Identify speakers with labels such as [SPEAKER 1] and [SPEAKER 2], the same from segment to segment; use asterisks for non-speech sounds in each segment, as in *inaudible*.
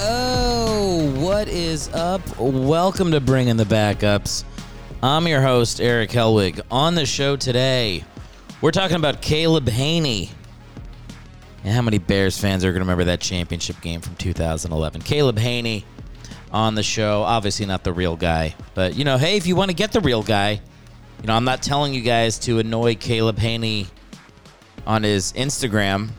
[SPEAKER 1] Oh, what is up? Welcome to Bringing the Backups. I'm your host, Eric Helwig. On the show today, we're talking about Caleb Hanie. And how many Bears fans are going to remember that championship game from 2011? Caleb Hanie on the show. Obviously, not the real guy. But, you know, hey, if you want to get the real guy, you know, I'm not telling you guys to annoy Caleb Hanie on his Instagram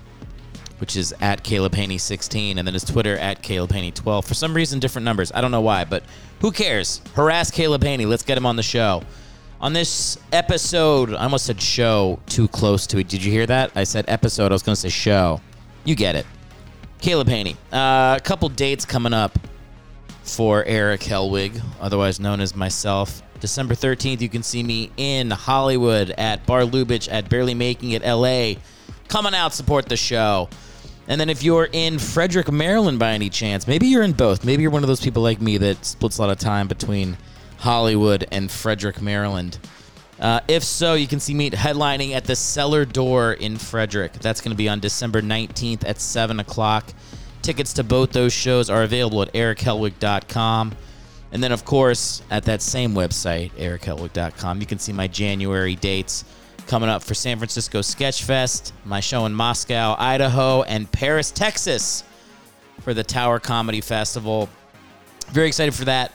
[SPEAKER 1] which is at Caleb Hanie 16, and then his Twitter at Caleb Hanie 12. For some reason, different numbers. I don't know why, but who cares? Harass Caleb Hanie. Let's get him on the show. On this episode, I almost said show too close to it. Did you hear that? I said episode. I was going to say show. You get it. Caleb Hanie. Uh, a couple dates coming up for Eric Helwig, otherwise known as myself. December 13th, you can see me in Hollywood at Bar Lubitsch at Barely Making It LA. Come on out, support the show. And then if you're in Frederick, Maryland by any chance, maybe you're in both. Maybe you're one of those people like me that splits a lot of time between Hollywood and Frederick, Maryland. Uh, if so, you can see me headlining at the Cellar Door in Frederick. That's going to be on December 19th at 7 o'clock. Tickets to both those shows are available at erichelwig.com. And then, of course, at that same website, erichelwig.com, you can see my January dates coming up for San Francisco Sketch Fest, my show in Moscow, Idaho, and Paris, Texas for the Tower Comedy Festival. Very excited for that.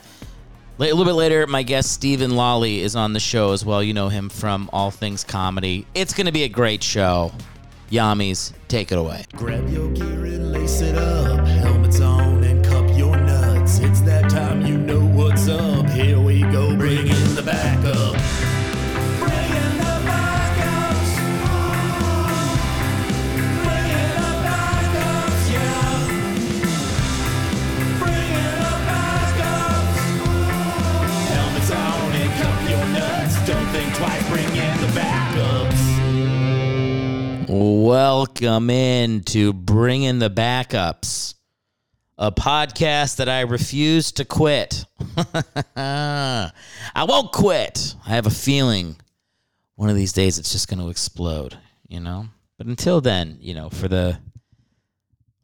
[SPEAKER 1] A little bit later, my guest Stephen Lolly is on the show as well. You know him from All Things Comedy. It's going to be a great show. Yamis, take it away.
[SPEAKER 2] Grab your gear and lace it up.
[SPEAKER 1] Welcome in to Bring in the Backups, a podcast that I refuse to quit. *laughs* I won't quit. I have a feeling one of these days it's just going to explode, you know? But until then, you know, for the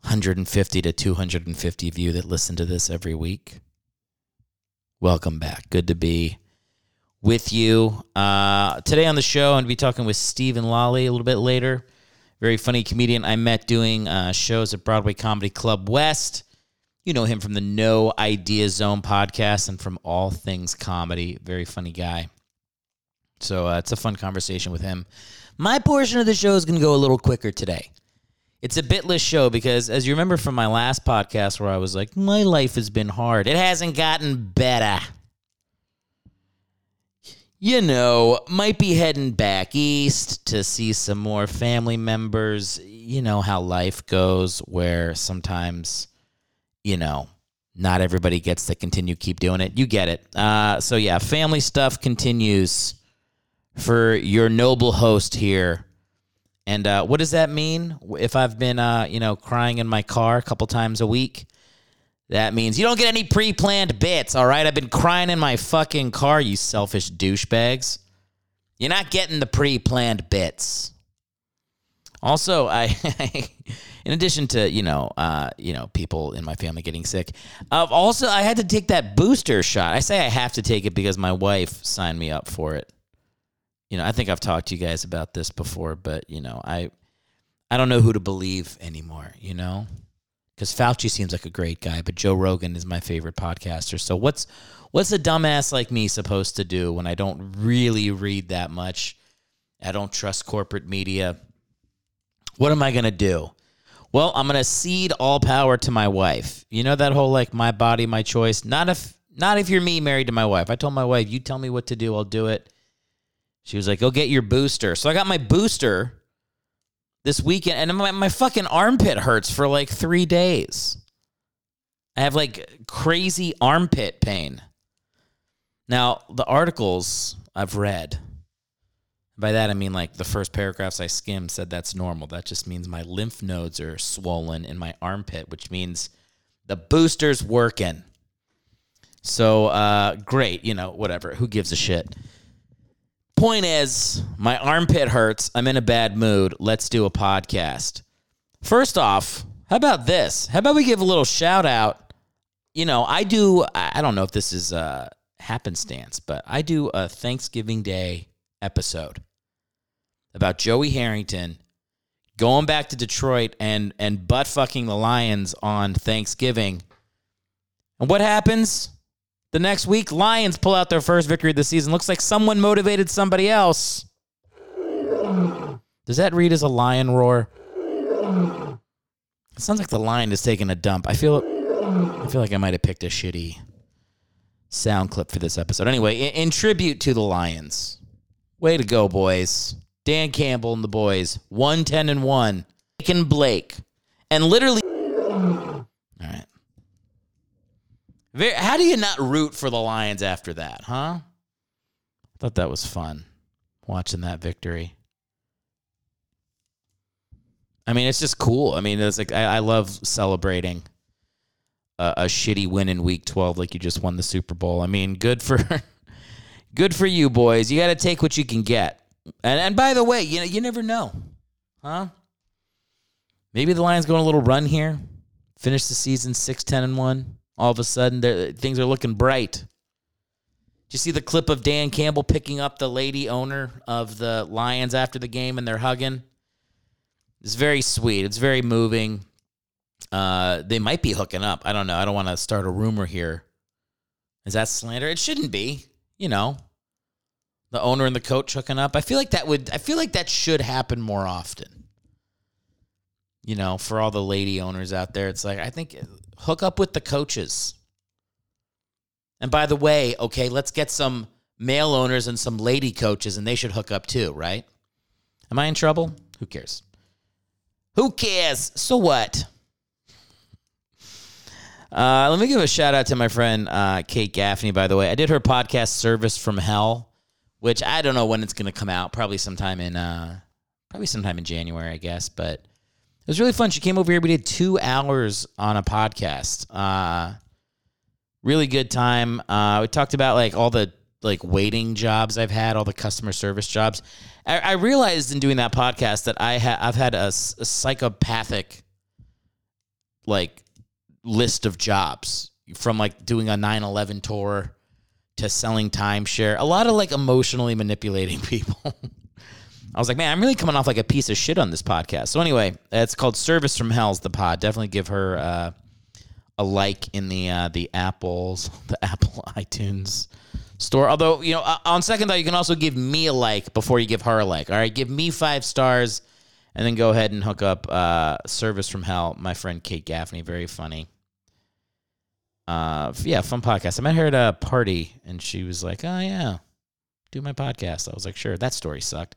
[SPEAKER 1] 150 to 250 of you that listen to this every week, welcome back. Good to be with you. Uh, today on the show, I'm going to be talking with Stephen Lolly a little bit later. Very funny comedian I met doing uh, shows at Broadway Comedy Club West. You know him from the No Idea Zone podcast and from All Things Comedy. Very funny guy. So uh, it's a fun conversation with him. My portion of the show is going to go a little quicker today. It's a bitless show because, as you remember from my last podcast where I was like, my life has been hard, it hasn't gotten better you know, might be heading back east to see some more family members. You know how life goes, where sometimes, you know, not everybody gets to continue keep doing it. You get it. Uh, so yeah, family stuff continues for your noble host here. And uh, what does that mean? If I've been, uh, you know, crying in my car a couple times a week, that means you don't get any pre planned bits, all right? I've been crying in my fucking car, you selfish douchebags. You're not getting the pre planned bits. Also, I, *laughs* in addition to you know, uh, you know, people in my family getting sick, uh, also I had to take that booster shot. I say I have to take it because my wife signed me up for it. You know, I think I've talked to you guys about this before, but you know, I, I don't know who to believe anymore. You know, because Fauci seems like a great guy, but Joe Rogan is my favorite podcaster. So what's what's a dumbass like me supposed to do when I don't really read that much? I don't trust corporate media. What am I gonna do? Well, I'm gonna cede all power to my wife. You know that whole like my body, my choice. Not if not if you're me married to my wife. I told my wife, you tell me what to do, I'll do it. She was like, go get your booster. So I got my booster this weekend, and my, my fucking armpit hurts for like three days. I have like crazy armpit pain. Now, the articles I've read, by that I mean like the first paragraphs I skimmed said that's normal. That just means my lymph nodes are swollen in my armpit, which means the booster's working. So, uh, great, you know, whatever. Who gives a shit? Point is, my armpit hurts. I'm in a bad mood. Let's do a podcast. First off, how about this? How about we give a little shout out you know, I do. I don't know if this is a happenstance, but I do a Thanksgiving Day episode about Joey Harrington going back to Detroit and and butt fucking the Lions on Thanksgiving. And what happens? The next week, Lions pull out their first victory of the season. Looks like someone motivated somebody else. Does that read as a lion roar? It sounds like the lion is taking a dump. I feel I feel like I might have picked a shitty sound clip for this episode. Anyway, in, in tribute to the Lions. Way to go, boys. Dan Campbell and the boys. 110 and 1. Blake and Blake. And literally All right. How do you not root for the Lions after that, huh? I thought that was fun watching that victory. I mean, it's just cool. I mean, it's like I, I love celebrating a, a shitty win in Week 12, like you just won the Super Bowl. I mean, good for *laughs* good for you, boys. You got to take what you can get. And and by the way, you know, you never know, huh? Maybe the Lions go on a little run here, finish the season 6 10 and 1. All of a sudden, things are looking bright. Did you see the clip of Dan Campbell picking up the lady owner of the Lions after the game and they're hugging? It's very sweet. It's very moving. Uh, they might be hooking up. I don't know. I don't want to start a rumor here. Is that slander? It shouldn't be. You know, the owner and the coach hooking up. I feel like that would. I feel like that should happen more often. You know, for all the lady owners out there, it's like I think hook up with the coaches. And by the way, okay, let's get some male owners and some lady coaches, and they should hook up too, right? Am I in trouble? Who cares? Who cares? So what? Uh, let me give a shout out to my friend uh, Kate Gaffney, by the way. I did her podcast, Service from Hell, which I don't know when it's going to come out. Probably sometime in uh, probably sometime in January, I guess. But it was really fun. She came over here. We did two hours on a podcast. Uh, really good time. Uh, we talked about like all the like waiting jobs I've had, all the customer service jobs. I, I realized in doing that podcast that I ha- I've had a psychopathic like list of jobs from like doing a 9/11 tour to selling timeshare. A lot of like emotionally manipulating *laughs* people. I was like, man, I'm really coming off like a piece of shit on this podcast. So anyway, it's called Service from Hell's the pod. Definitely give her uh, a like in the uh, the Apple's *laughs* the Apple *laughs* iTunes store. Although you know, on second thought, you can also give me a like before you give her a like. All right, give me five stars, and then go ahead and hook up uh, Service from Hell. My friend Kate Gaffney, very funny. Uh, yeah, fun podcast. I met her at a party, and she was like, "Oh yeah, do my podcast." I was like, "Sure." That story sucked.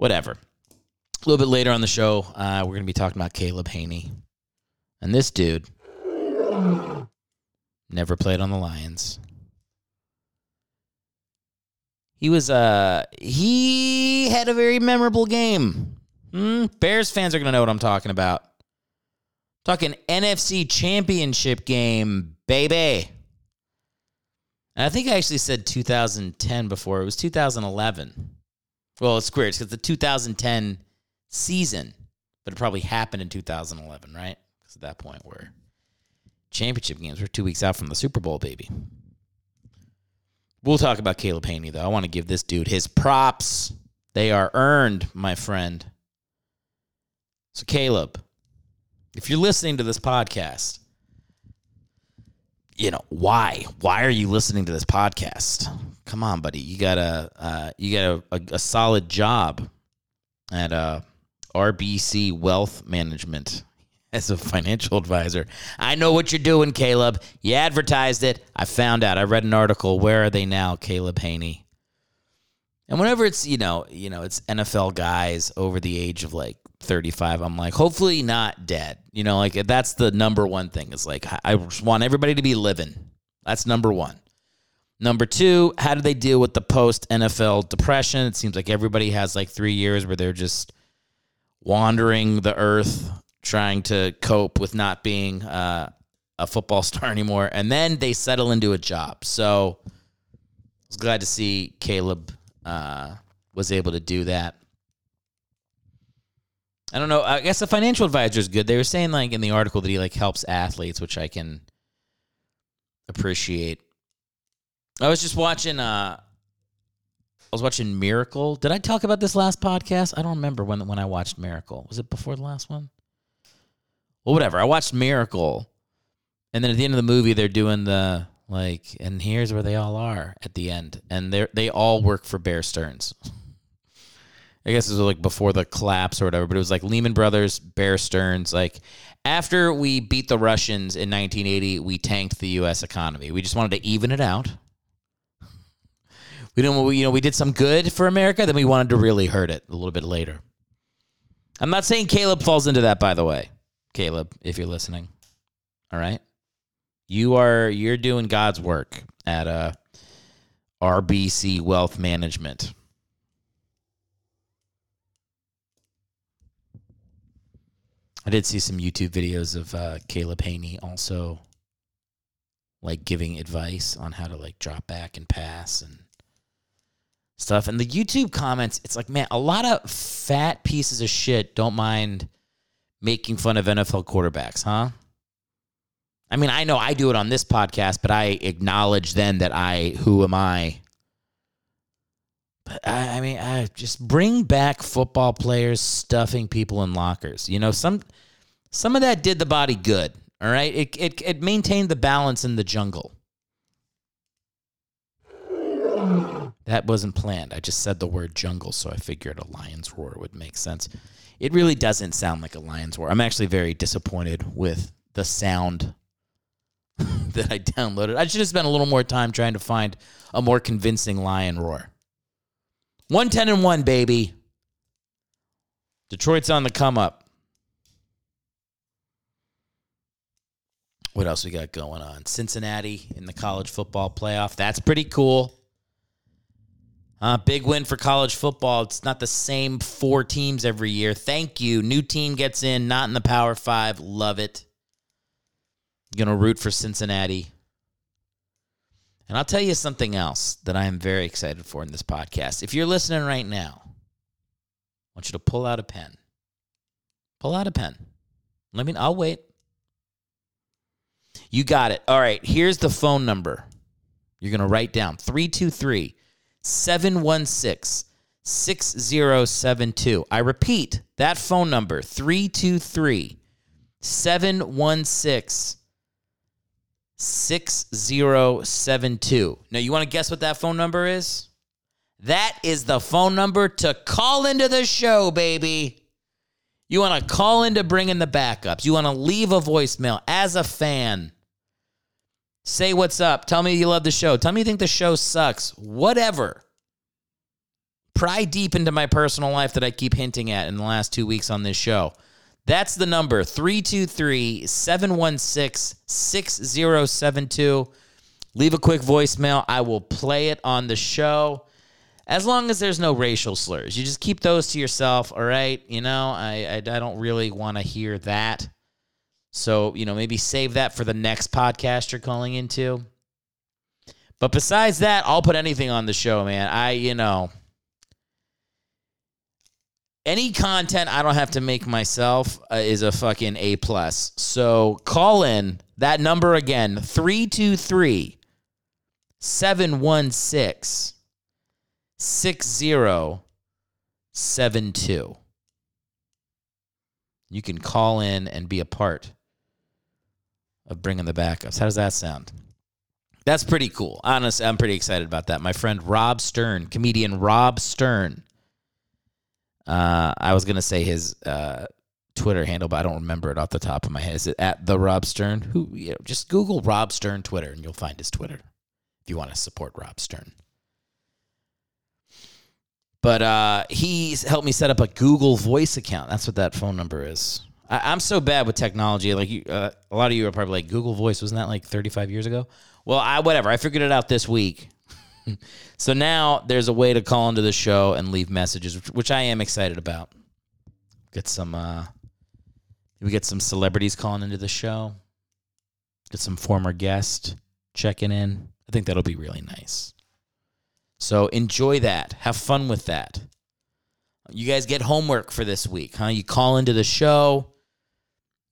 [SPEAKER 1] Whatever. A little bit later on the show, uh, we're gonna be talking about Caleb Hanie, and this dude never played on the Lions. He was uh he had a very memorable game. Hmm? Bears fans are gonna know what I'm talking about. Talking NFC Championship game, baby. And I think I actually said 2010 before. It was 2011. Well, it's weird because the 2010 season, but it probably happened in 2011, right? Because at that point, we're championship games. We're two weeks out from the Super Bowl, baby. We'll talk about Caleb Hanie, though. I want to give this dude his props. They are earned, my friend. So, Caleb, if you're listening to this podcast, you know why? Why are you listening to this podcast? Come on, buddy. You got a uh, you got a, a, a solid job at uh, RBC Wealth Management *laughs* as a financial advisor. I know what you're doing, Caleb. You advertised it. I found out. I read an article. Where are they now, Caleb Hanie? And whenever it's you know you know it's NFL guys over the age of like 35, I'm like, hopefully not dead. You know, like that's the number one thing. Is like I just want everybody to be living. That's number one. Number two, how do they deal with the post NFL depression? It seems like everybody has like three years where they're just wandering the earth trying to cope with not being uh, a football *laughs* star anymore, and then they settle into a job. So I was glad to see Caleb uh, was able to do that. I don't know. I guess the financial advisor is good. They were saying like in the article that he like helps athletes, which I can appreciate. I was just watching. Uh, I was watching Miracle. Did I talk about this last podcast? I don't remember when when I watched Miracle. Was it before the last one? Well, whatever. I watched Miracle, and then at the end of the movie, they're doing the like, and here's where they all are at the end, and they they all work for Bear Stearns. *laughs* I guess it was like before the collapse or whatever, but it was like Lehman Brothers, Bear Stearns. Like after we beat the Russians in 1980, we tanked the U.S. economy. We just wanted to even it out. We didn't, you know, we did some good for America, then we wanted to really hurt it a little bit later. I'm not saying Caleb falls into that, by the way. Caleb, if you're listening, all right, you are you're doing God's work at uh, RBC Wealth Management. I did see some YouTube videos of uh, Caleb Hanie also like giving advice on how to like drop back and pass and stuff. And the YouTube comments, it's like, man, a lot of fat pieces of shit don't mind making fun of NFL quarterbacks, huh? I mean, I know I do it on this podcast, but I acknowledge then that I, who am I? But I, I mean, I just bring back football players stuffing people in lockers. You know, some some of that did the body good. All right, it it it maintained the balance in the jungle. That wasn't planned. I just said the word jungle, so I figured a lion's roar would make sense. It really doesn't sound like a lion's roar. I'm actually very disappointed with the sound *laughs* that I downloaded. I should have spent a little more time trying to find a more convincing lion roar. 110 and 1, baby. Detroit's on the come up. What else we got going on? Cincinnati in the college football playoff. That's pretty cool. Uh, big win for college football. It's not the same four teams every year. Thank you. New team gets in, not in the Power Five. Love it. Gonna root for Cincinnati. And I'll tell you something else that I am very excited for in this podcast. If you're listening right now, I want you to pull out a pen. Pull out a pen. Let me, I'll wait. You got it. All right, here's the phone number. You're going to write down 323 716 6072. I repeat that phone number 323 716 6072. Now, you want to guess what that phone number is? That is the phone number to call into the show, baby. You want to call in to bring in the backups. You want to leave a voicemail as a fan. Say what's up. Tell me you love the show. Tell me you think the show sucks. Whatever. Pry deep into my personal life that I keep hinting at in the last two weeks on this show. That's the number 323 716 6072. Leave a quick voicemail. I will play it on the show as long as there's no racial slurs. You just keep those to yourself, all right? You know, I, I, I don't really want to hear that. So, you know, maybe save that for the next podcast you're calling into. But besides that, I'll put anything on the show, man. I, you know, any content I don't have to make myself uh, is a fucking A plus. So call in that number again 323 716 6072. You can call in and be a part of bringing the backups. How does that sound? That's pretty cool. Honestly, I'm pretty excited about that. My friend Rob Stern, comedian Rob Stern. Uh, I was gonna say his uh, Twitter handle, but I don't remember it off the top of my head. Is it at the Rob Stern? Who? You know, just Google Rob Stern Twitter, and you'll find his Twitter if you want to support Rob Stern. But uh, he's helped me set up a Google Voice account. That's what that phone number is. I, am so bad with technology. Like you, uh, a lot of you are probably like Google Voice. Wasn't that like 35 years ago? Well, I whatever. I figured it out this week. *laughs* so now there's a way to call into the show and leave messages, which, which I am excited about. Get some. uh We get some celebrities calling into the show. Get some former guests checking in. I think that'll be really nice. So enjoy that. Have fun with that. You guys get homework for this week, huh? You call into the show,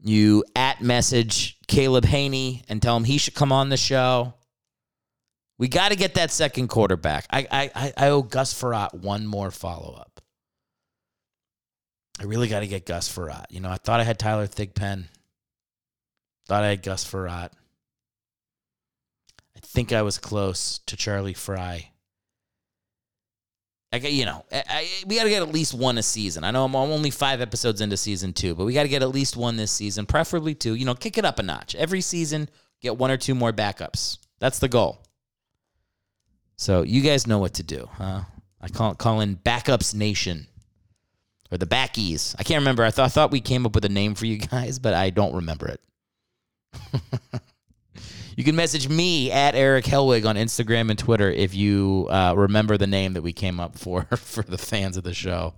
[SPEAKER 1] you at message Caleb Haney and tell him he should come on the show. We got to get that second quarterback. I, I, I, owe Gus Frerotte one more follow up. I really got to get Gus Frerotte. You know, I thought I had Tyler Thigpen. Thought I had Gus Frerotte. I think I was close to Charlie Frye. I, you know, I, I, we got to get at least one a season. I know I'm only five episodes into season two, but we got to get at least one this season, preferably two. You know, kick it up a notch. Every season, get one or two more backups. That's the goal. So you guys know what to do, huh? I call call in Backups Nation or the Backies. I can't remember. I thought I thought we came up with a name for you guys, but I don't remember it. *laughs* you can message me at Eric Helwig on Instagram and Twitter if you uh, remember the name that we came up for *laughs* for the fans of the show.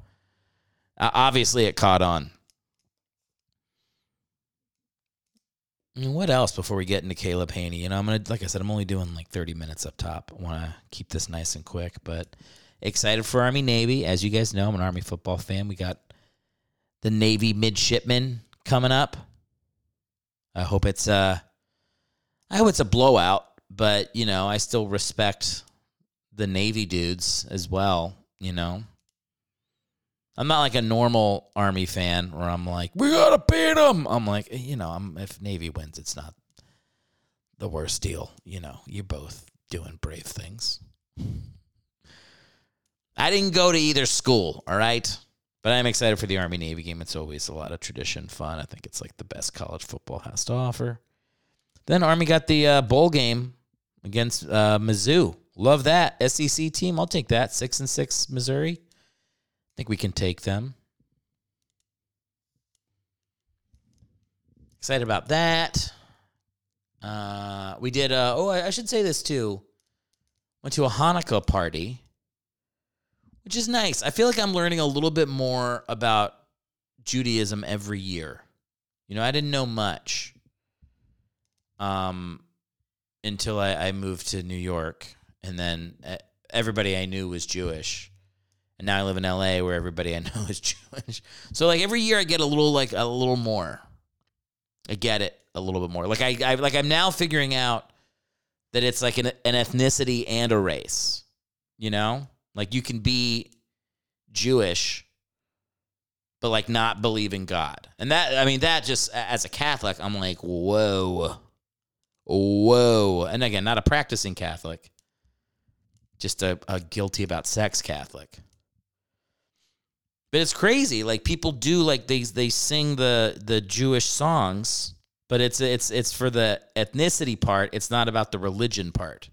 [SPEAKER 1] Uh, obviously, it caught on. And what else before we get into Caleb Hanie? You know, I'm gonna like I said, I'm only doing like 30 minutes up top. I want to keep this nice and quick, but excited for Army Navy. As you guys know, I'm an Army football fan. We got the Navy midshipmen coming up. I hope it's uh I hope it's a blowout, but you know, I still respect the Navy dudes as well, you know. I'm not like a normal Army fan where I'm like, we gotta beat them. I'm like, eh, you know, I'm if Navy wins, it's not the worst deal. You know, you're both doing brave things. I didn't go to either school, all right? But I'm excited for the Army Navy game. It's always a lot of tradition, fun. I think it's like the best college football has to offer. Then Army got the uh, bowl game against uh, Mizzou. Love that SEC team. I'll take that. Six and six Missouri. I think we can take them. Excited about that. Uh, we did. Uh, oh, I should say this too. Went to a Hanukkah party which is nice. I feel like I'm learning a little bit more about Judaism every year. You know, I didn't know much um, until I, I moved to New York, and then eh, everybody I knew was Jewish. And now I live in LA, where everybody I *laughs* know is Jewish. So like every year, I get a little like a little more. I get it a little bit more. Like I, I like I'm now figuring out that it's like an, an ethnicity and a race. You know, like you can be Jewish but like not believe in God. And that I mean that just as a Catholic, I'm like, whoa. Whoa. And again, not a practicing Catholic. Just a, a guilty about sex Catholic. But it's crazy. Like people do like they they sing the the Jewish songs, but it's it's it's for the ethnicity part. It's not about the religion part.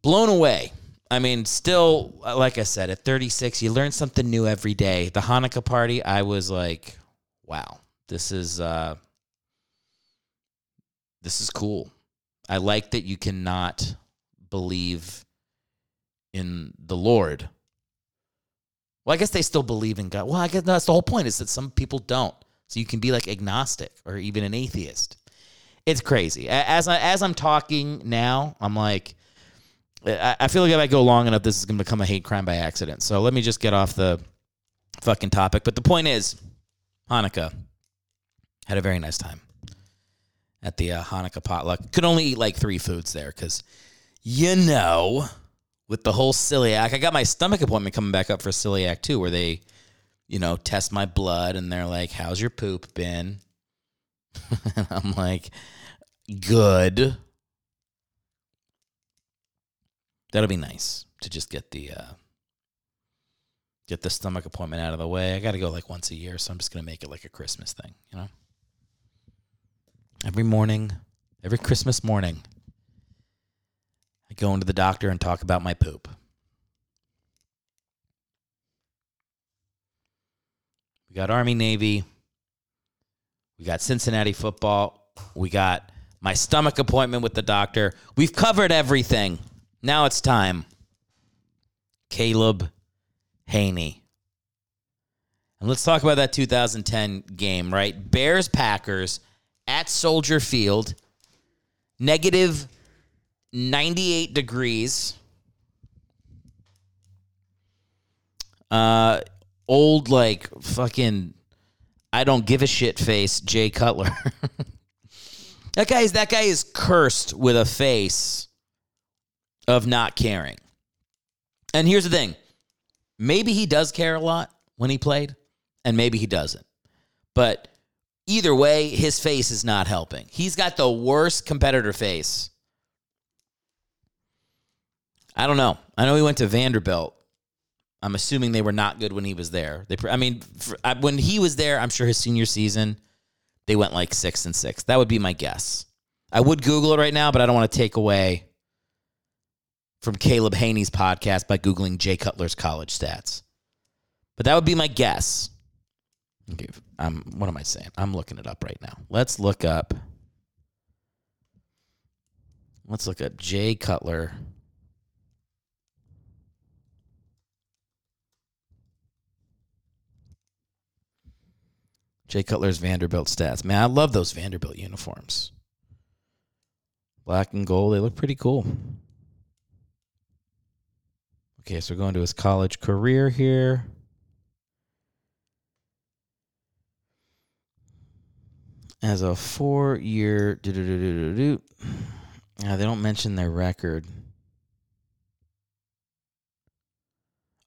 [SPEAKER 1] Blown away. I mean, still, like I said, at 36, you learn something new every day. The Hanukkah party, I was like, wow, this is uh, this is cool. I like that you cannot believe in the Lord. Well, I guess they still believe in God. Well, I guess that's the whole point is that some people don't. So you can be like agnostic or even an atheist. It's crazy. As I, as I'm talking now, I'm like I feel like if I go long enough, this is going to become a hate crime by accident. So let me just get off the fucking topic. But the point is, Hanukkah had a very nice time at the uh, Hanukkah potluck. Could only eat like three foods there because, you know, with the whole celiac, I got my stomach appointment coming back up for celiac too, where they, you know, test my blood and they're like, "How's your poop been?" *laughs* and I'm like, "Good." that'll be nice to just get the uh, get the stomach appointment out of the way. I got to go like once a year, so I'm just gonna make it like a Christmas thing, you know. Every morning, every Christmas morning, I go into the doctor and talk about my poop. We got Army Navy. We got Cincinnati football. We got my stomach appointment with the doctor. We've covered everything. Now it's time. Caleb Hanie. And let's talk about that 2010 game, right? Bears Packers at Soldier Field, negative 98 degrees. Uh, old, like, fucking, I don't give a shit face, Jay Cutler. *laughs* That guy is that guy is cursed with a face of not caring. And here's the thing. Maybe he does care a lot when he played, and maybe he doesn't. But either way, his face is not helping. He's got the worst competitor face. I don't know. I know he went to Vanderbilt. I'm assuming they were not good when he was there. They, I mean, for, I, when he was there, I'm sure his senior season, they went like six and six. That would be my guess. I would Google it right now, but I don't want to take away from Caleb Hanie's podcast by Googling Jay Cutler's college stats. But that would be my guess. Okay, I'm, what am I saying? I'm looking it up right now. Let's look up. Let's look up Jay Cutler. Jay Cutler's Vanderbilt stats. Man, I love those Vanderbilt uniforms. Black and gold, they look pretty cool. Okay, so we're going to his college career here. As a four year. Yeah, they don't mention their record.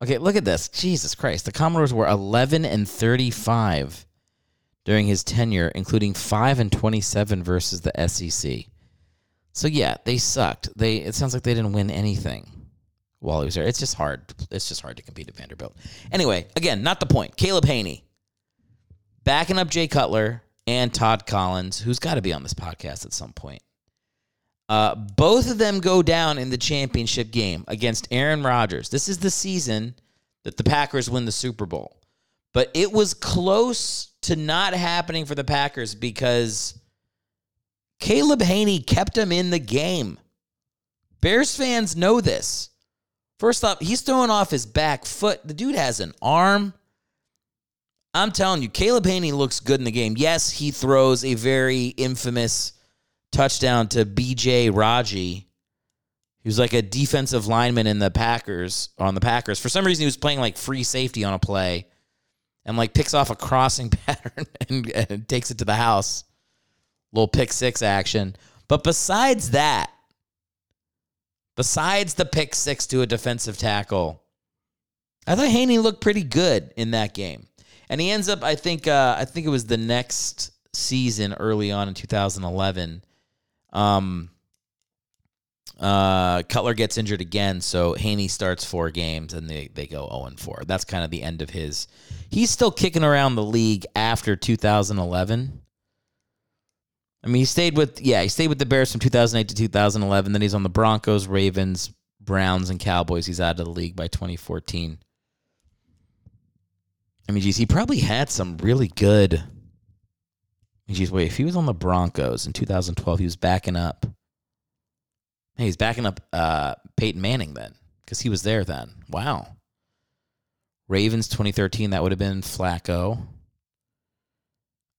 [SPEAKER 1] Okay, look at this. Jesus Christ. The Commodores were 11 and 35 during his tenure, including 5 and 27 versus the SEC. So yeah, they sucked. They it sounds like they didn't win anything while he was there. It's just hard. It's just hard to compete at Vanderbilt. Anyway, again, not the point. Caleb Hanie backing up Jay Cutler and Todd Collins, who's got to be on this podcast at some point. Uh, both of them go down in the championship game against Aaron Rodgers. This is the season that the Packers win the Super Bowl. But it was close to not happening for the Packers because Caleb Hanie kept him in the game. Bears fans know this. First off, he's throwing off his back foot. The dude has an arm. I'm telling you, Caleb Hanie looks good in the game. Yes, he throws a very infamous touchdown to BJ Raji. He was like a defensive lineman in the Packers on the Packers. For some reason, he was playing like free safety on a play and like picks off a crossing *laughs* pattern and, and takes it to the house. Little pick six action. But besides that, besides the pick six to a defensive tackle, I thought Hanie looked pretty good in that game. And he ends up, I think, uh, I think it was the next season, early on in 2011. Um, uh, Cutler gets injured again, so Hanie starts four games and they, they go 0 and 4. That's kind of the end of his. He's still kicking around the league after 2011. I mean, he stayed with yeah, he stayed with the Bears from 2008 to 2011. Then he's on the Broncos, Ravens, Browns, and Cowboys. He's out of the league by 2014. I mean, geez, he probably had some really good. Geez, wait, if he was on the Broncos in 2012, he was backing up. Hey, he's backing up uh, Peyton Manning then, because he was there then. Wow. Ravens 2013, that would have been Flacco.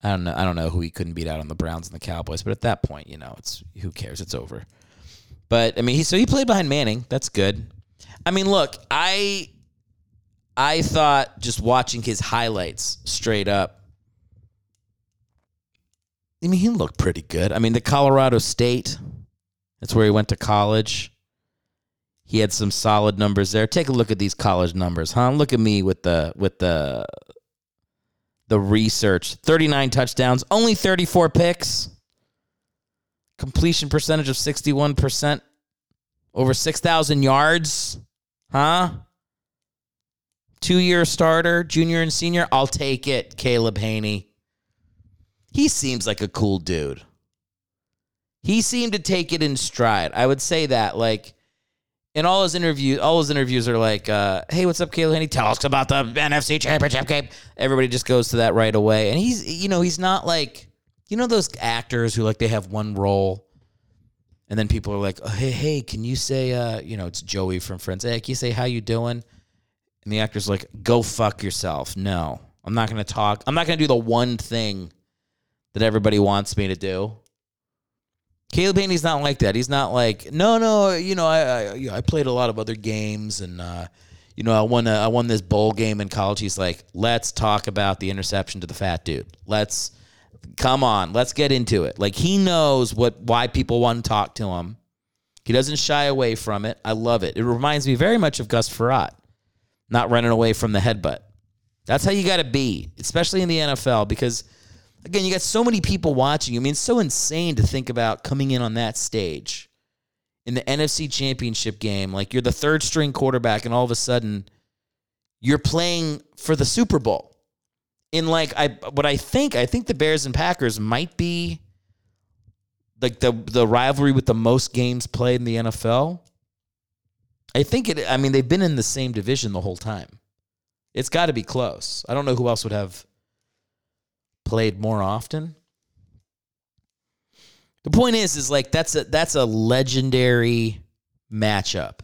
[SPEAKER 1] I don't know. I don't know who he couldn't beat out on the Browns and the Cowboys, but at that point, you know, it's who cares? It's over. But I mean, he so he played behind Manning. That's good. I mean, look, I I thought just watching his highlights straight up. I mean, he looked pretty good. I mean, the Colorado State, that's where he went to college. He had some solid numbers there. Take a look at these college numbers, huh? Look at me with the with the the research. 39 touchdowns, only 34 picks. Completion percentage of 61%. Over 6,000 yards. Huh? Two year starter, junior and senior. I'll take it, Caleb Hanie. He seems like a cool dude. He seemed to take it in stride. I would say that. Like, in all his interviews, all his interviews are like, uh, "Hey, what's up, Caleb Hanie? Tell us about the NFC Championship game." Everybody just goes to that right away, and he's, you know, he's not like, you know, those actors who like they have one role, and then people are like, oh, "Hey, hey, can you say, uh, you know, it's Joey from Friends? Hey, can you say how you doing?" And the actor's like, "Go fuck yourself." No, I'm not gonna talk. I'm not gonna do the one thing that everybody wants me to do. Caleb Hanie's not like that. He's not like, no, no, you know, I I, you know, I played a lot of other games and uh, you know, I won a, I won this bowl game in college. He's like, let's talk about the interception to the fat dude. Let's Come on, let's get into it. Like he knows what why people want to talk to him. He doesn't shy away from it. I love it. It reminds me very much of Gus Frerotte, not running away from the headbutt. That's how you got to be, especially in the NFL, because again, you got so many people watching. I mean, it's so insane to think about coming in on that stage in the NFC Championship game. Like you're the third string quarterback, and all of a sudden you're playing for the Super Bowl. In like I what I think, I think the Bears and Packers might be like the the rivalry with the most games played in the NFL. I think it I mean they've been in the same division the whole time. It's got to be close. I don't know who else would have played more often. The point is is like that's a that's a legendary matchup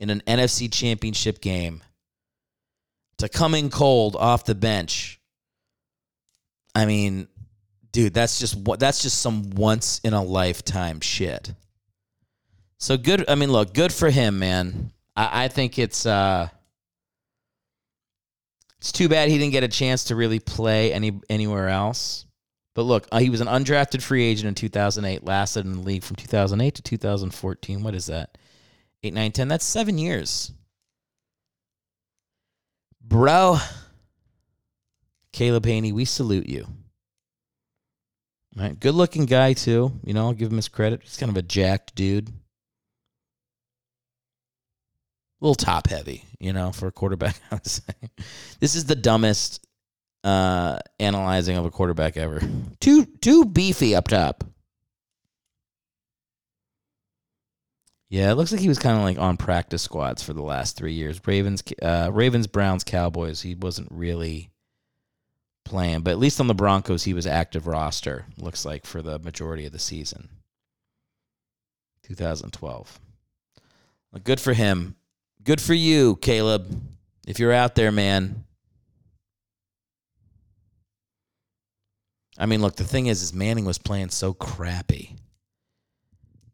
[SPEAKER 1] in an NFC championship game to come in cold off the bench. I mean, dude, that's just what that's just some once in a lifetime shit. So good. I mean, look, good for him, man. I, I think it's uh, it's too bad he didn't get a chance to really play any anywhere else. But look, uh, he was an undrafted free agent in 2008, lasted in the league from 2008 to 2014. What is that? 8, 9, 10. That's seven years. Bro, Caleb Hanie, we salute you. All right, good looking guy too. You know, I'll give him his credit. He's kind of a jacked dude. A little top heavy, you know, for a quarterback. *laughs* I would say. This is the dumbest uh, analyzing of a quarterback ever. Too too beefy up top. Yeah, it looks like he was kind of like on practice squads for the last three years. Ravens, uh, Ravens, Browns, Cowboys. He wasn't really playing, but at least on the Broncos, he was active roster. Looks like for the majority of the season. 2012. Well, good for him. Good for you, Caleb. If you're out there, man. I mean, look, the thing is, is Manning was playing so crappy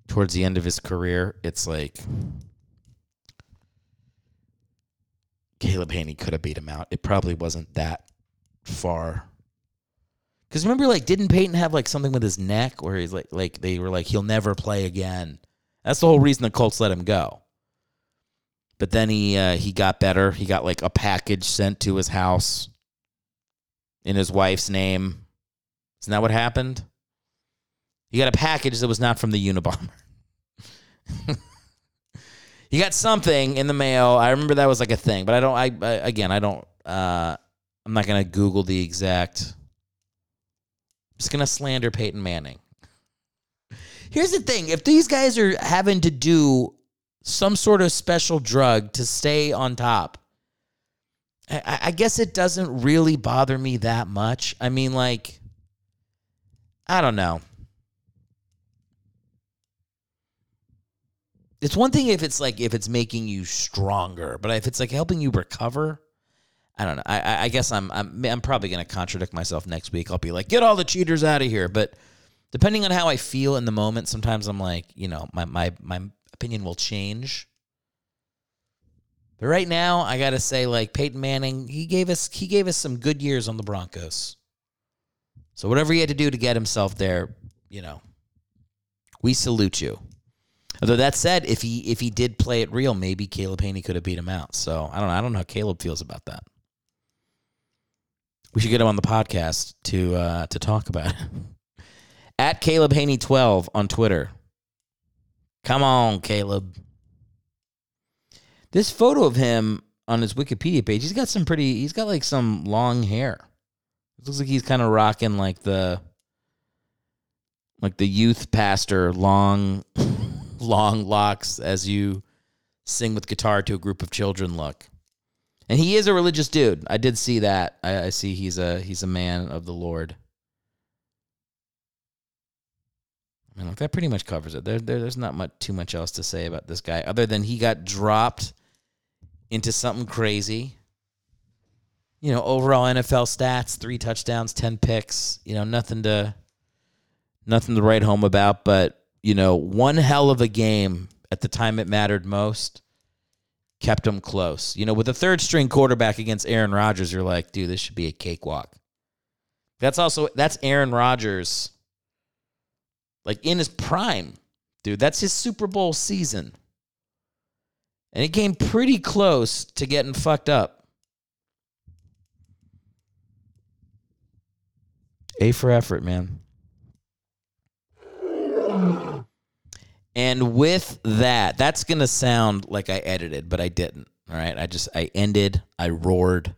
[SPEAKER 1] towards the end of his career. It's like Caleb Hanie could have beat him out. It probably wasn't that far. Because remember, like, didn't Peyton have like something with his neck where he's like, like they were like, he'll never play again. That's the whole reason the Colts let him go. But then he uh, he got better. He got like a package sent to his house in his wife's name. Isn't that what happened? He got a package that was not from the Unabomber. *laughs* he got something in the mail. I remember that was like a thing, but I don't. I, I again, I don't. Uh, I'm not gonna Google the exact. I'm just gonna slander Peyton Manning. Here's the thing: if these guys are having to do some sort of special drug to stay on top, I, I guess it doesn't really bother me that much. I mean, like, I don't know. It's one thing if it's like if it's making you stronger, but if it's like helping you recover, I don't know. I I guess I'm I'm I'm probably gonna contradict myself next week. I'll be like, get all the cheaters out of here. But depending on how I feel in the moment, sometimes I'm like, you know, my my my opinion will change. But right now, I gotta say, like Peyton Manning, he gave us he gave us some good years on the Broncos. So whatever he had to do to get himself there, you know, we salute you. Although that said, if he if he did play it real, maybe Caleb Hanie could have beat him out. So I don't know. I don't know how Caleb feels about that. We should get him on the podcast to uh, to talk about it. *laughs* At Caleb Hanie twelve on Twitter. Come on, Caleb. This photo of him on his Wikipedia page, he's got some pretty. He's got like some long hair. It looks like he's kind of rocking like the like the youth pastor long *laughs* long locks as you sing with guitar to a group of children look. And he is a religious dude. I did see that. I, I see he's a he's a man of the Lord. Mean, look, that pretty much covers it. There, there, there's not much too much else to say about this guy other than he got dropped into something crazy. You know, overall NFL stats: three touchdowns, ten picks. You know, nothing to nothing to write home about. But you know, one hell of a game at the time it mattered most kept him close. You know, with a third string quarterback against Aaron Rodgers, you're like, dude, this should be a cakewalk. That's also that's Aaron Rodgers. Like in his prime, dude. That's his Super Bowl season. And he came pretty close to getting fucked up. A for effort, man. And with that, that's going to sound like I edited, but I didn't. All right. I just, I ended, I roared,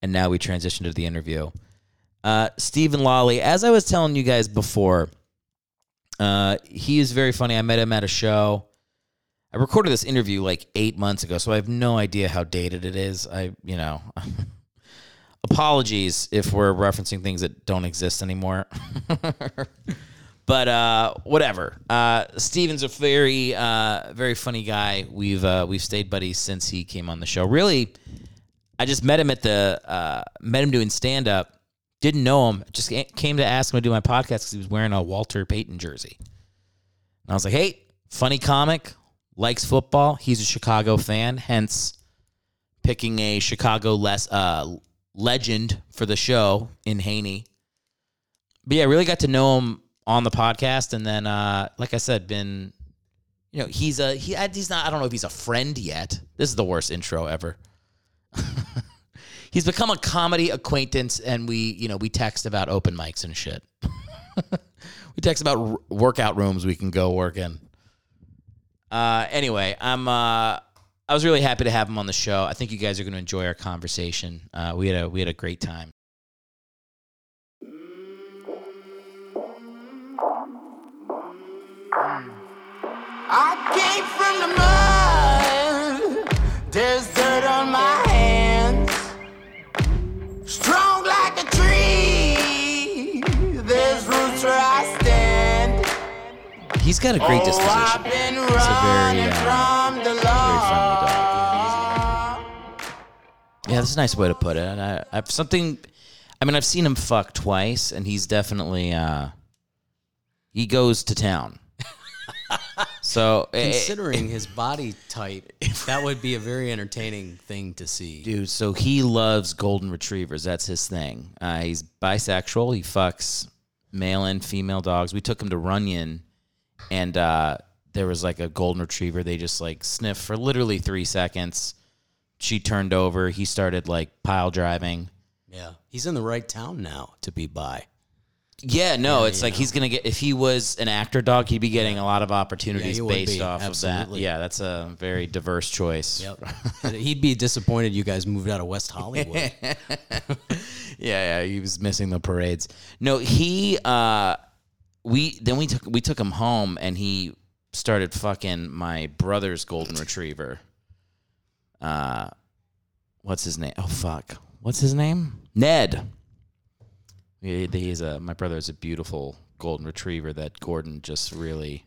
[SPEAKER 1] and now we transition to the interview. Uh, Stephen Lolly, as I was telling you guys before, uh, he is very funny. I met him at a show. I recorded this interview like eight months ago, so I have no idea how dated it is. I, you know, *laughs* apologies if we're referencing things that don't exist anymore. *laughs* but uh, whatever. Uh, Steven's a very, uh, very funny guy. We've uh, we've stayed buddies since he came on the show. Really, I just met him at the uh, met him doing stand up. Didn't know him. Just came to ask him to do my podcast because he was wearing a Walter Payton jersey. And I was like, "Hey, funny comic, likes football. He's a Chicago fan, hence picking a Chicago less uh, legend for the show in Hanie." But yeah, I really got to know him on the podcast, and then, uh, like I said, been, you know, he's a he. He's not. I don't know if he's a friend yet. This is the worst intro ever. He's become a comedy acquaintance, and we, you know, we text about open mics and shit. *laughs* we text about r- workout rooms we can go work in. Uh, anyway, I'm. Uh, I was really happy to have him on the show. I think you guys are going to enjoy our conversation. Uh, we had a we had a great time.
[SPEAKER 3] I came from the mud. There's
[SPEAKER 1] He's got a great
[SPEAKER 3] Oh,
[SPEAKER 1] disposition.
[SPEAKER 3] I've been
[SPEAKER 1] He's a very, uh,
[SPEAKER 3] from the
[SPEAKER 1] very friendly
[SPEAKER 3] law.
[SPEAKER 1] Yeah, that's a nice way to put it. And I, I've something. I mean, I've seen him fuck twice, and he's definitely uh, he goes to town. *laughs* so, eh,
[SPEAKER 4] Considering his body type, that would be a very entertaining thing to see.
[SPEAKER 1] dude, so he loves golden retrievers. That's his thing. Uh, he's bisexual. He fucks male and female dogs. We took him to Runyon, and uh, there was like a golden retriever. They just like sniffed for literally three seconds. She turned over. He started like pile driving.
[SPEAKER 4] Yeah, he's in the right town now to be by.
[SPEAKER 1] Yeah, no, it's like he's gonna get. If he was an actor dog, he'd be getting a lot of opportunities
[SPEAKER 4] would
[SPEAKER 1] based off of that. Yeah, that's a very diverse choice.
[SPEAKER 4] Yep. *laughs* He'd be disappointed you guys moved out of West Hollywood. *laughs*
[SPEAKER 1] yeah, yeah, he was missing the parades. No, he. uh We then we took we took him home, and he started fucking my brother's golden retriever. Uh, what's his name? Oh fuck, what's his name? Ned. He, he's a my brother is a beautiful golden retriever that Gordon just really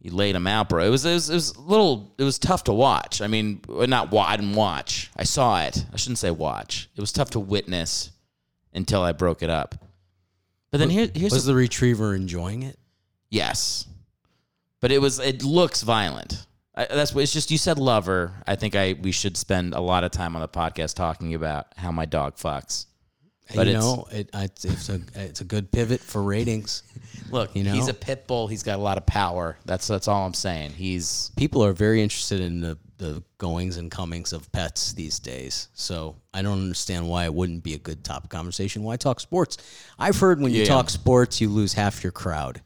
[SPEAKER 1] he laid him out, bro. It was, it was it was a little it was tough to watch. I mean, not I didn't watch. I saw it. I shouldn't say watch. It was tough to witness until I broke it up. But then here, here's
[SPEAKER 4] Was
[SPEAKER 1] the,
[SPEAKER 4] the retriever enjoying it?
[SPEAKER 1] yes, but it was it looks violent. I, that's what it's just. You said lover. I think I we should spend a lot of time on the podcast talking about how my dog fucks. But
[SPEAKER 4] you know, it, it's, it's a it's a good pivot for ratings.
[SPEAKER 1] Look,
[SPEAKER 4] You know?
[SPEAKER 1] he's a pit bull. He's got a lot of power. That's that's all I'm saying. He's
[SPEAKER 4] People are very interested in the, the goings and comings of pets these days. So I don't understand why it wouldn't be a good topic conversation. Why talk sports? I've heard when you
[SPEAKER 1] Yeah.
[SPEAKER 4] talk sports, you lose half your crowd.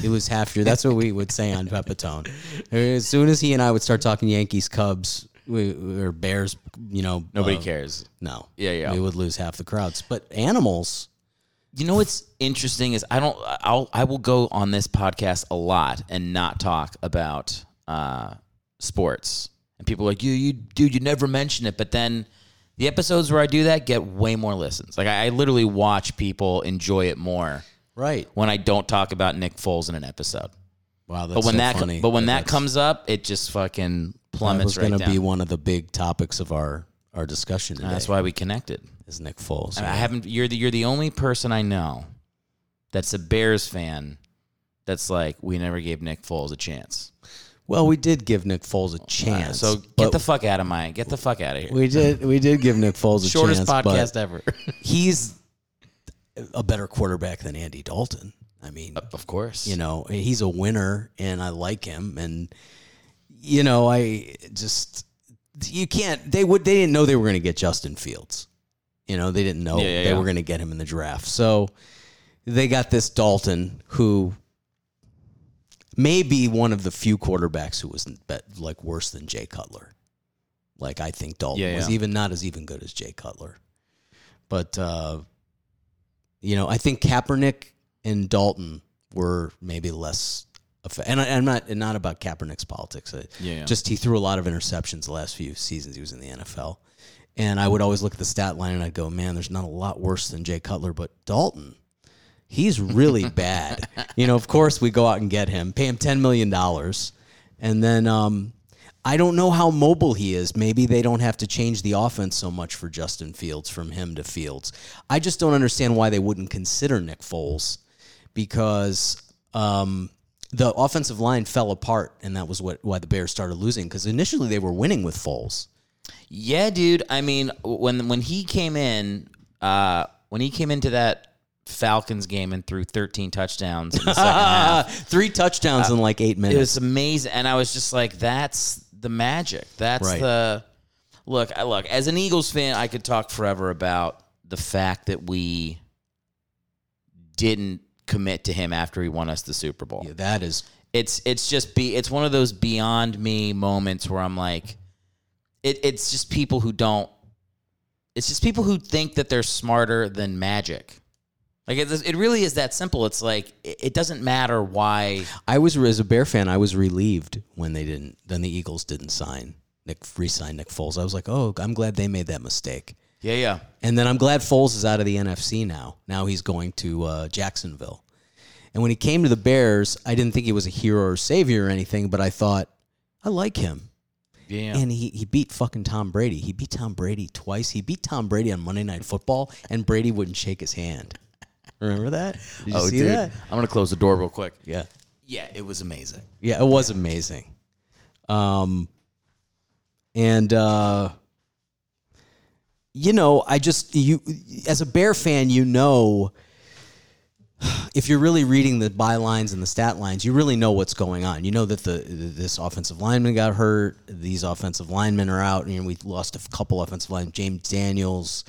[SPEAKER 4] You lose half your. That's what we would say on Pepitone. As soon as he and I would start talking Yankees, Cubs, we, or Bears, you know,
[SPEAKER 1] nobody
[SPEAKER 4] uh,
[SPEAKER 1] cares.
[SPEAKER 4] No.
[SPEAKER 1] Yeah, yeah.
[SPEAKER 4] We would lose half the crowds. But animals,
[SPEAKER 1] You know what's interesting is I don't I'll I will go on this podcast a lot and not talk about uh, sports. And people are like you you dude you never mention it, but then the episodes where I do that get way more listens. Like I, I literally watch people enjoy it more
[SPEAKER 4] right?
[SPEAKER 1] when I don't talk about Nick Foles in an episode.
[SPEAKER 4] Wow, that's
[SPEAKER 1] But when
[SPEAKER 4] so
[SPEAKER 1] that
[SPEAKER 4] funny.
[SPEAKER 1] but when that
[SPEAKER 4] That's-
[SPEAKER 1] comes up, it just fucking
[SPEAKER 4] that
[SPEAKER 1] plummets
[SPEAKER 4] was
[SPEAKER 1] right
[SPEAKER 4] going to be one of the big topics of our our discussion today.
[SPEAKER 1] That's why we connected.
[SPEAKER 4] Is Nick Foles.
[SPEAKER 1] I haven't. You're the you're the only person I know that's a Bears fan that's like we never gave Nick Foles a chance.
[SPEAKER 4] Well, we did give Nick Foles a chance.
[SPEAKER 1] so get the fuck out of my get the fuck out of here.
[SPEAKER 4] we did we did give Nick Foles a
[SPEAKER 1] Shortest
[SPEAKER 4] chance.
[SPEAKER 1] podcast ever. *laughs*
[SPEAKER 4] He's a better quarterback than Andy Dalton. I mean,
[SPEAKER 1] Of course.
[SPEAKER 4] you know, he's a winner and I like him and you know, I just you can't they would they didn't know they were going to get Justin Fields. You know, they didn't know
[SPEAKER 1] Yeah, yeah,
[SPEAKER 4] they
[SPEAKER 1] yeah.
[SPEAKER 4] were going to get him in the draft. So they got this Dalton who may be one of the few quarterbacks who was like worse than Jay Cutler. Like I think Dalton was even not as even good as Jay Cutler. But uh you know, I think Kaepernick and Dalton were maybe less. And I, I'm not not about Kaepernick's politics. I-
[SPEAKER 1] Yeah, yeah.
[SPEAKER 4] Just he threw a lot of interceptions the last few seasons he was in the NFL, and I would always look at the stat line and I'd go, "Man, there's not a lot worse than Jay Cutler, but Dalton." He's really *laughs* bad. You know, of course, we go out and get him, pay him $10 million. And then um, I don't know how mobile he is. Maybe they don't have to change the offense so much for Justin Fields from him to Fields. I just don't understand why they wouldn't consider Nick Foles because um, the offensive line fell apart, and that was what why the Bears started losing. Because initially they were winning with Foles.
[SPEAKER 1] Yeah, dude. I mean, when when he came in, uh, when he came into that Falcons game and threw 13 touchdowns in the second *laughs* half,
[SPEAKER 4] Three touchdowns in like eight minutes.
[SPEAKER 1] it was amazing. And I was just like, that's the magic. That's
[SPEAKER 4] Right.
[SPEAKER 1] the look. I look as an Eagles fan, I could talk forever about the fact that we didn't commit to him after he won us the Super Bowl.
[SPEAKER 4] Yeah, that is
[SPEAKER 1] it's it's just be it's one of those beyond me moments where I'm like, it, it's just people who don't. It's just people who think that they're smarter than magic. Like it, it really is that simple. It's like it, it doesn't matter why.
[SPEAKER 4] I was as a Bear fan, I was relieved when they didn't. Then the Eagles didn't sign Nick, re-sign Nick Foles. I was like, oh, I'm glad they made that mistake.
[SPEAKER 1] Yeah, yeah.
[SPEAKER 4] And then I'm glad Foles is out of the NFC now. Now he's going to uh, Jacksonville. And when he came to the Bears, I didn't think he was a hero or savior or anything, but I thought I like him.
[SPEAKER 1] Yeah.
[SPEAKER 4] And he, he beat fucking Tom Brady. He beat Tom Brady twice. He beat Tom Brady on Monday Night Football, and Brady wouldn't shake his hand. Remember that? Did you
[SPEAKER 1] oh,
[SPEAKER 4] see
[SPEAKER 1] dude.
[SPEAKER 4] that?
[SPEAKER 1] I'm gonna close the door real quick.
[SPEAKER 4] Yeah.
[SPEAKER 1] Yeah, it was amazing.
[SPEAKER 4] Yeah, it was amazing. Um, and uh, you know, I just you as a Bear fan, you know, *sighs* if you're really reading the bylines and the stat lines, you really know what's going on. You know that the this offensive lineman got hurt. These offensive linemen are out. You know, we lost a couple offensive linemen. James Daniels,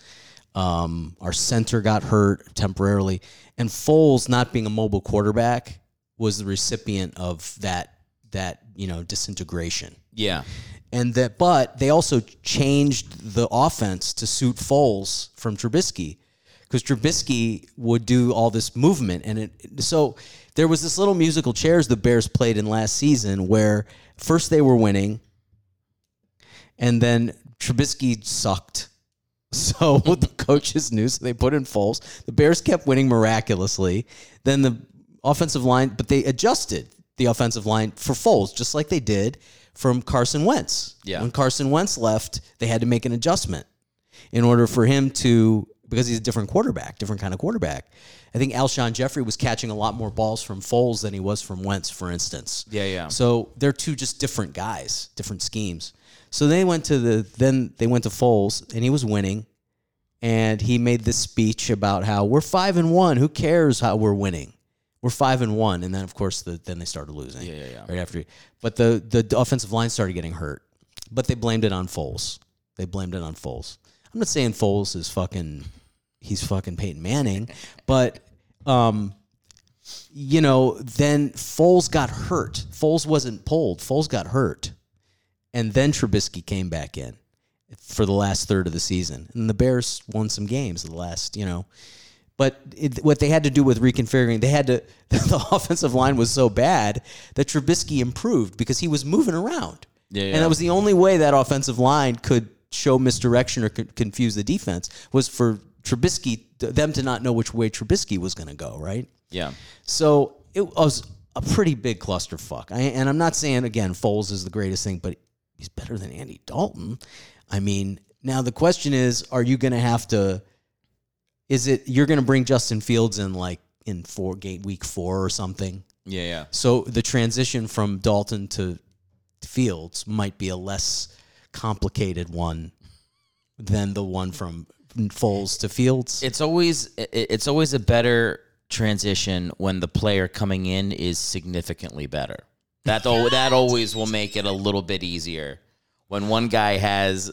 [SPEAKER 4] um, our center got hurt temporarily, and Foles, not being a mobile quarterback, was the recipient of that that you know disintegration
[SPEAKER 1] Yeah.
[SPEAKER 4] and that but they also changed the offense to suit Foles from Trubisky because Trubisky would do all this movement and it so there was this little musical chairs the Bears played in last season where first they were winning and then Trubisky sucked. *laughs* So *laughs* the coaches knew, so they put in Foles. The Bears kept winning miraculously. Then the offensive line, but they adjusted the offensive line for Foles, just like they did from Carson Wentz.
[SPEAKER 1] Yeah.
[SPEAKER 4] When Carson Wentz left, they had to make an adjustment in order for him to, because he's a different quarterback, different kind of quarterback. I think Alshon Jeffery was catching a lot more balls from Foles than he was from Wentz, for instance.
[SPEAKER 1] Yeah, yeah.
[SPEAKER 4] So they're two just different guys, different schemes. So they went to the then they went to Foles and he was winning, and he made this speech about how we're five and one. Who cares how we're winning? We're five and one, and then of course the, then they started losing.
[SPEAKER 1] Yeah, yeah, yeah.
[SPEAKER 4] Right after, but the the offensive line started getting hurt, but they blamed it on Foles. They blamed it on Foles. I'm not saying Foles is fucking he's fucking Peyton Manning, but um, you know, then Foles got hurt. Foles wasn't pulled. Foles got hurt. And then Trubisky came back in for the last third of the season. And the Bears won some games the last, you know. But it, what they had to do with reconfiguring, they had to, *laughs* the offensive line was so bad that Trubisky improved because he was moving around.
[SPEAKER 1] Yeah,
[SPEAKER 4] And that was the only way that offensive line could show misdirection or co- confuse the defense was for Trubisky, them to not know which way Trubisky was going to go, right?
[SPEAKER 1] Yeah.
[SPEAKER 4] So it was a pretty big clusterfuck. I, and I'm not saying again Foles is the greatest thing, but he's better than Andy Dalton. I mean, now the question is, are you going to have to? Is it you're going to bring Justin Fields in like in four game week four or something?
[SPEAKER 1] Yeah, yeah.
[SPEAKER 4] So the transition from Dalton to Fields might be a less complicated one than the one from Foles to Fields.
[SPEAKER 1] It's always it's always a better transition when the player coming in is significantly better. That al- *laughs* that always will make it a little bit easier when one guy has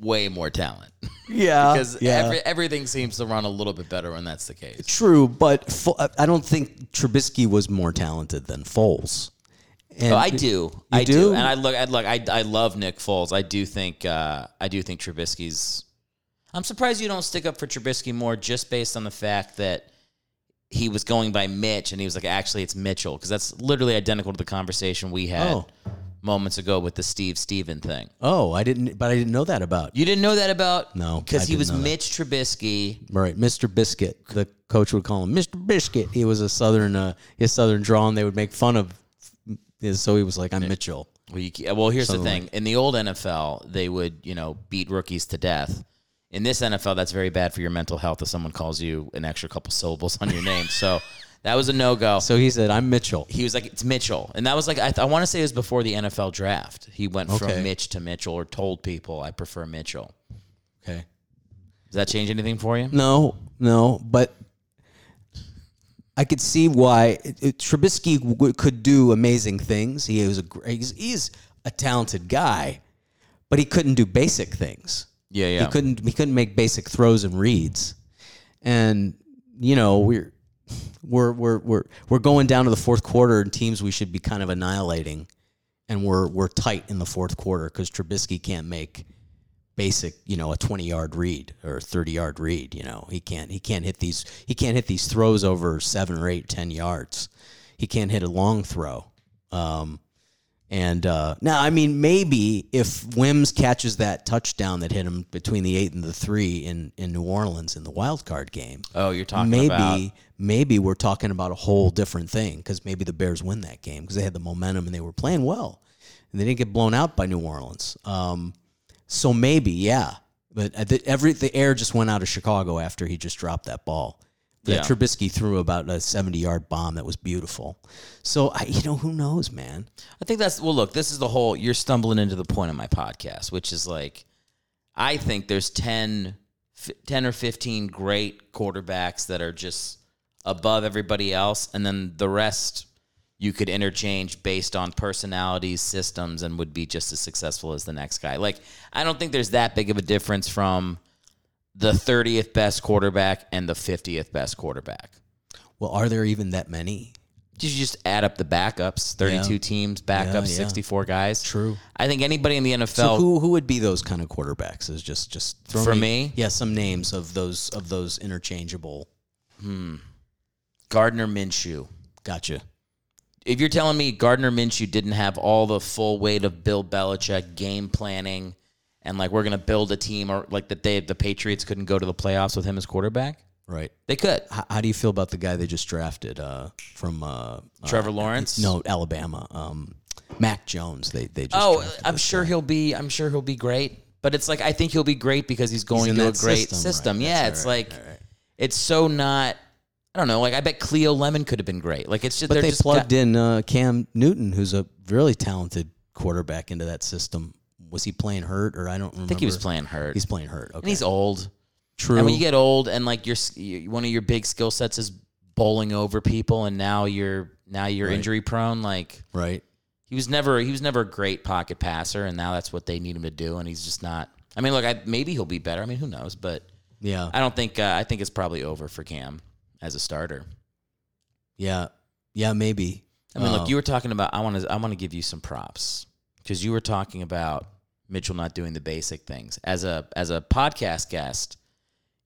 [SPEAKER 1] way more talent. *laughs*
[SPEAKER 4] yeah,
[SPEAKER 1] because every, everything seems to run a little bit better when that's the case.
[SPEAKER 4] true. But Fo- I don't think Trubisky was more talented than Foles. And
[SPEAKER 1] Oh, I do. I do.
[SPEAKER 4] do?
[SPEAKER 1] And I look. I look. I, I love Nick Foles. I do think. Uh, I do think Trubisky's. I'm surprised you don't stick up for Trubisky more, just based on the fact that he was going by Mitch, and he was like, actually, it's Mitchell, because that's literally identical to the conversation we had
[SPEAKER 4] Oh.
[SPEAKER 1] moments ago with the Steve Steven thing.
[SPEAKER 4] Oh, I didn't, but I didn't know that about.
[SPEAKER 1] You didn't know that about?
[SPEAKER 4] No,
[SPEAKER 1] because he was
[SPEAKER 4] know that.
[SPEAKER 1] Mitch Trubisky.
[SPEAKER 4] Right, Mr. Biscuit. The coach would call him Mr. Biscuit. He was a southern, uh, his southern draw, and they would make fun of. So he was like, "I'm Mitchell."
[SPEAKER 1] Well, you, well, here's
[SPEAKER 4] Something
[SPEAKER 1] the thing. In the old NFL, they would, you know, beat rookies to death. In this NFL, that's very bad for your mental health if someone calls you an extra couple syllables on your name. So that was a no go.
[SPEAKER 4] So he said, "I'm Mitchell."
[SPEAKER 1] he was like, "It's Mitchell," and that was like, I, th- I want to say it was before the NFL draft. He went
[SPEAKER 4] Okay.
[SPEAKER 1] from Mitch to Mitchell, or told people, "I prefer Mitchell."
[SPEAKER 4] Okay.
[SPEAKER 1] Does that change anything for you?
[SPEAKER 4] No, no, but I could see why it, it- Trubisky w- could do amazing things. He was a gr- he's, he's a talented guy, but he couldn't do basic things.
[SPEAKER 1] Yeah, yeah.
[SPEAKER 4] He couldn't he couldn't make basic throws and reads. And you know, we're we're we're we're we're going down to the fourth quarter and teams we should be kind of annihilating and we're we're tight in the fourth quarter cuz Trubisky can't make basic, you know, a 20-yard read or a 30-yard read, you know. He can't he can't hit these he can't hit these throws over 7 or 8 10 yards. He can't hit a long throw. Um and uh, now, I mean, maybe if Wims catches that touchdown that hit him between the eight and the three in, in New Orleans in the wild card game,
[SPEAKER 1] Oh, you're talking
[SPEAKER 4] maybe
[SPEAKER 1] about
[SPEAKER 4] maybe we're talking about a whole different thing because maybe the Bears win that game because they had the momentum and they were playing well and they didn't get blown out by New Orleans. Um, so maybe, yeah, but uh, the, every the air just went out of Chicago after he just dropped that ball. That
[SPEAKER 1] Yeah.
[SPEAKER 4] Trubisky threw about a seventy-yard bomb that was beautiful. So I, you know, who knows, man?
[SPEAKER 1] I think that's well. Look, this is the whole. You're stumbling into the point of my podcast, which is like, I think there's 10, f- 10 or fifteen great quarterbacks that are just above everybody else, and then the rest you could interchange based on personalities, systems, and would be just as successful as the next guy. Like, I don't think there's that big of a difference from the 30th best quarterback and the 50th best quarterback.
[SPEAKER 4] Well, are there even that many?
[SPEAKER 1] You just add up the backups, 32
[SPEAKER 4] Yeah.
[SPEAKER 1] teams, backups,
[SPEAKER 4] Yeah, yeah.
[SPEAKER 1] 64 guys.
[SPEAKER 4] True.
[SPEAKER 1] I think anybody in the NFL.
[SPEAKER 4] So who who would be those kind of quarterbacks? Is just just
[SPEAKER 1] For me?
[SPEAKER 4] yeah, some names of those of those interchangeable. Hmm.
[SPEAKER 1] Gardner Minshew.
[SPEAKER 4] Gotcha.
[SPEAKER 1] If you're telling me Gardner Minshew didn't have all the full weight of Bill Belichick game planning and like we're gonna build a team or like that they the Patriots couldn't go to the playoffs with him as quarterback,
[SPEAKER 4] Right.
[SPEAKER 1] they could.
[SPEAKER 4] How, how do you feel about the guy they just drafted uh, from uh,
[SPEAKER 1] Trevor
[SPEAKER 4] uh,
[SPEAKER 1] Lawrence?
[SPEAKER 4] No, Alabama. Um, Mac Jones. They they just
[SPEAKER 1] Oh, I'm sure
[SPEAKER 4] guy.
[SPEAKER 1] he'll be. I'm sure he'll be great. But it's like I think he'll be great because he's going
[SPEAKER 4] in
[SPEAKER 1] to a great
[SPEAKER 4] system,
[SPEAKER 1] system.
[SPEAKER 4] right.
[SPEAKER 1] Yeah,
[SPEAKER 4] That's
[SPEAKER 1] it's
[SPEAKER 4] right,
[SPEAKER 1] like
[SPEAKER 4] right,
[SPEAKER 1] it's so not. I don't know. Like I bet Cleo Lemon could have been great. Like it's just
[SPEAKER 4] But they
[SPEAKER 1] just
[SPEAKER 4] plugged
[SPEAKER 1] got-
[SPEAKER 4] in uh, Cam Newton, who's a really talented quarterback, into that system. Was he playing hurt or I don't remember?
[SPEAKER 1] I think he was playing hurt.
[SPEAKER 4] He's playing hurt. Okay.
[SPEAKER 1] and he's old.
[SPEAKER 4] true.
[SPEAKER 1] And when you get old and like your one of your big skill sets is bowling over people, and now you're now you're
[SPEAKER 4] Right.
[SPEAKER 1] injury prone. Like
[SPEAKER 4] right.
[SPEAKER 1] he was never he was never a great pocket passer, and now that's what they need him to do, and he's just not. I mean, look, I, maybe he'll be better. I mean, who knows? But
[SPEAKER 4] Yeah.
[SPEAKER 1] I don't think uh, I think it's probably over for Cam as a starter.
[SPEAKER 4] Yeah. Yeah. Maybe.
[SPEAKER 1] I mean, look, you were talking about. I want to. I want to give you some props because you were talking about Mitchell not doing the basic things as a as a podcast guest.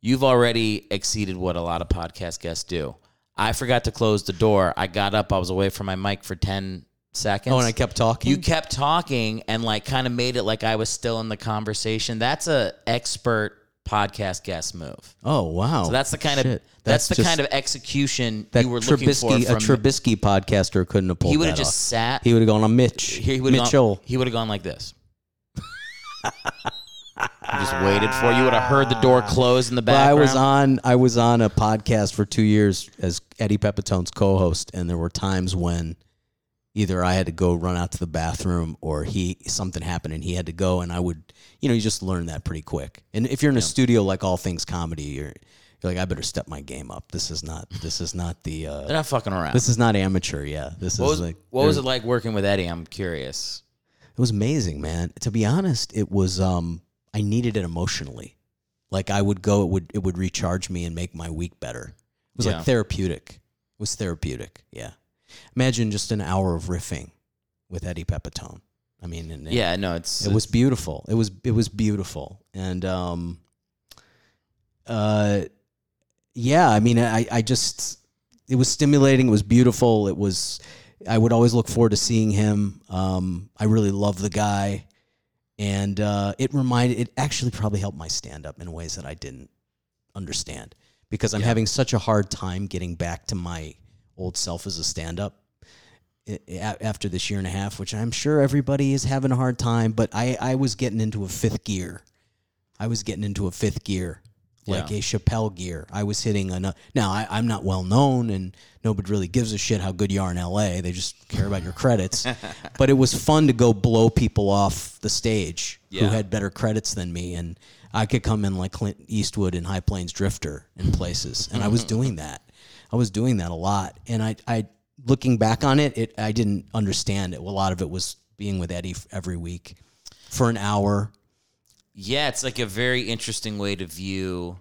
[SPEAKER 1] You've already exceeded what a lot of podcast guests do. I forgot to close the door. I got up. I was away from my mic for ten seconds.
[SPEAKER 4] Oh, and I kept talking.
[SPEAKER 1] You kept talking and like kind of made it like I was still in the conversation. That's a expert podcast guest move.
[SPEAKER 4] oh wow.
[SPEAKER 1] So that's the kind of
[SPEAKER 4] Shit.
[SPEAKER 1] that's, the kind of execution
[SPEAKER 4] that
[SPEAKER 1] you were looking for
[SPEAKER 4] Trubisky, a
[SPEAKER 1] from
[SPEAKER 4] Trubisky podcaster couldn't have pulled.
[SPEAKER 1] he would have just
[SPEAKER 4] off.
[SPEAKER 1] sat.
[SPEAKER 4] He would have gone on Mitch.
[SPEAKER 1] he would have
[SPEAKER 4] Mitchell.
[SPEAKER 1] gone, he would have gone like this. Just waited for you. Would have heard the door close in the
[SPEAKER 4] But I
[SPEAKER 1] background.
[SPEAKER 4] was on I was on a podcast for two years as Eddie Pepitone's co-host, and there were times when either I had to go run out to the bathroom or he something happened and he had to go and I would you know you just learn that pretty quick. And if you're in a studio like all things comedy, you're you're like I better step my game up. This is not this is not the uh,
[SPEAKER 1] They're not fucking around.
[SPEAKER 4] this is not amateur. Yeah, this
[SPEAKER 1] what
[SPEAKER 4] is
[SPEAKER 1] was,
[SPEAKER 4] like
[SPEAKER 1] what was it like working with Eddie? I'm curious.
[SPEAKER 4] It was amazing, man. To be honest, it was um I needed it emotionally. Like I would go it would it would recharge me and make my week better. It was
[SPEAKER 1] Yeah.
[SPEAKER 4] like therapeutic. It was therapeutic. Yeah. Imagine just an hour of riffing with Eddie Pepitone. I mean, and it,
[SPEAKER 1] Yeah, no, it's
[SPEAKER 4] it was beautiful. It was it was beautiful. And um uh yeah, I mean I I just it was stimulating, it was beautiful. It was I would always look forward to seeing him. Um I really love the guy. And uh it reminded it actually probably helped my stand up in ways that I didn't understand because I'm having such a hard time getting back to my old self as a stand up after this year and a half, which I'm sure everybody is having a hard time, but I, I was getting into a fifth gear. I was getting into a fifth gear, like
[SPEAKER 1] Yeah.
[SPEAKER 4] a Chappelle gear. I was hitting a. Now, I, I'm not well known and nobody really gives a shit how good you are in LA. They just care about your credits. *laughs* but it was fun to go blow people off the stage who had better credits than me. And I could come in like Clint Eastwood in High Plains Drifter in places. And I was mm-hmm. doing that. I was doing that a lot. And I, I looking back on it, it I didn't understand it. A lot of it was being with Eddie every week for an hour.
[SPEAKER 1] Yeah, it's like a very interesting way to view.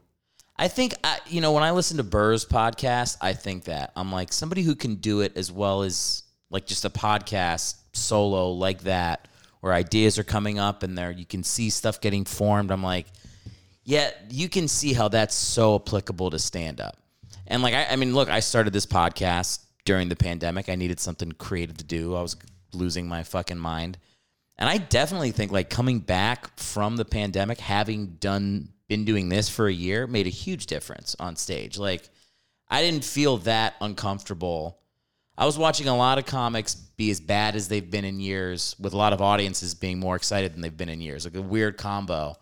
[SPEAKER 1] I think I, you know when I listen to Burr's podcast, I think that I'm like somebody who can do it as well as like just a podcast solo like that, where ideas are coming up and there you can see stuff getting formed. I'm like, yeah, you can see how that's so applicable to stand up. And like, I, I mean, look, I started this podcast during the pandemic. I needed something creative to do. I was losing my fucking mind. And I definitely think like coming back from the pandemic, having done been doing this for a year, made a huge difference on stage. Like I didn't feel that uncomfortable. I was watching a lot of comics be as bad as they've been in years, with a lot of audiences being more excited than they've been in years. Like a weird combo.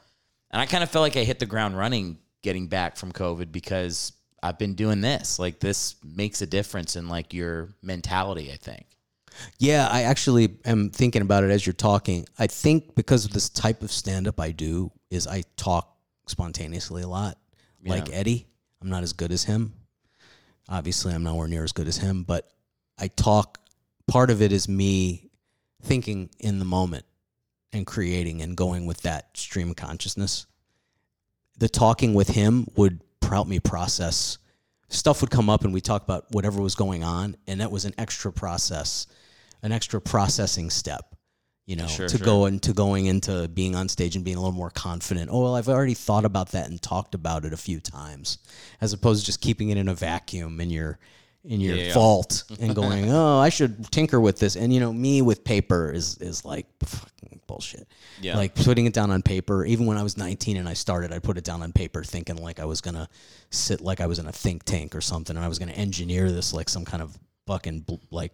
[SPEAKER 1] And I kind of felt like I hit the ground running getting back from COVID because I've been doing this. Like this makes a difference in like your mentality, I think.
[SPEAKER 4] Yeah, I actually am thinking about it as you're talking. I think because of this type of stand up I do is I talk spontaneously a lot. Like Eddie, I'm not as good as him. Obviously, I'm nowhere near as good as him, but I talk part of it is me thinking in the moment and creating and going with that stream of consciousness. The talking with him would help me process stuff would come up and we talk about whatever was going on and that was an extra process an extra processing step you know
[SPEAKER 1] Sure,
[SPEAKER 4] to
[SPEAKER 1] sure.
[SPEAKER 4] go into going into being on stage and being a little more confident oh well i've already thought about that and talked about it a few times as opposed to just keeping it in a vacuum in your in your
[SPEAKER 1] Yeah,
[SPEAKER 4] vault *laughs* and going oh i should tinker with this and you know me with paper is is like fucking bullshit
[SPEAKER 1] Yeah.
[SPEAKER 4] like putting it down on paper even when i was 19 and i started i put it down on paper thinking like i was gonna sit like i was in a think tank or something and i was gonna engineer this like some kind of fucking like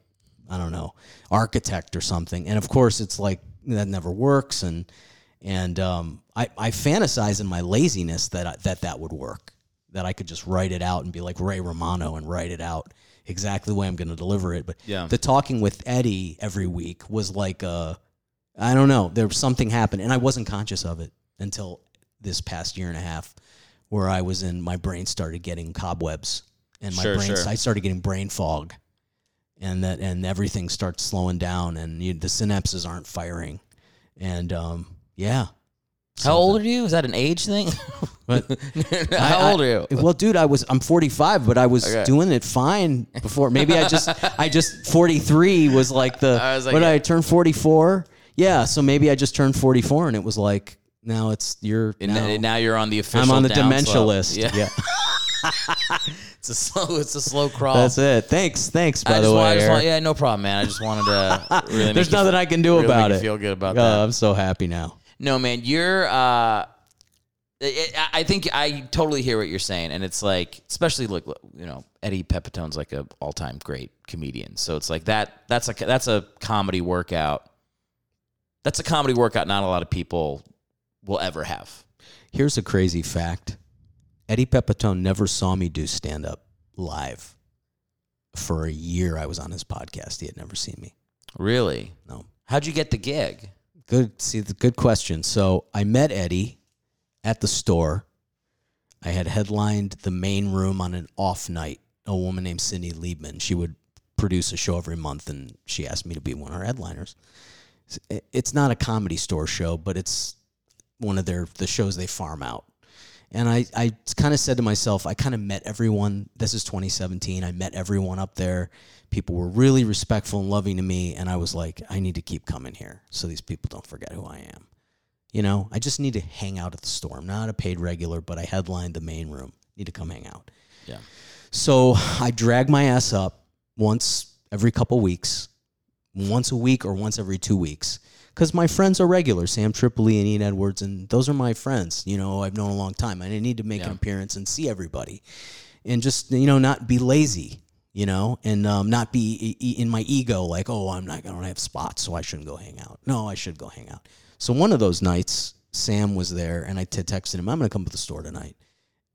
[SPEAKER 4] i don't know architect or something and of course it's like that never works and and um, I, I fantasize in my laziness that I, that that would work that i could just write it out and be like ray romano and write it out exactly the way i'm going to deliver it but
[SPEAKER 1] Yeah.
[SPEAKER 4] the talking with eddie every week was like uh I don't know. There was something happened, and I wasn't conscious of it until this past year and a half, where I was in. My brain started getting cobwebs, and my
[SPEAKER 1] Sure,
[SPEAKER 4] brain.
[SPEAKER 1] sure.
[SPEAKER 4] I started getting brain fog, and that and everything starts slowing down, and you, the synapses aren't firing, and um, yeah.
[SPEAKER 1] How old are you? Is that an age thing?
[SPEAKER 4] But *laughs*
[SPEAKER 1] How
[SPEAKER 4] I-
[SPEAKER 1] old are you?
[SPEAKER 4] I- well, dude, I was I'm 45, but I was
[SPEAKER 1] Okay.
[SPEAKER 4] doing it fine before. Maybe I just I just 43 was like the
[SPEAKER 1] I was like, yeah.
[SPEAKER 4] I turned 44? Yeah, so maybe I just turned 44 and it was like now it's you're now,
[SPEAKER 1] now you're on the official.
[SPEAKER 4] I'm on the dementia
[SPEAKER 1] slope.
[SPEAKER 4] list.
[SPEAKER 1] Yeah,
[SPEAKER 4] Yeah, *laughs*
[SPEAKER 1] it's a slow. It's a slow crawl.
[SPEAKER 4] that's it. Thanks, thanks. By
[SPEAKER 1] I
[SPEAKER 4] the way,
[SPEAKER 1] want, I just
[SPEAKER 4] Eric.
[SPEAKER 1] want, yeah, no problem, man. I just wanted to *laughs* really.
[SPEAKER 4] there's nothing I can do
[SPEAKER 1] really
[SPEAKER 4] about it.
[SPEAKER 1] you Feel good about
[SPEAKER 4] Uh,
[SPEAKER 1] that.
[SPEAKER 4] I'm so happy now.
[SPEAKER 1] No, man, you're. uh it, I- I think I totally hear what you're saying, and it's like, especially look, look, you know, Eddie Pepitone's like a all time great comedian, so it's like that. That's a that's a comedy workout. That's a comedy workout. Not a lot of people will ever have.
[SPEAKER 4] Here's a crazy fact: Eddie Pepitone never saw me do stand up live. For a year, I was on his podcast. He had never seen me.
[SPEAKER 1] Really?
[SPEAKER 4] No.
[SPEAKER 1] How'd you get the gig?
[SPEAKER 4] Good. See, the good question. So I met Eddie at the store. I had headlined the main room on an off night. A woman named Cindy Liebman. She would produce a show every month, and she asked me to be one of her headliners. It's- It's not a comedy store show, but it's one of their the shows they farm out. And I, I kind of said to myself, I kind of met everyone. This is 2017. I met everyone up there. People were really respectful and loving to me. And I was like, I need to keep coming here so these people don't forget who I am. You know, I just need to hang out at the store. I'm not a paid regular, but I headlined the main room. Need to come hang out.
[SPEAKER 1] Yeah.
[SPEAKER 4] So I drag my ass up once every couple weeks, once a week or once every two weeks. Because my friends are regular, Sam Tripoli and Ian Edwards, and those are my friends. You know, I've known a long time. I need to make an appearance and see everybody, and just you know, not be lazy. You know, and um, not be in my ego like, oh, I'm not gonna have spots, so I shouldn't go hang out. No, I should go hang out. So one of those nights, Sam was there, and I t- texted him, I'm gonna come to the store tonight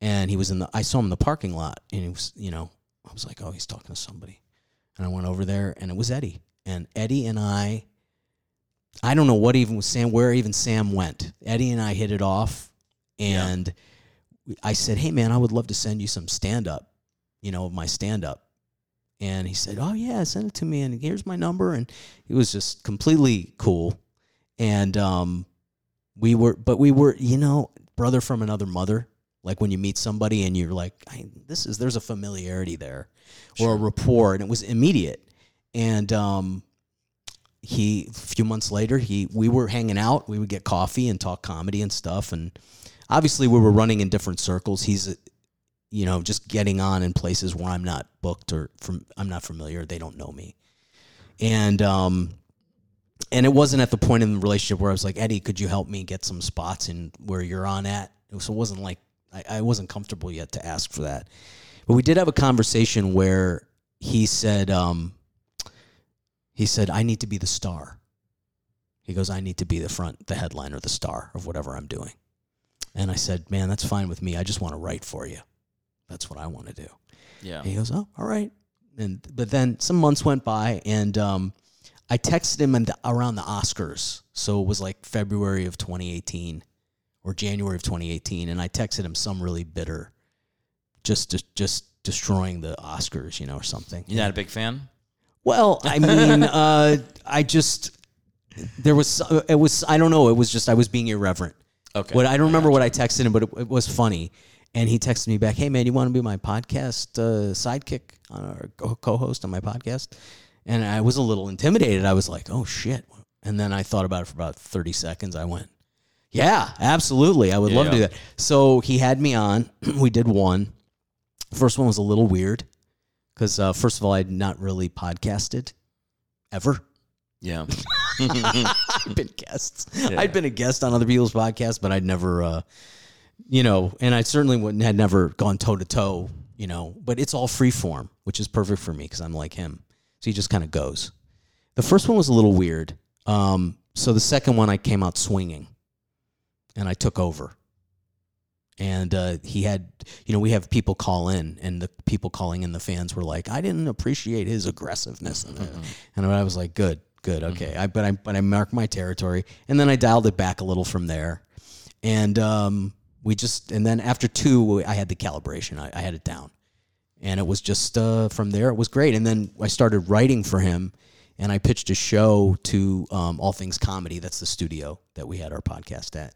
[SPEAKER 4] and he was in the I saw him in the parking lot and he was you know I was like oh he's talking to somebody and I went over there and it was Eddie and Eddie and I I don't know what even was Sam where even Sam went. Eddie and I hit it off and we- I said hey man I would love to send you some stand up you know of my stand up and he said oh yeah send it to me and here's my number. And he was just completely cool. And um we were but we were you know brother from another mother like when you meet somebody and you're like I, this is there's a familiarity there or a rapport and it was immediate. And um he a few months later he we were hanging out. We would get coffee and talk comedy and stuff. And obviously we were running in different circles. He's you know just getting on in places where i'm not booked or from i'm not familiar. They don't know me. And um and it wasn't at the point in the relationship where I was like, Eddie, could you help me get some spots in where you're on at? So it wasn't like I, I wasn't comfortable yet to ask for that. But we did have a conversation where he said, um, he said, I need to be the star. He goes, I need to be the front, the headliner, the star of whatever I'm doing. And I said, Man, that's fine with me. I just want to write for you. That's what I want to do.
[SPEAKER 1] Yeah.
[SPEAKER 4] And he goes, "Oh, all right." And but then some months went by, and um, I texted him the, around the Oscars, so it was like February of 2018 or January of 2018, and I texted him some really bitter, just just, just destroying the Oscars, you know, or something.
[SPEAKER 1] You're not a big fan?
[SPEAKER 4] Well, I mean, *laughs* uh, I just there was it was I don't know. It was just I was being irreverent.
[SPEAKER 1] Okay.
[SPEAKER 4] What I don't remember what I texted him, but it, it was funny. And he texted me back, "Hey man, you want to be my podcast uh, sidekick uh, or co- co-host on my podcast?" And I was a little intimidated. I was like, "Oh shit!" And then I thought about it for about thirty seconds. I went, "Yeah, absolutely. I would love to do that." So he had me on. *clears throat* we did one. First one was a little weird because uh, first of all, I'd not really podcasted ever.
[SPEAKER 1] Yeah. *laughs*
[SPEAKER 4] I've been guests. I'd been a guest on other people's podcasts, but I'd never, uh, you know, and I certainly wouldn't had never gone toe to toe, you know. But it's all free form, which is perfect for me because I'm like him. So he just kind of goes. The first one was a little weird. Um, so the second one, I came out swinging, and I took over. And uh, he had, you know, we have people call in, and the people calling in, the fans were like, "I didn't appreciate his aggressiveness," and, and I was like, "Good, good, okay." I but I but I marked my territory, and then I dialed it back a little from there, and um, we just and then after two, I had the calibration, I, I had it down, and it was just uh, from there, it was great, and then I started writing for him, and I pitched a show to um, All Things Comedy. That's the studio that we had our podcast at,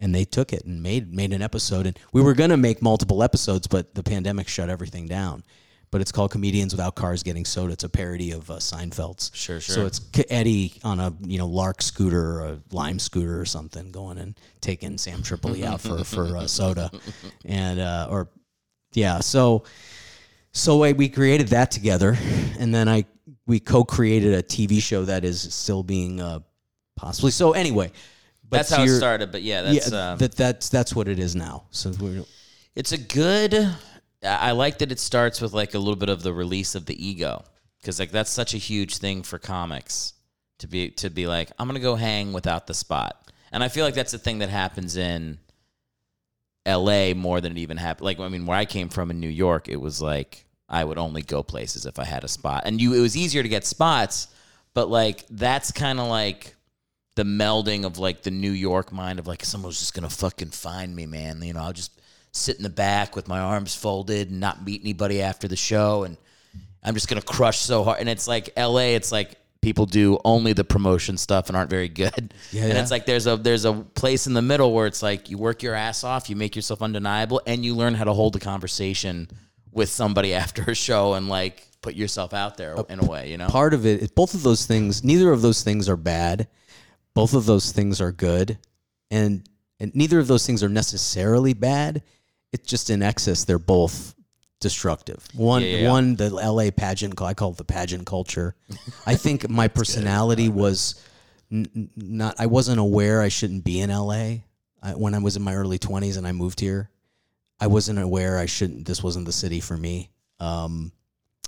[SPEAKER 4] and they took it and made made an episode. And we were gonna make multiple episodes, but the pandemic shut everything down. But it's called Comedians Without Cars Getting Soda. It's a parody of uh, Seinfeld's.
[SPEAKER 1] Sure, sure
[SPEAKER 4] So it's Eddie on a you know Lark scooter or a Lime scooter or something, going and taking Sam Tripoli out for for uh, soda, *laughs* and uh, or yeah. So so I, we created that together, and then I we co-created a TV show that is still being uh, possibly. So anyway, but
[SPEAKER 1] that's how it
[SPEAKER 4] your-
[SPEAKER 1] started, but yeah, that's
[SPEAKER 4] yeah,
[SPEAKER 1] um,
[SPEAKER 4] that that's that's what it is now. So we're
[SPEAKER 1] it's a good I like that it starts with like a little bit of the release of the ego cuz like that's such a huge thing for comics to be to be like I'm going to go hang without the spot. And I feel like that's the thing that happens in LA more than it even happened like I mean where I came from in New York it was like I would only go places if I had a spot. And you it was easier to get spots, but like that's kind of like the melding of like the New York mind of like someone's just gonna fucking find me, man. You know, I'll just sit in the back with my arms folded and not meet anybody after the show, and I'm just gonna crush so hard. And it's like L.A. It's like people do only the promotion stuff and aren't very good.
[SPEAKER 4] Yeah,
[SPEAKER 1] and
[SPEAKER 4] yeah.
[SPEAKER 1] it's like there's a there's a place in the middle where it's like you work your ass off, you make yourself undeniable, and you learn how to hold a conversation with somebody *laughs* after a show and like put yourself out there uh, in a way, you know.
[SPEAKER 4] part of it both of those things neither of those things are bad both of those things are good and and neither of those things are necessarily bad. It's just in excess they're both destructive. One
[SPEAKER 1] Yeah, yeah,
[SPEAKER 4] one the la pageant i call it the pageant culture. I think my personality was n- n- not i wasn't aware i shouldn't be in la I, when i was in my early 20s and i moved here i wasn't aware i shouldn't this wasn't the city for me. Um,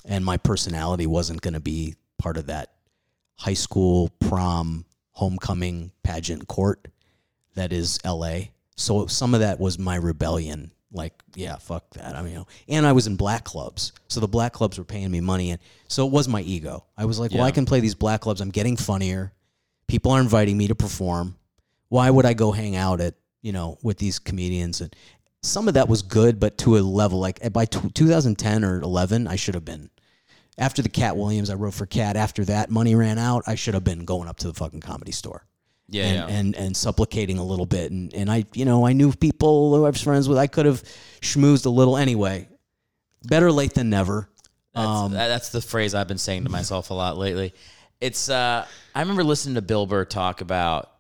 [SPEAKER 4] and my personality wasn't going to be part of that high school prom homecoming pageant court that is LA. So some of that was my rebellion. Like, yeah, fuck that. I mean, you know, and I was in black clubs. So the black clubs were paying me money. And so it was my ego. I was like, well, I can play these black clubs. I'm getting funnier. People are inviting me to perform. Why would I go hang out at, you know, with these comedians? And some of that was good, but to a level like by t- 2010 or 11, I should have been. After the Katt Williams, I wrote for Katt. After that, money ran out. I should have been going up to the fucking comedy store
[SPEAKER 1] yeah,
[SPEAKER 4] and,
[SPEAKER 1] yeah.
[SPEAKER 4] and and supplicating a little bit. And and I, you know, I knew people who I was friends with. I could have schmoozed a little anyway. Better late than never.
[SPEAKER 1] That's,
[SPEAKER 4] Um,
[SPEAKER 1] that's the phrase I've been saying to myself a lot lately. It's uh, I remember listening to Bill Burr talk about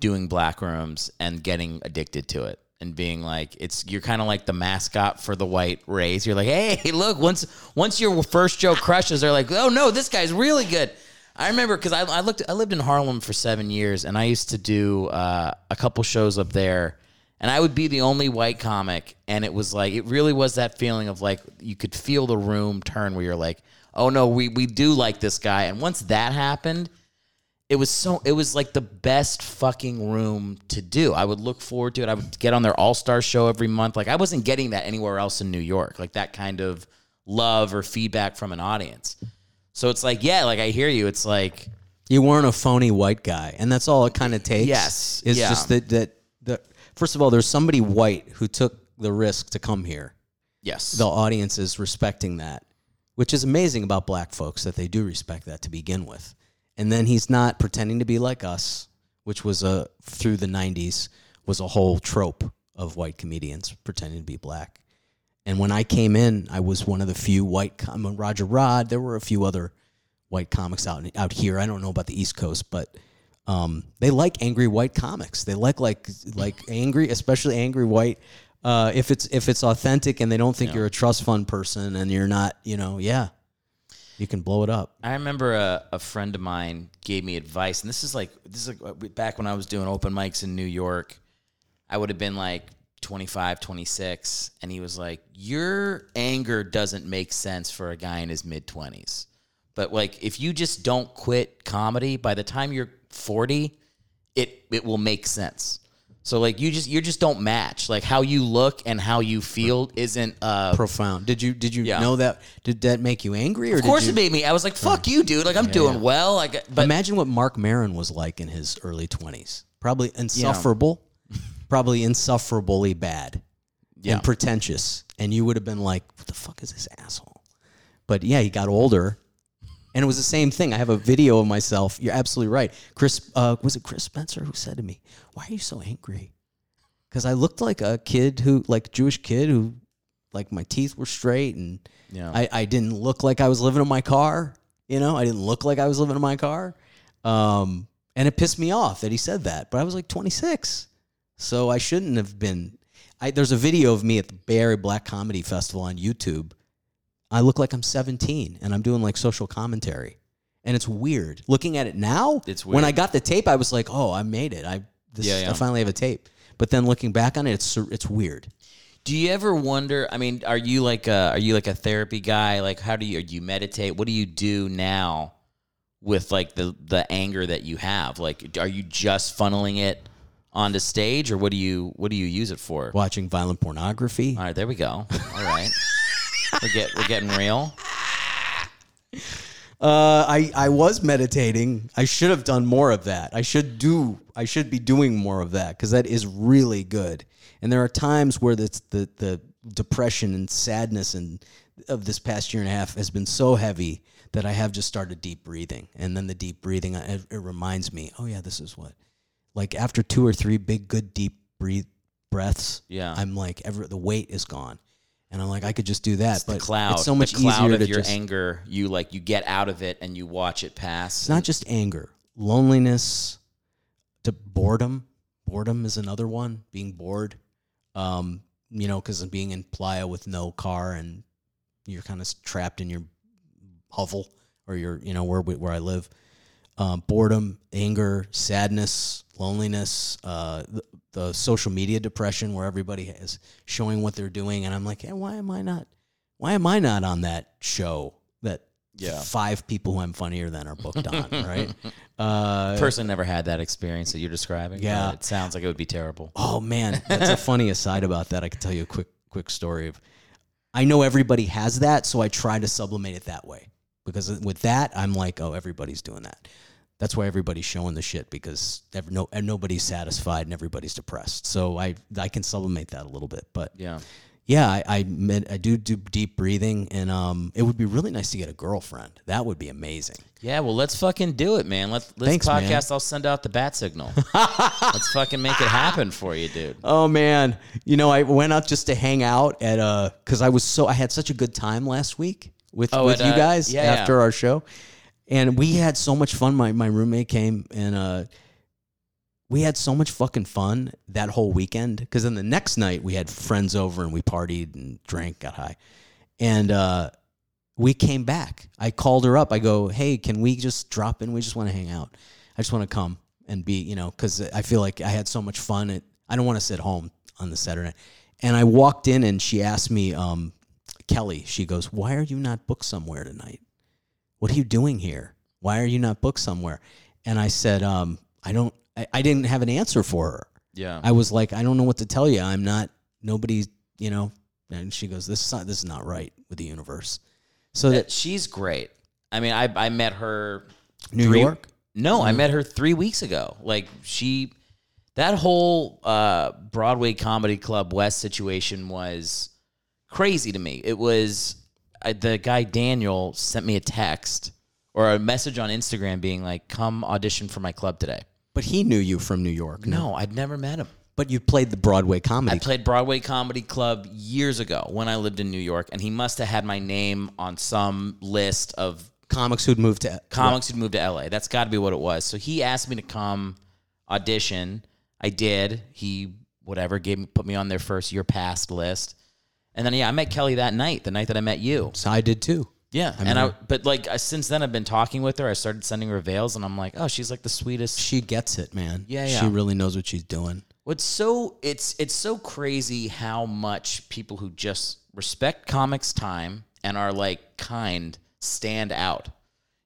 [SPEAKER 1] doing black rooms and getting addicted to it and being like, it's you're kind of like the mascot for the white race. You're like, hey, *laughs* look, once once your first joke crushes, they're like, oh no, this guy's really good. I remember because I, I looked I lived in Harlem for seven years and I used to do uh, a couple shows up there and I would be the only white comic, and it was like it really was that feeling of like you could feel the room turn where you're like, oh no, we we do like this guy, and once that happened, it was so it was like the best fucking room to do. I would look forward to it. I would get on their All Star show every month. Like I wasn't getting that anywhere else in New York, like that kind of love or feedback from an audience. So it's like, yeah, like I hear you. It's like,
[SPEAKER 4] You weren't a phony white guy, and that's all it kind of takes.
[SPEAKER 1] Yes,
[SPEAKER 4] it's
[SPEAKER 1] yeah.
[SPEAKER 4] just that that that. First of all, there's somebody white who took the risk to come here.
[SPEAKER 1] yes,
[SPEAKER 4] The audience is respecting that, which is amazing about black folks that they do respect that to begin with. And then he's not pretending to be like us, which was a through the '90s was a whole trope of white comedians pretending to be black. And when I came in, I was one of the few white. Com- Roger Rod. There were a few other white comics out out here. I don't know about the East Coast, but um, they like angry white comics. They like like like angry, especially angry white. Uh, if it's if it's authentic and they don't think you're a trust fund person and you're not, you know, yeah, you can blow it up.
[SPEAKER 1] I remember a, a friend of mine gave me advice, and this is like this is like uh, back when I was doing open mics in New York. I would have been like 25, 26, and he was like, "Your anger doesn't make sense for a guy in his mid 20s, but like if you just don't quit comedy, by the time you're 40, it it will make sense." So like you just you just don't match like how you look and how you feel isn't uh
[SPEAKER 4] Profound. Did you did you
[SPEAKER 1] Yeah.
[SPEAKER 4] know that? Did that make you angry? Or
[SPEAKER 1] of course
[SPEAKER 4] did
[SPEAKER 1] it
[SPEAKER 4] you,
[SPEAKER 1] made me I was like fuck you dude like I'm doing well like but
[SPEAKER 4] imagine what Marc Maron was like in his early twenties. Probably insufferable. probably insufferably bad.
[SPEAKER 1] Yeah.
[SPEAKER 4] and pretentious. And you would have been like, what the fuck is this asshole? But yeah, he got older. And it was the same thing. I have a video of myself. You're absolutely right. Chris, uh, was it Chris Spencer who said to me, why are you so angry? Because I looked like a kid who, like a Jewish kid who, like my teeth were straight and
[SPEAKER 1] Yeah.
[SPEAKER 4] I, I didn't look like I was living in my car. You know, I didn't look like I was living in my car. Um, and it pissed me off that he said that. But I was like 26. So I shouldn't have been. I, there's a video of me at the Bay Area Black Comedy Festival on YouTube. I look like I'm 17 and I'm doing like social commentary. And it's weird. Looking at it now,
[SPEAKER 1] It's
[SPEAKER 4] when. I got the tape, I was like, "Oh, I made it. I this
[SPEAKER 1] Yeah, yeah.
[SPEAKER 4] I finally have a tape." But then looking back on it, it's it's weird.
[SPEAKER 1] Do you ever wonder? I mean, are you like a are you like a therapy guy? Like, how do you do you meditate? What do you do now with like the the anger that you have? Like, are you just funneling it onto stage, or what do you what do you use it for?
[SPEAKER 4] Watching violent pornography.
[SPEAKER 1] All right, there we go. All right, *laughs* we're get we're getting real.
[SPEAKER 4] Uh, I I was meditating. I should have done more of that. I should do. I should be doing more of that because that is really good. And there are times where the the the depression and sadness and of this past year and a half has been so heavy that I have just started deep breathing. And then the deep breathing, it, it reminds me, oh yeah, this is what. Like after two or three big, good, deep breathe breaths,
[SPEAKER 1] Yeah.
[SPEAKER 4] I'm like, every, the weight is gone. And I'm like, I could just do that,
[SPEAKER 1] It's
[SPEAKER 4] but
[SPEAKER 1] the cloud.
[SPEAKER 4] it's so much
[SPEAKER 1] the cloud
[SPEAKER 4] easier
[SPEAKER 1] of
[SPEAKER 4] to
[SPEAKER 1] your
[SPEAKER 4] just.
[SPEAKER 1] anger. You like you get out of it and you watch it pass.
[SPEAKER 4] It's not just anger, loneliness, to boredom. Boredom is another one. Being bored, um, you know, because of being in Playa with no car and you're kind of trapped in your hovel or your, you know, where where I live. Um, boredom, anger, sadness, loneliness, uh, the, social media depression where everybody is showing what they're doing, and I'm like, hey, why am I not? Why am I not on that show that
[SPEAKER 1] Yeah.
[SPEAKER 4] five people who I'm funnier than are booked on, *laughs* right? Uh,
[SPEAKER 1] Person never had that experience that you're describing.
[SPEAKER 4] Yeah.
[SPEAKER 1] it sounds like it would be terrible.
[SPEAKER 4] oh man, that's a funny aside about that. I can tell you a quick quick story of. I know everybody has that, so I try to sublimate it that way because with that, I'm like, oh, everybody's doing that. That's why everybody's showing the shit because ev- no, and nobody's satisfied and everybody's depressed. So I I can sublimate that a little bit, but
[SPEAKER 1] Yeah.
[SPEAKER 4] yeah, I I, med- I do do deep breathing, and um, it would be really nice to get a girlfriend. That would be amazing.
[SPEAKER 1] Yeah, well, let's fucking do it, man. Let's this
[SPEAKER 4] Thanks, man.
[SPEAKER 1] podcast. I'll send out the bat signal. *laughs* let's fucking make it happen for you, dude.
[SPEAKER 4] Oh man, you know I went out just to hang out at uh because I was so I had such a good time last week with
[SPEAKER 1] Oh,
[SPEAKER 4] with
[SPEAKER 1] at,
[SPEAKER 4] you
[SPEAKER 1] uh,
[SPEAKER 4] guys
[SPEAKER 1] yeah, yeah.
[SPEAKER 4] after our show, and we had so much fun. My my roommate came and uh we had so much fucking fun that whole weekend because then the next night we had friends over and we partied and drank, got high, and uh we came back. I called her up. I go, hey, can we just drop in? We just want to hang out. I just want to come and be, you know, because I feel like I had so much fun. It, I don't want to sit home on the Saturday. And I walked in and she asked me, um, Kelly, she goes, why are you not booked somewhere tonight? What are you doing here? Why are you not booked somewhere? And I said, um, I don't, I, I didn't have an answer for her.
[SPEAKER 1] Yeah.
[SPEAKER 4] I was like, I don't know what to tell you. I'm not, nobody's, you know, and she goes, this is not, this is not right with the universe. So
[SPEAKER 1] That-
[SPEAKER 4] that
[SPEAKER 1] she's great. I mean, I I met her
[SPEAKER 4] New
[SPEAKER 1] three-
[SPEAKER 4] York?
[SPEAKER 1] No, I met her three weeks ago. Like she, that whole uh, Broadway Comedy Club West situation was crazy to me. It was I, the guy Daniel sent me a text or a message on Instagram being like, "Come audition for my club today."
[SPEAKER 4] But he knew you from New York.
[SPEAKER 1] No, I'd never met him.
[SPEAKER 4] But you played the Broadway comedy.
[SPEAKER 1] I played Broadway Comedy Club years ago when I lived in New York, and he must have had my name on some list of
[SPEAKER 4] comics who'd moved to
[SPEAKER 1] comics who'd moved to LA. That's got to be what it was. So he asked me to come audition. I did. He whatever gave me put me on their first year past list, and then yeah, I met Kelly that night, the night that I met you.
[SPEAKER 4] So I did too.
[SPEAKER 1] Yeah, and I but like uh, since then I've been talking with her. I started sending her veils, and I'm like, oh, she's like the sweetest.
[SPEAKER 4] She gets it, man.
[SPEAKER 1] Yeah,
[SPEAKER 4] She really knows what she's doing.
[SPEAKER 1] What's so it's it's so crazy how much people who just respect comics time and are like kind stand out.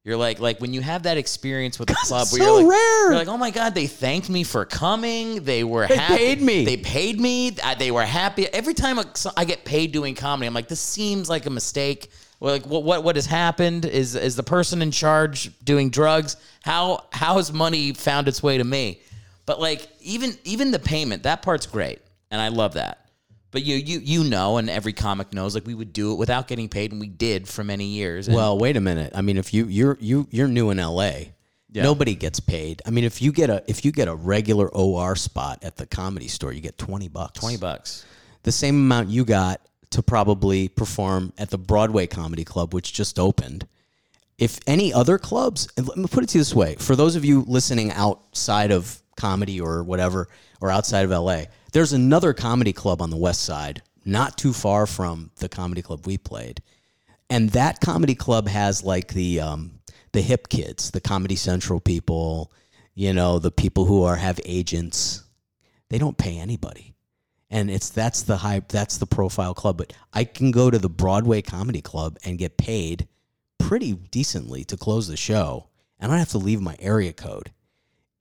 [SPEAKER 1] You're like like when you have that experience with a club where
[SPEAKER 4] so
[SPEAKER 1] you're like,
[SPEAKER 4] rare.
[SPEAKER 1] you're like, oh my god, they thanked me for coming. They were
[SPEAKER 4] They
[SPEAKER 1] happy.
[SPEAKER 4] paid me.
[SPEAKER 1] They paid me. They were happy. Every time I get paid doing comedy, I'm like, this seems like a mistake. Like what what what has happened is is the person in charge doing drugs? How how has money found its way to me? But like even even the payment, that part's great, and I love that. But you you you know, and every comic knows, like we would do it without getting paid, and we did for many years. And
[SPEAKER 4] Well, wait a minute. I mean, if you you're you you're new in LA, nobody gets paid. I mean, if you get a if you get a regular OR spot at the comedy store, you get twenty bucks.
[SPEAKER 1] twenty bucks.
[SPEAKER 4] the same amount you got to probably perform at the Broadway Comedy Club, which just opened. If any other clubs, and let me put it to you this way: for those of you listening outside of comedy or whatever, or outside of LA, there's another comedy club on the West Side, not too far from the comedy club we played, and that comedy club has like the um, the hip kids, the Comedy Central people, you know, the people who are have agents. They don't pay anybody. And it's that's the high that's the profile club. But i can go to the broadway comedy club and get paid pretty decently to close the show. And i don't have to leave my area code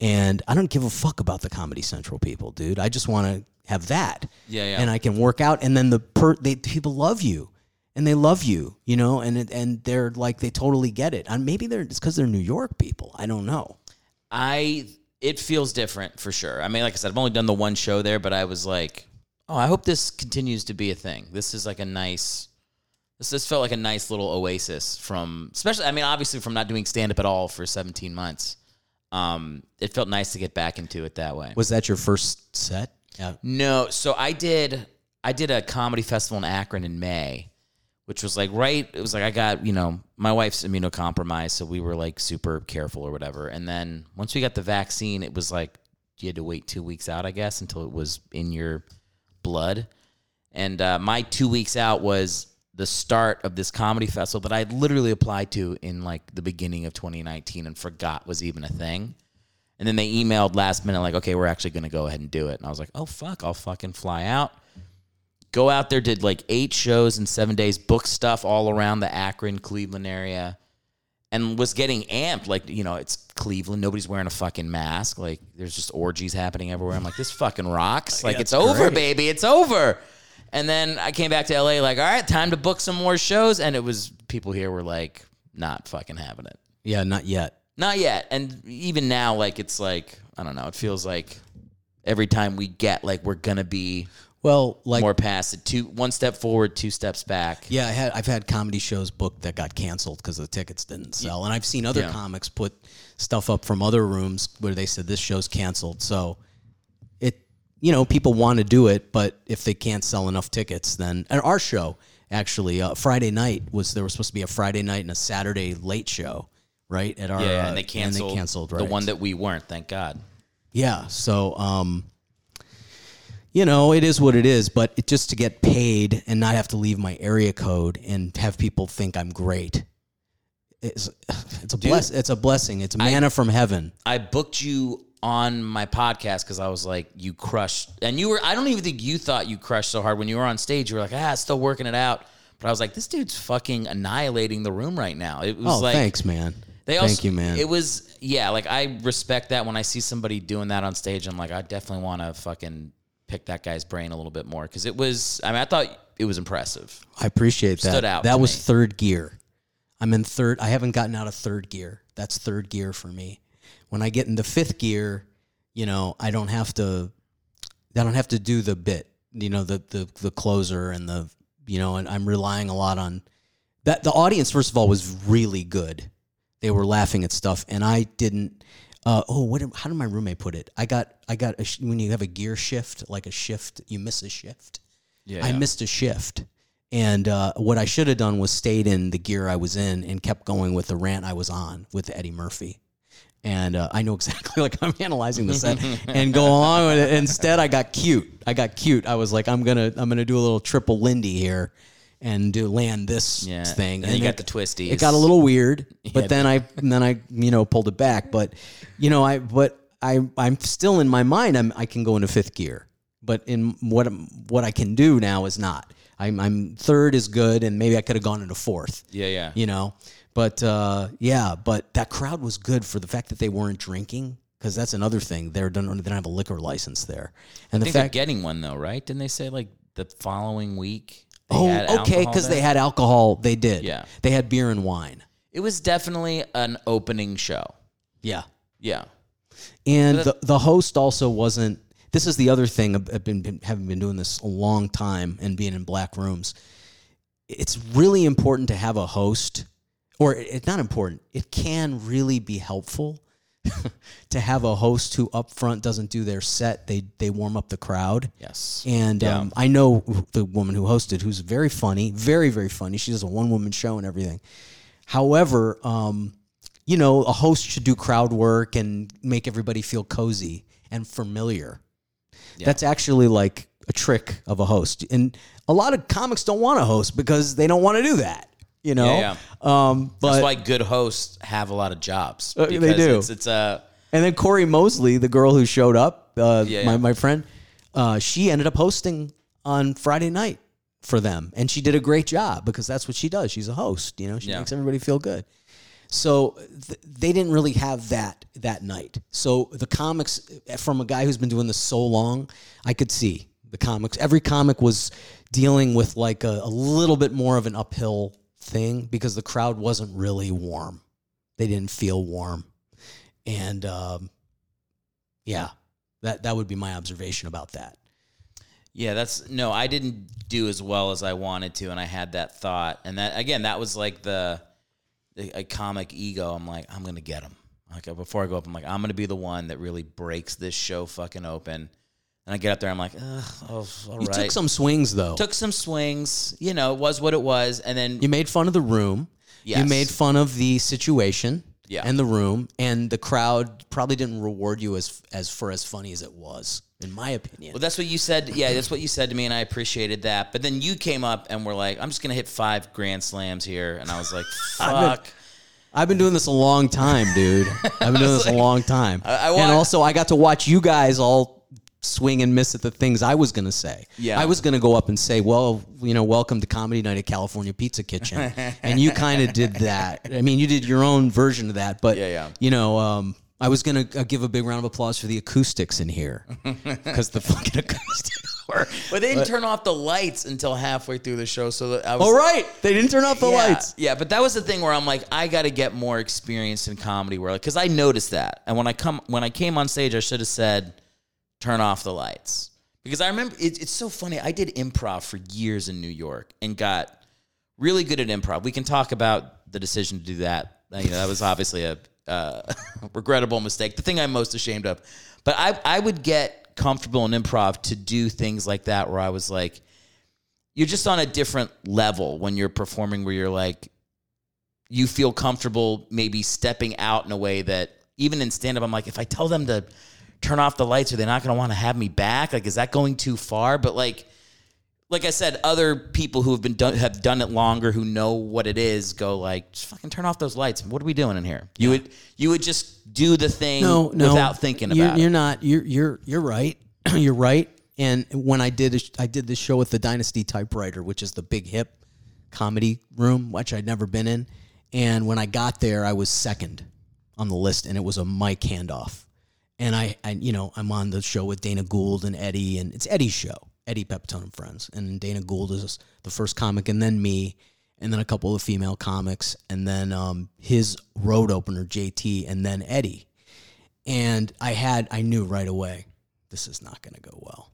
[SPEAKER 4] and i don't give a fuck about the comedy central people dude i just want to have that
[SPEAKER 1] Yeah, yeah.
[SPEAKER 4] and i can work out and then the per they people love you and they love you, you know, and it- and they're like they totally get it. And maybe they're it's because they're New York people. I don't know.
[SPEAKER 1] I it feels different for sure. I mean, like I said, I've only done the one show there, but I was like, oh, I hope this continues to be a thing. This is like a nice. This this felt like a nice little oasis from, especially. I mean, obviously from not doing stand up at all for 17 months. Um, it felt nice to get back into it that way.
[SPEAKER 4] Was that your first set? Yeah.
[SPEAKER 1] No, so I did I did a comedy festival in Akron in May, which was like right it was like I got, you know, my wife's immunocompromised, so we were like super careful or whatever. And then once we got the vaccine, it was like you had to wait 2 weeks out, I guess, until it was in your blood. And uh, my 2 weeks out was the start of this comedy festival that I literally applied to in like the beginning of 2019 and forgot was even a thing. And then they emailed last minute, like, okay, we're actually going to go ahead and do it. And I was like, oh, fuck, I'll fucking fly out. Go out there, did like eight shows in seven days, book stuff all around the Akron, Cleveland area, and was getting amped. Like, you know, it's Cleveland. Nobody's wearing a fucking mask. Like, there's just orgies happening everywhere. I'm like, this fucking rocks. *laughs* Like, it's over, baby. It's over. And then I came back to LA, like, all right, time to book some more shows. And it was people here were like, not fucking having it.
[SPEAKER 4] Yeah, not yet.
[SPEAKER 1] Not yet. And even now, like it's like I don't know. It feels like every time we get like we're gonna be
[SPEAKER 4] Well, like
[SPEAKER 1] more past it. Two one step forward, two steps back.
[SPEAKER 4] Yeah, I had I've had comedy shows booked that got canceled because the tickets didn't sell, and I've seen other
[SPEAKER 1] Yeah.
[SPEAKER 4] comics put stuff up from other rooms where they said this show's canceled. So you know, people want to do it, but if they can't sell enough tickets, then and our show actually uh, Friday night was there was supposed to be a Friday night and a Saturday late show, right? At our
[SPEAKER 1] Yeah,
[SPEAKER 4] uh,
[SPEAKER 1] and they canceled.
[SPEAKER 4] and they canceled right?
[SPEAKER 1] the one that we weren't. Thank God.
[SPEAKER 4] Yeah. So, um, you know, it is what it is, but it just to get paid and not have to leave my area code and have people think I'm great. It's, it's a bless. It's a blessing. It's manna from heaven.
[SPEAKER 1] I booked you on my podcast because I was like, you crushed, and you were. I don't even think you thought you crushed so hard when you were on stage. You were like, ah, still working it out. But I was like, this dude's fucking annihilating the room right now. It was
[SPEAKER 4] Oh,
[SPEAKER 1] like,
[SPEAKER 4] thanks, man.
[SPEAKER 1] They also,
[SPEAKER 4] Thank you, man.
[SPEAKER 1] It was yeah, like I respect that when I see somebody doing that on stage. I'm like, I definitely want to fucking pick that guy's brain a little bit more because it was. I mean, I thought it was impressive.
[SPEAKER 4] I appreciate that.
[SPEAKER 1] Stood out
[SPEAKER 4] that was
[SPEAKER 1] me.
[SPEAKER 4] third gear. I'm in third. I haven't gotten out of third gear. That's third gear for me. When I get into fifth gear, you know, I don't have to. I don't have to do the bit. You know, the the the closer and the you know, and I'm relying a lot on that. The audience, first of all, was really good. They were laughing at stuff, and I didn't. Uh, oh, what? How did my roommate put it? I got. I got. A, when you have a gear shift, like a shift, you miss a shift.
[SPEAKER 1] Yeah,
[SPEAKER 4] I missed a shift. And uh, what I should have done was stayed in the gear I was in and kept going with the rant I was on with Eddie Murphy. And uh, I know exactly *laughs* like I'm analyzing the set and go along with it. Instead, I got cute. I got cute. I was like, I'm gonna I'm gonna do a little triple Lindy here and do land this
[SPEAKER 1] Yeah,
[SPEAKER 4] thing.
[SPEAKER 1] and you got the twisties.
[SPEAKER 4] It got a little weird, *laughs* but then I then I you know pulled it back. But you know I but I I'm still in my mind. I'm I can go into fifth gear, but in what what I can do now is not. I'm I'm third is good, and maybe I could have gone into fourth.
[SPEAKER 1] Yeah, yeah.
[SPEAKER 4] You know, but uh, yeah, but that crowd was good for the fact that they weren't drinking. Because that's another thing. They're don't, they don't have a liquor license there, and
[SPEAKER 1] I
[SPEAKER 4] the fact
[SPEAKER 1] getting one though, right? Didn't they say like the following week? they
[SPEAKER 4] oh
[SPEAKER 1] had
[SPEAKER 4] okay because they had alcohol. They did.
[SPEAKER 1] Yeah.
[SPEAKER 4] they had beer and wine.
[SPEAKER 1] It was definitely an opening show.
[SPEAKER 4] Yeah,
[SPEAKER 1] Yeah.
[SPEAKER 4] And the, the host also wasn't. This is the other thing. I've I've been, been having been doing this a long time and being in black rooms. It's really important to have a host, or it's not important. It can really be helpful *laughs* to have a host who up front doesn't do their set. They they warm up the crowd.
[SPEAKER 1] Yes.
[SPEAKER 4] And
[SPEAKER 1] Yeah.
[SPEAKER 4] um, I know the woman who hosted, who's very funny, very very funny. She does a one woman show and everything. However, um, you know, a host should do crowd work and make everybody feel cozy and familiar. That's actually like a trick of a host, and a lot of comics don't want to host because they don't want to do that. You know,
[SPEAKER 1] Yeah,
[SPEAKER 4] Um, but
[SPEAKER 1] That's why good hosts have a lot of jobs.
[SPEAKER 4] Uh, they do.
[SPEAKER 1] It's, it's a
[SPEAKER 4] And then Corey Mosley, the girl who showed up, uh,
[SPEAKER 1] Yeah,
[SPEAKER 4] my,
[SPEAKER 1] yeah.
[SPEAKER 4] my friend, uh, she ended up hosting on Friday night for them. And she did a great job because that's what she does. She's a host, you know, she
[SPEAKER 1] Yeah.
[SPEAKER 4] makes everybody feel good. So th- they didn't really have that that night. So the comics, from a guy who's been doing this so long, I could see The comics, every comic was dealing with like a, a little bit more of an uphill thing because the crowd wasn't really warm. They didn't feel warm, and um, yeah, that that would be my observation about that.
[SPEAKER 1] Yeah, that's no, I didn't do as well as I wanted to, and I had that thought, and that again, that was like the, the a comic ego. I'm like, I'm gonna get him. Like before I go up, I'm like, I'm gonna be the one that really breaks this show fucking open. And I get up there, I'm like, Ugh, oh, all
[SPEAKER 4] You
[SPEAKER 1] right.
[SPEAKER 4] took some swings though.
[SPEAKER 1] took some swings. You know, it was what it was, and then
[SPEAKER 4] You made fun of the room. You
[SPEAKER 1] Yes.
[SPEAKER 4] made fun of the situation
[SPEAKER 1] Yeah.
[SPEAKER 4] and the room, and the crowd probably didn't reward you as as for as funny as it was, in my opinion.
[SPEAKER 1] Well, that's what you said. Yeah, that's what you said to me, and I appreciated that. But then you came up and were like, "I'm just gonna hit five grand slams here," and I was like, *laughs* "Fuck."
[SPEAKER 4] I've been doing this a long time, dude. *laughs* I've been doing this a long time,
[SPEAKER 1] I
[SPEAKER 4] and
[SPEAKER 1] want-
[SPEAKER 4] also I got to watch you guys all swing and miss at the things I was going to say.
[SPEAKER 1] Yeah.
[SPEAKER 4] I was going to go up and say, "Well, you know, welcome to Comedy Night at California Pizza Kitchen," *laughs* and you kind of did that. I mean, you did your own version of that, but
[SPEAKER 1] Yeah, yeah.
[SPEAKER 4] you know. Um, I was gonna uh, give a big round of applause for the acoustics in here *laughs* because the fucking acoustics *laughs* were.
[SPEAKER 1] But they didn't turn off the lights until halfway through the show, so that I was.
[SPEAKER 4] All right, they didn't turn off the
[SPEAKER 1] yeah,
[SPEAKER 4] lights.
[SPEAKER 1] Yeah, but that was the thing where I'm like, I got to get more experience in comedy, world because I noticed that, and when I come when I came on stage, I should have said, "Turn off the lights," because I remember it, it's so funny. I did improv for years in New York and got really good at improv. We can talk about the decision to do that. You know, that was obviously a uh, *laughs* regrettable mistake. The thing I'm most ashamed of. But I I would get comfortable in improv to do things like that, where I was like you're just on a different level when you're performing where you're like you feel comfortable maybe stepping out in a way that even in stand up I'm like if I tell them to turn off the lights are they not going to want to have me back like is that going too far but like like I said other people who have been done have done it longer who know what it is go like just fucking turn off those lights what are we doing in here you would you would just do the thing
[SPEAKER 4] no, no,
[SPEAKER 1] without thinking
[SPEAKER 4] you're,
[SPEAKER 1] about
[SPEAKER 4] you're not. You're you're you're right. *clears throat* you're right. And when I did, I did this show with the Dynasty Typewriter, which is the big hip comedy room, which I'd never been in. And when I got there, I was second on the list, and it was a mic handoff. And I, I, you know, I'm on the show with Dana Gould and Eddie, and it's Eddie's show, Eddie Pepitone and Friends. And Dana Gould is the first comic, and then me, and then a couple of female comics, and then um, his road opener, JT, and then Eddie. And I had, I knew right away, this is not going to go well.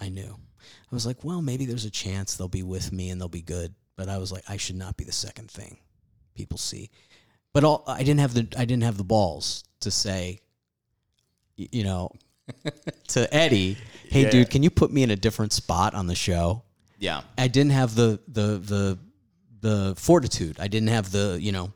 [SPEAKER 4] I knew. I was like, well, maybe there's a chance they'll be with me and they'll be good. But I was like, I should not be the second thing people see. But all, I didn't have the, I didn't have the balls to say, you know, to Eddie, *laughs* hey,
[SPEAKER 1] Yeah.
[SPEAKER 4] dude, can you put me in a different spot on the show?
[SPEAKER 1] yeah
[SPEAKER 4] I didn't have the the the the fortitude. I didn't have the you know.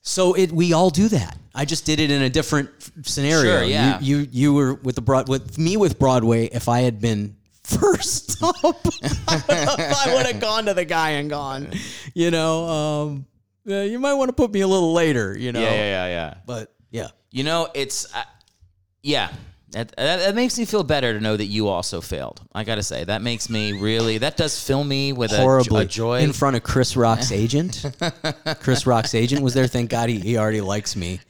[SPEAKER 4] So it we all do that. I just did it in a different scenario.
[SPEAKER 1] Sure, yeah.
[SPEAKER 4] You you, you were with the broad with me with Broadway. If I had been *laughs* first *laughs* up, I would have gone to the guy and gone. You know, um, yeah, you might want to put me a little later. You know,
[SPEAKER 1] yeah yeah yeah yeah
[SPEAKER 4] but yeah.
[SPEAKER 1] You know, it's yeah. That, that that makes me feel better to know that you also failed. I gotta say that makes me really. That does fill me with a,
[SPEAKER 4] horribly
[SPEAKER 1] a joy.
[SPEAKER 4] in front of Chris Rock's agent. *laughs* Chris Rock's agent was there. Thank God he, he already likes me.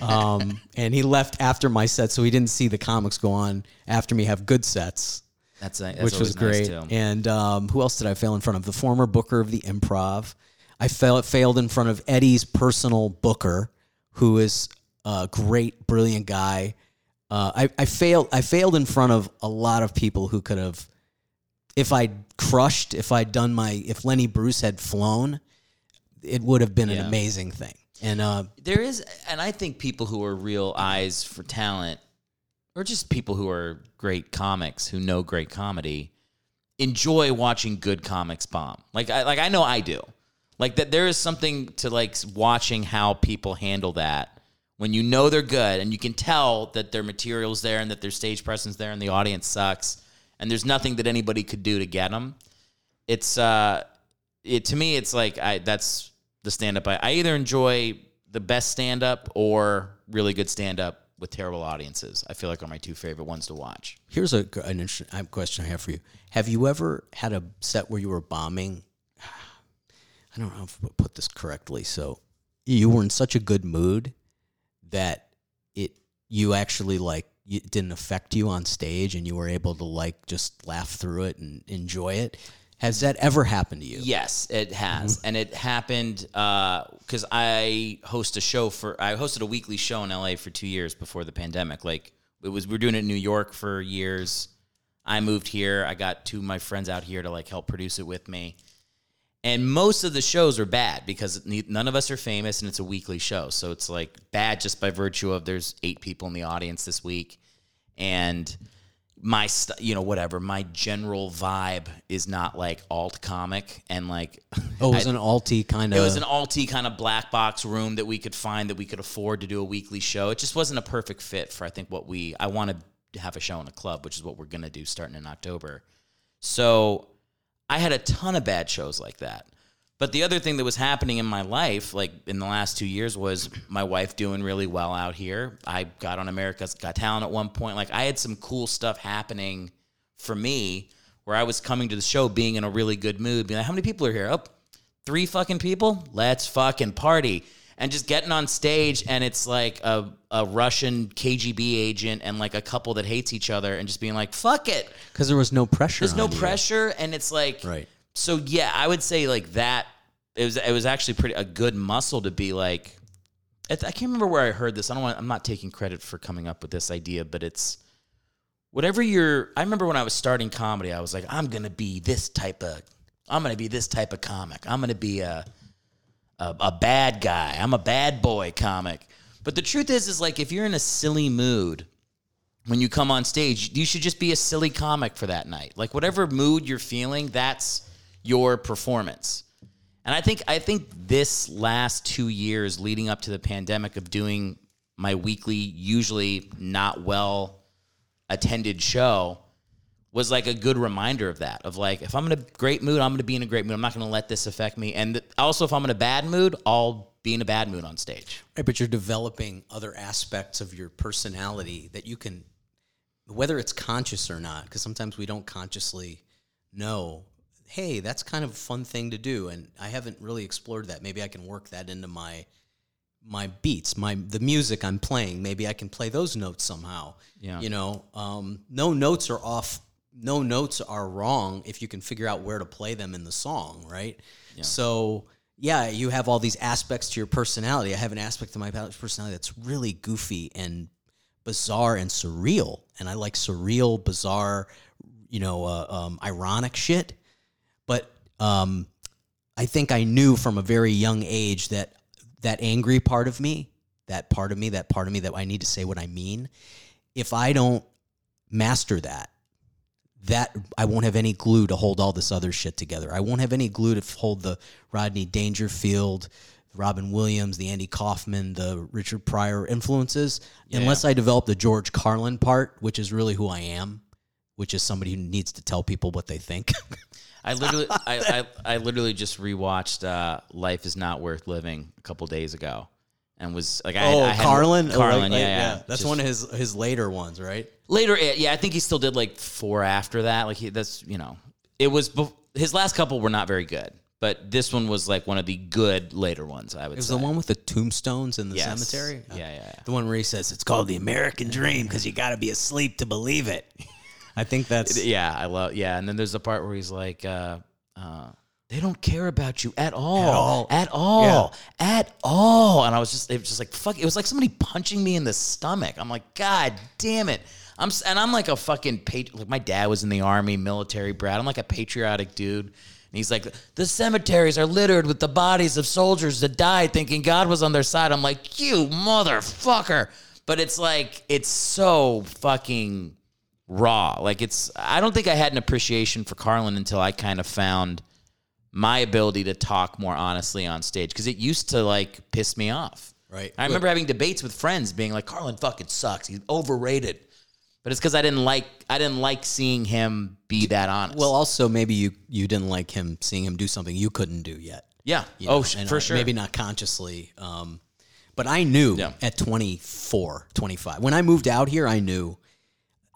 [SPEAKER 4] Um, and he left after my set, so he didn't see the comics go on after me have good sets,
[SPEAKER 1] that's, that's
[SPEAKER 4] which was great.
[SPEAKER 1] Nice too.
[SPEAKER 4] and um, who else did I fail in front of? The former booker of the Improv. I fail, failed in front of Eddie's personal booker, who is a great, brilliant guy. Uh, I, I failed. I failed in front of a lot of people who could have if I'd crushed, if I'd done my, if Lenny Bruce had flown, it would have been an
[SPEAKER 1] Yeah.
[SPEAKER 4] amazing thing. And uh,
[SPEAKER 1] there is, and I think people who are real eyes for talent, or just people who are great comics who know great comedy, enjoy watching good comics bomb. Like I like I know I do. Like that there is something to like watching how people handle that when you know they're good and you can tell that their material's there and that their stage presence there and the audience sucks and there's nothing that anybody could do to get them. It's uh it to me it's like I that's the stand up I, I either enjoy the best stand up or really good stand up with terrible audiences. I feel like are my two favorite ones to watch.
[SPEAKER 4] here's a, an interesting question I have for you. Have you ever had a set where you were bombing? *sighs* I don't know if I put this correctly. So you were in such a good mood that it, you actually like, it didn't affect you on stage and you were able to like just laugh through it and enjoy it. Has that ever happened to you?
[SPEAKER 1] Yes, it has, mm-hmm. and it happened uh, because I host a show for I hosted a weekly show in LA for two years before the pandemic. Like it was, we were doing it in New York for years. I moved here. I got two of my friends out here to like help produce it with me, and most of the shows are bad because none of us are famous, and it's a weekly show, so it's like bad just by virtue of there's eight people in the audience this week, and my st- you know whatever my general vibe is not like alt comic and like
[SPEAKER 4] Oh, it was an alti kind of.
[SPEAKER 1] it was an alti kind of black box room that we could find that we could afford to do a weekly show. It just wasn't a perfect fit for i think what we i want to have a show in a club which is what we're going to do starting in october. So i had a ton of bad shows like that but the other thing that was happening in my life, like in the last two years, was my wife doing really well out here. I got on America's Got Talent at one point. Like I had some cool stuff happening for me where I was coming to the show being in a really good mood, being like, how many people are here? Oh, three fucking people? Let's fucking party. And just getting on stage and it's like a, a Russian KGB agent and like a couple that hates each other and just being like, fuck it.
[SPEAKER 4] because there was no pressure.
[SPEAKER 1] There's no
[SPEAKER 4] you.
[SPEAKER 1] pressure, and it's like
[SPEAKER 4] Right.
[SPEAKER 1] So yeah, I would say like that. It was it was actually pretty a good muscle to be like. I can't remember where I heard this. I don't want. I'm not taking credit for coming up with this idea, but it's whatever you're. I remember when I was starting comedy, I was like, I'm gonna be this type of. I'm gonna be this type of comic. I'm gonna be a a, a bad guy. I'm a bad boy comic. But the truth is, is like if you're in a silly mood when you come on stage, you should just be a silly comic for that night. Like whatever mood you're feeling, that's your performance. And I think I think this last two years leading up to the pandemic of doing my weekly, usually not well attended show was like a good reminder of that. Of like, if I'm in a great mood, I'm going to be in a great mood. I'm not going to let this affect me. And th- also, if I'm in a bad mood, I'll be in a bad mood on stage.
[SPEAKER 4] Right, but you're developing other aspects of your personality that you can, whether it's conscious or not, because sometimes we don't consciously know. Hey, that's kind of a fun thing to do, and I haven't really explored that. Maybe I can work that into my my beats, my the music I'm playing. Maybe I can play those notes somehow.
[SPEAKER 1] Yeah.
[SPEAKER 4] you know, um, no notes are off. No notes are wrong if you can figure out where to play them in the song, right? So yeah, you have all these aspects to your personality. I have an aspect to my personality that's really goofy and bizarre and surreal, and I like surreal, bizarre, you know, uh, um, ironic shit. But um, I think I knew from a very young age that that angry part of me, that part of me, that part of me that I need to say what I mean, if I don't master that, that I won't have any glue to hold all this other shit together. I won't have any glue to hold the Rodney Dangerfield, Robin Williams, the Andy Kaufman, the Richard Pryor influences, unless I develop the George Carlin part, which is really who I am, which is somebody who needs to tell people what they think. *laughs*
[SPEAKER 1] I literally, I, I, I literally just rewatched uh, "Life Is Not Worth Living" a couple days ago, and was like, I,
[SPEAKER 4] oh,
[SPEAKER 1] I had,
[SPEAKER 4] Carlin, Oh,
[SPEAKER 1] Carlin,
[SPEAKER 4] like-
[SPEAKER 1] yeah,
[SPEAKER 4] like,
[SPEAKER 1] yeah,
[SPEAKER 4] That's
[SPEAKER 1] Just-
[SPEAKER 4] one of his his later ones, right?
[SPEAKER 1] Later. eh, Yeah, I think he still did like four after that. Like he, that's you know, it was bef- his last couple were not very good, but this one was like one of the good later ones. I would
[SPEAKER 4] It was
[SPEAKER 1] say
[SPEAKER 4] the one with the tombstones in the
[SPEAKER 1] Yes.
[SPEAKER 4] cemetery.
[SPEAKER 1] Yeah, yeah, yeah.
[SPEAKER 4] The one where he says it's called the American Dream because you got to be asleep to believe it. *laughs* I think that's
[SPEAKER 1] Yeah, I love. Yeah, and then there's the part where he's like, uh, uh, "They don't care about you at all,
[SPEAKER 4] all.
[SPEAKER 1] at all, at all." And I was just, it was just like, "Fuck!" It was like somebody punching me in the stomach. I'm like, "God damn it!" I'm and I'm like a fucking pat- like my dad was in the army, military brat. I'm like a patriotic dude. And he's like, the cemeteries are littered with the bodies of soldiers that died thinking God was on their side. I'm like, you motherfucker. But it's like, it's so fucking raw. Like it's I don't think I had an appreciation for Carlin until I kind of found my ability to talk more honestly on stage because it used to like piss me off.
[SPEAKER 4] Right.
[SPEAKER 1] I remember having debates with friends being like Carlin fucking sucks. He's overrated. But it's cuz I didn't like I didn't like seeing him be that honest.
[SPEAKER 4] well. Also, maybe you you didn't like him seeing him do something you couldn't do yet.
[SPEAKER 1] yeah.
[SPEAKER 4] you
[SPEAKER 1] oh,
[SPEAKER 4] know,
[SPEAKER 1] sh-
[SPEAKER 4] and,
[SPEAKER 1] for
[SPEAKER 4] uh,
[SPEAKER 1] sure.
[SPEAKER 4] Maybe not consciously. Um, but I knew
[SPEAKER 1] Yeah.
[SPEAKER 4] at 24, 25. When I moved out here, I knew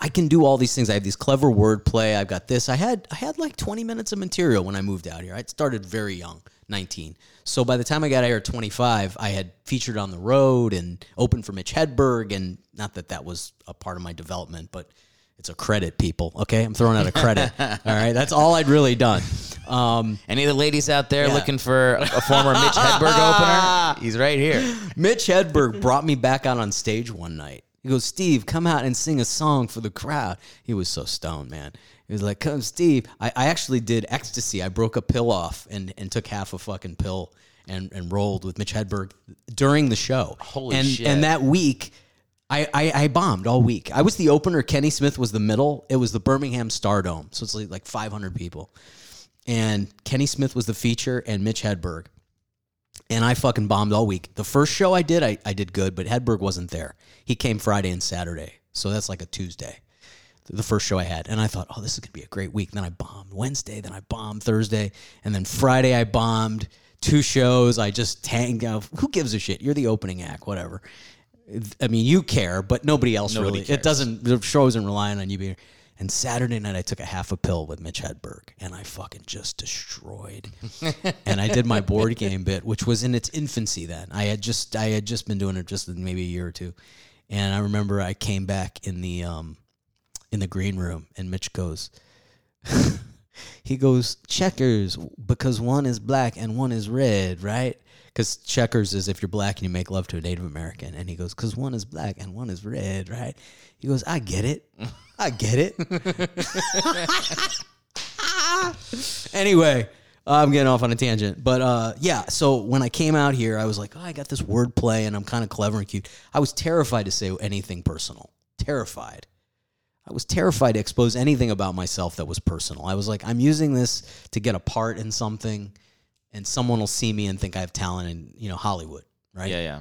[SPEAKER 4] I can do all these things. I have these clever wordplay. I've got this. I had I had like 20 minutes of material when I moved out here. I started very young, 19. So by the time I got here at 25, I had featured on the road and opened for Mitch Hedberg. And not that that was a part of my development, but it's a credit, people. Okay, I'm throwing out a credit. *laughs* all right, that's all I'd really done. Um,
[SPEAKER 1] Any of the ladies out there
[SPEAKER 4] Yeah.
[SPEAKER 1] looking for a former Mitch *laughs* Hedberg opener? He's right here.
[SPEAKER 4] Mitch Hedberg brought me back out on stage one night. He goes, Steve, come out and sing a song for the crowd. He was so stoned, man. He was like, come, Steve. I, I actually did ecstasy. I broke a pill off and, and took half a fucking pill and, and rolled with Mitch Hedberg during the show.
[SPEAKER 1] Holy
[SPEAKER 4] and,
[SPEAKER 1] shit.
[SPEAKER 4] And that week, I, I, I bombed all week. I was the opener. Kenny Smith was the middle. It was the Birmingham Stardome. So it's like, like 500 people. And Kenny Smith was the feature and Mitch Hedberg and I fucking bombed all week. The first show I did, I, I did good, but Hedberg wasn't there. He came Friday and Saturday, so that's like a Tuesday. The first show I had, and I thought, oh, this is gonna be a great week. Then I bombed Wednesday, then I bombed Thursday, and then Friday I bombed two shows. I just tanked. out. Who gives a shit? You're the opening act, whatever. I mean, you care, but nobody else
[SPEAKER 1] Nobody
[SPEAKER 4] really.
[SPEAKER 1] cares.
[SPEAKER 4] It doesn't. The show isn't relying on you being. And Saturday night, I took a half a pill with Mitch Hedberg, and I fucking just destroyed. *laughs* and I did my board game bit, which was in its infancy. Then I had just I had just been doing it just maybe a year or two, and I remember I came back in the um in the green room, and Mitch goes. *laughs* he goes checkers because one is black and one is red, right? Because checkers is if you're black and you make love to a Native American, and he goes because one is black and one is red, right? He goes, I get it, I get it. *laughs* anyway, I'm getting off on a tangent, but uh, yeah. So when I came out here, I was like, oh, I got this wordplay, and I'm kind of clever and cute. I was terrified to say anything personal. Terrified. I was terrified to expose anything about myself that was personal. I was like, I'm using this to get a part in something, and someone will see me and think I have talent in you know Hollywood, right?
[SPEAKER 1] Yeah, yeah.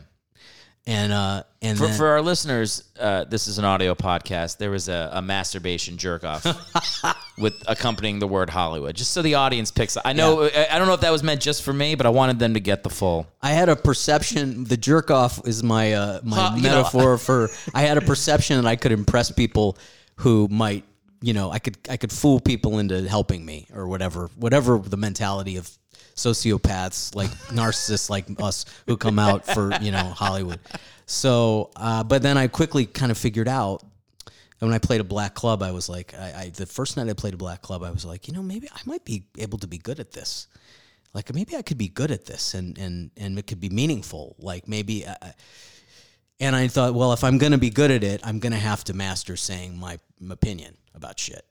[SPEAKER 4] And uh, and
[SPEAKER 1] For,
[SPEAKER 4] then,
[SPEAKER 1] for our listeners, uh, this is an audio podcast. There was a, a masturbation jerk off *laughs* with accompanying the word Hollywood, just so the audience picks. I know I, I don't know if that was meant just for me, but I wanted them to get the full.
[SPEAKER 4] I had a perception. The jerk off is my uh, my
[SPEAKER 1] Huh, you know-
[SPEAKER 4] metaphor *laughs* for. I had a perception that I could impress people who might, you know, I could I could fool people into helping me or whatever, whatever the mentality of sociopaths like narcissists like us who come out for you know Hollywood. So, uh, but then I quickly kind of figured out. When I played a black club, I was like, I, I the first night I played a black club, I was like, you know, maybe I might be able to be good at this like maybe I could be good at this and and and it could be meaningful. Like maybe, uh, and I thought, well, if I'm gonna be good at it, I'm gonna have to master saying my opinion about shit.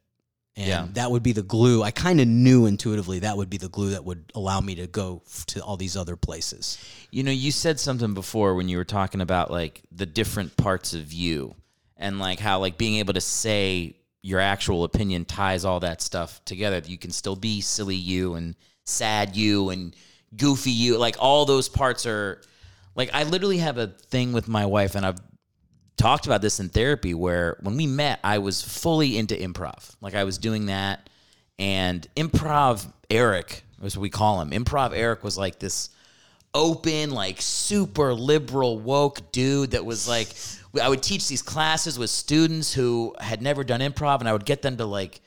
[SPEAKER 4] And
[SPEAKER 1] Yeah.
[SPEAKER 4] that would be the glue. I kind of knew intuitively that would be the glue that would allow me to go f- to all these other places.
[SPEAKER 1] You know, you said something before when you were talking about like the different parts of you and like how like being able to say your actual opinion ties all that stuff together. You can still be silly you and sad you and goofy you. Like all those parts are like I literally have a thing with my wife and I've talked about this in therapy where when we met I was fully into improv. Like I was doing that and improv Eric what we call him. Improv Eric was like this open, like super liberal, woke dude that was like, I would teach these classes with students who had never done improv, and I would get them to like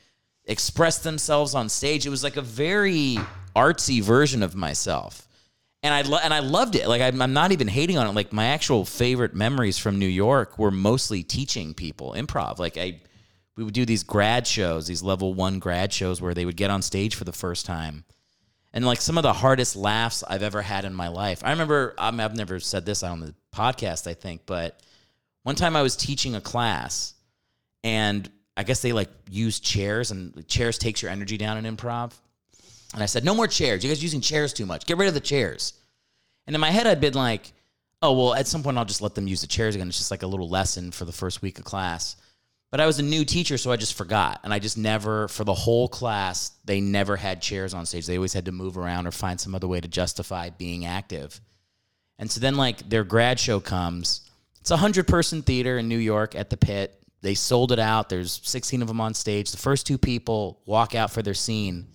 [SPEAKER 1] express themselves on stage. It was like a very artsy version of myself. And I lo- and I loved it. Like I'm, I'm not even hating on it. Like my actual favorite memories from New York were mostly teaching people improv. Like I, we would do these grad shows, these level one grad shows where they would get on stage for the first time, and like some of the hardest laughs I've ever had in my life. I remember I'm, I've never said this on the podcast, I think, but one time I was teaching a class, and I guess they like use chairs, and chairs takes your energy down in improv. And I said, "No more chairs. You guys are using chairs too much. Get rid of the chairs." And in my head, I'd been like, "Oh well, at some point I'll just let them use the chairs again. It's just like a little lesson for the first week of class." But I was a new teacher, so I just forgot. And I just never, for the whole class, they never had chairs on stage. They always had to move around or find some other way to justify being active. And so then, like, their grad show comes. It's a 100 person theater in New York at the pit. They sold it out. There's 16 of them on stage. The first two people walk out for their scene.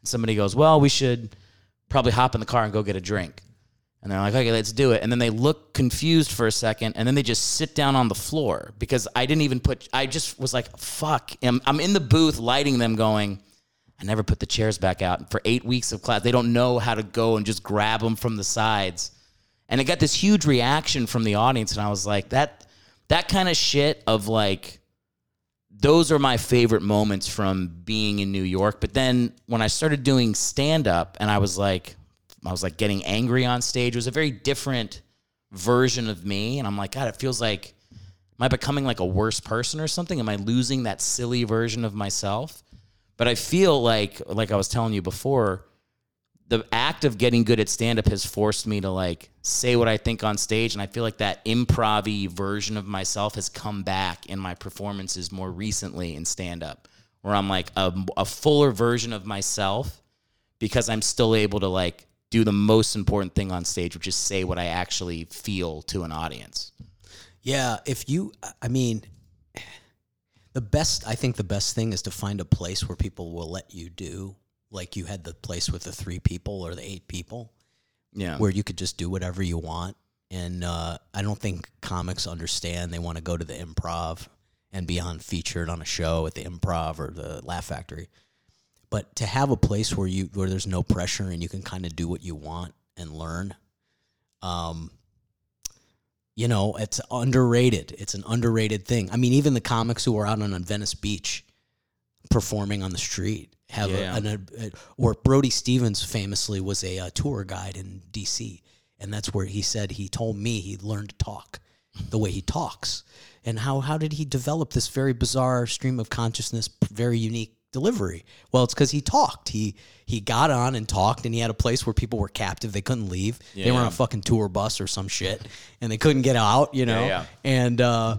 [SPEAKER 1] And somebody goes, Well, we should probably hop in the car and go get a drink. And they're like, okay, let's do it. And then they look confused for a second, and then they just sit down on the floor because I didn't even put. I just was like, fuck. I'm, I'm in the booth lighting them, going. I never put the chairs back out for eight weeks of class. They don't know how to go and just grab them from the sides. And it got this huge reaction from the audience, and I was like, that that kind of shit of like those are my favorite moments from being in New York. But then when I started doing stand up and I was like I was like getting angry on stage, it was a very different version of me. And I'm like, God, it feels like am I becoming like a worse person or something? Am I losing that silly version of myself? But I feel like like I was telling you before, the act of getting good at stand up has forced me to like say what I think on stage. And I feel like that improv version of myself has come back in my performances more recently in stand up, where I'm like a, a fuller version of myself because I'm still able to like do the most important thing on stage, which is say what I actually feel to an audience.
[SPEAKER 4] Yeah, if you, I mean, the best, I think the best thing is to find a place where people will let you do, like you had the place with the three people or the eight people,
[SPEAKER 1] Yeah.
[SPEAKER 4] where you could just do whatever you want. And uh, I don't think comics understand they want to go to the improv and be on featured on a show at the improv or the Laugh Factory. But to have a place where you where there's no pressure and you can kind of do what you want and learn, um, you know, it's underrated. It's an underrated thing. I mean, even the comics who are out on Venice Beach performing on the street have
[SPEAKER 1] Yeah.
[SPEAKER 4] a, an, a, or Brody Stevens famously was a, uh tour guide in D.C. and that's where he said he told me he learned to talk the way he talks and how how did he develop this very bizarre stream of consciousness, very unique delivery? Well, it's because he talked. He he got on and talked, and he had a place where people were captive. They couldn't leave. They were on a fucking tour bus or some shit, and they couldn't get out. You know,
[SPEAKER 1] yeah.
[SPEAKER 4] and uh,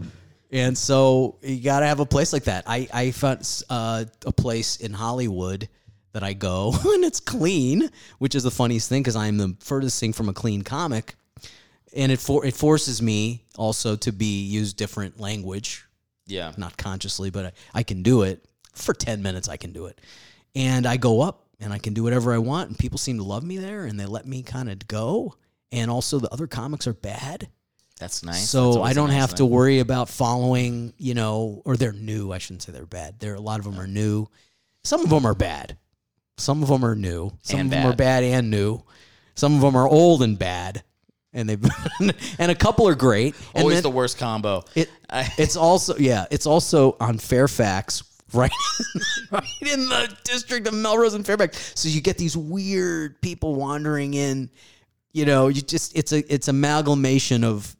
[SPEAKER 4] and so you got to have a place like that. I I found uh, a place in Hollywood that I go *laughs* and it's clean, which is the funniest thing because I'm the furthest thing from a clean comic, and it for it forces me also to be use different language,
[SPEAKER 1] Yeah.
[SPEAKER 4] not consciously, but I, I can do it for ten minutes. I can do it, and I go up and I can do whatever I want, and people seem to love me there, and they let me kind of go. And also, the other comics are bad.
[SPEAKER 1] That's nice.
[SPEAKER 4] So
[SPEAKER 1] always
[SPEAKER 4] I don't
[SPEAKER 1] nice
[SPEAKER 4] have to worry about following, you know, or they're new. I shouldn't say they're bad. There, are a lot of them are new. Some of them are bad. Some of them are new. Some
[SPEAKER 1] And
[SPEAKER 4] of them are
[SPEAKER 1] bad.
[SPEAKER 4] bad and new. Some of them are old and bad, and they've *laughs* and a couple are great. And
[SPEAKER 1] Always
[SPEAKER 4] then
[SPEAKER 1] the worst combo.
[SPEAKER 4] it, *laughs* it's also yeah, it's also on Fairfax, right, *laughs* right in the district of Melrose and Fairfax. So you get these weird people wandering in. You know, you just it's a it's amalgamation of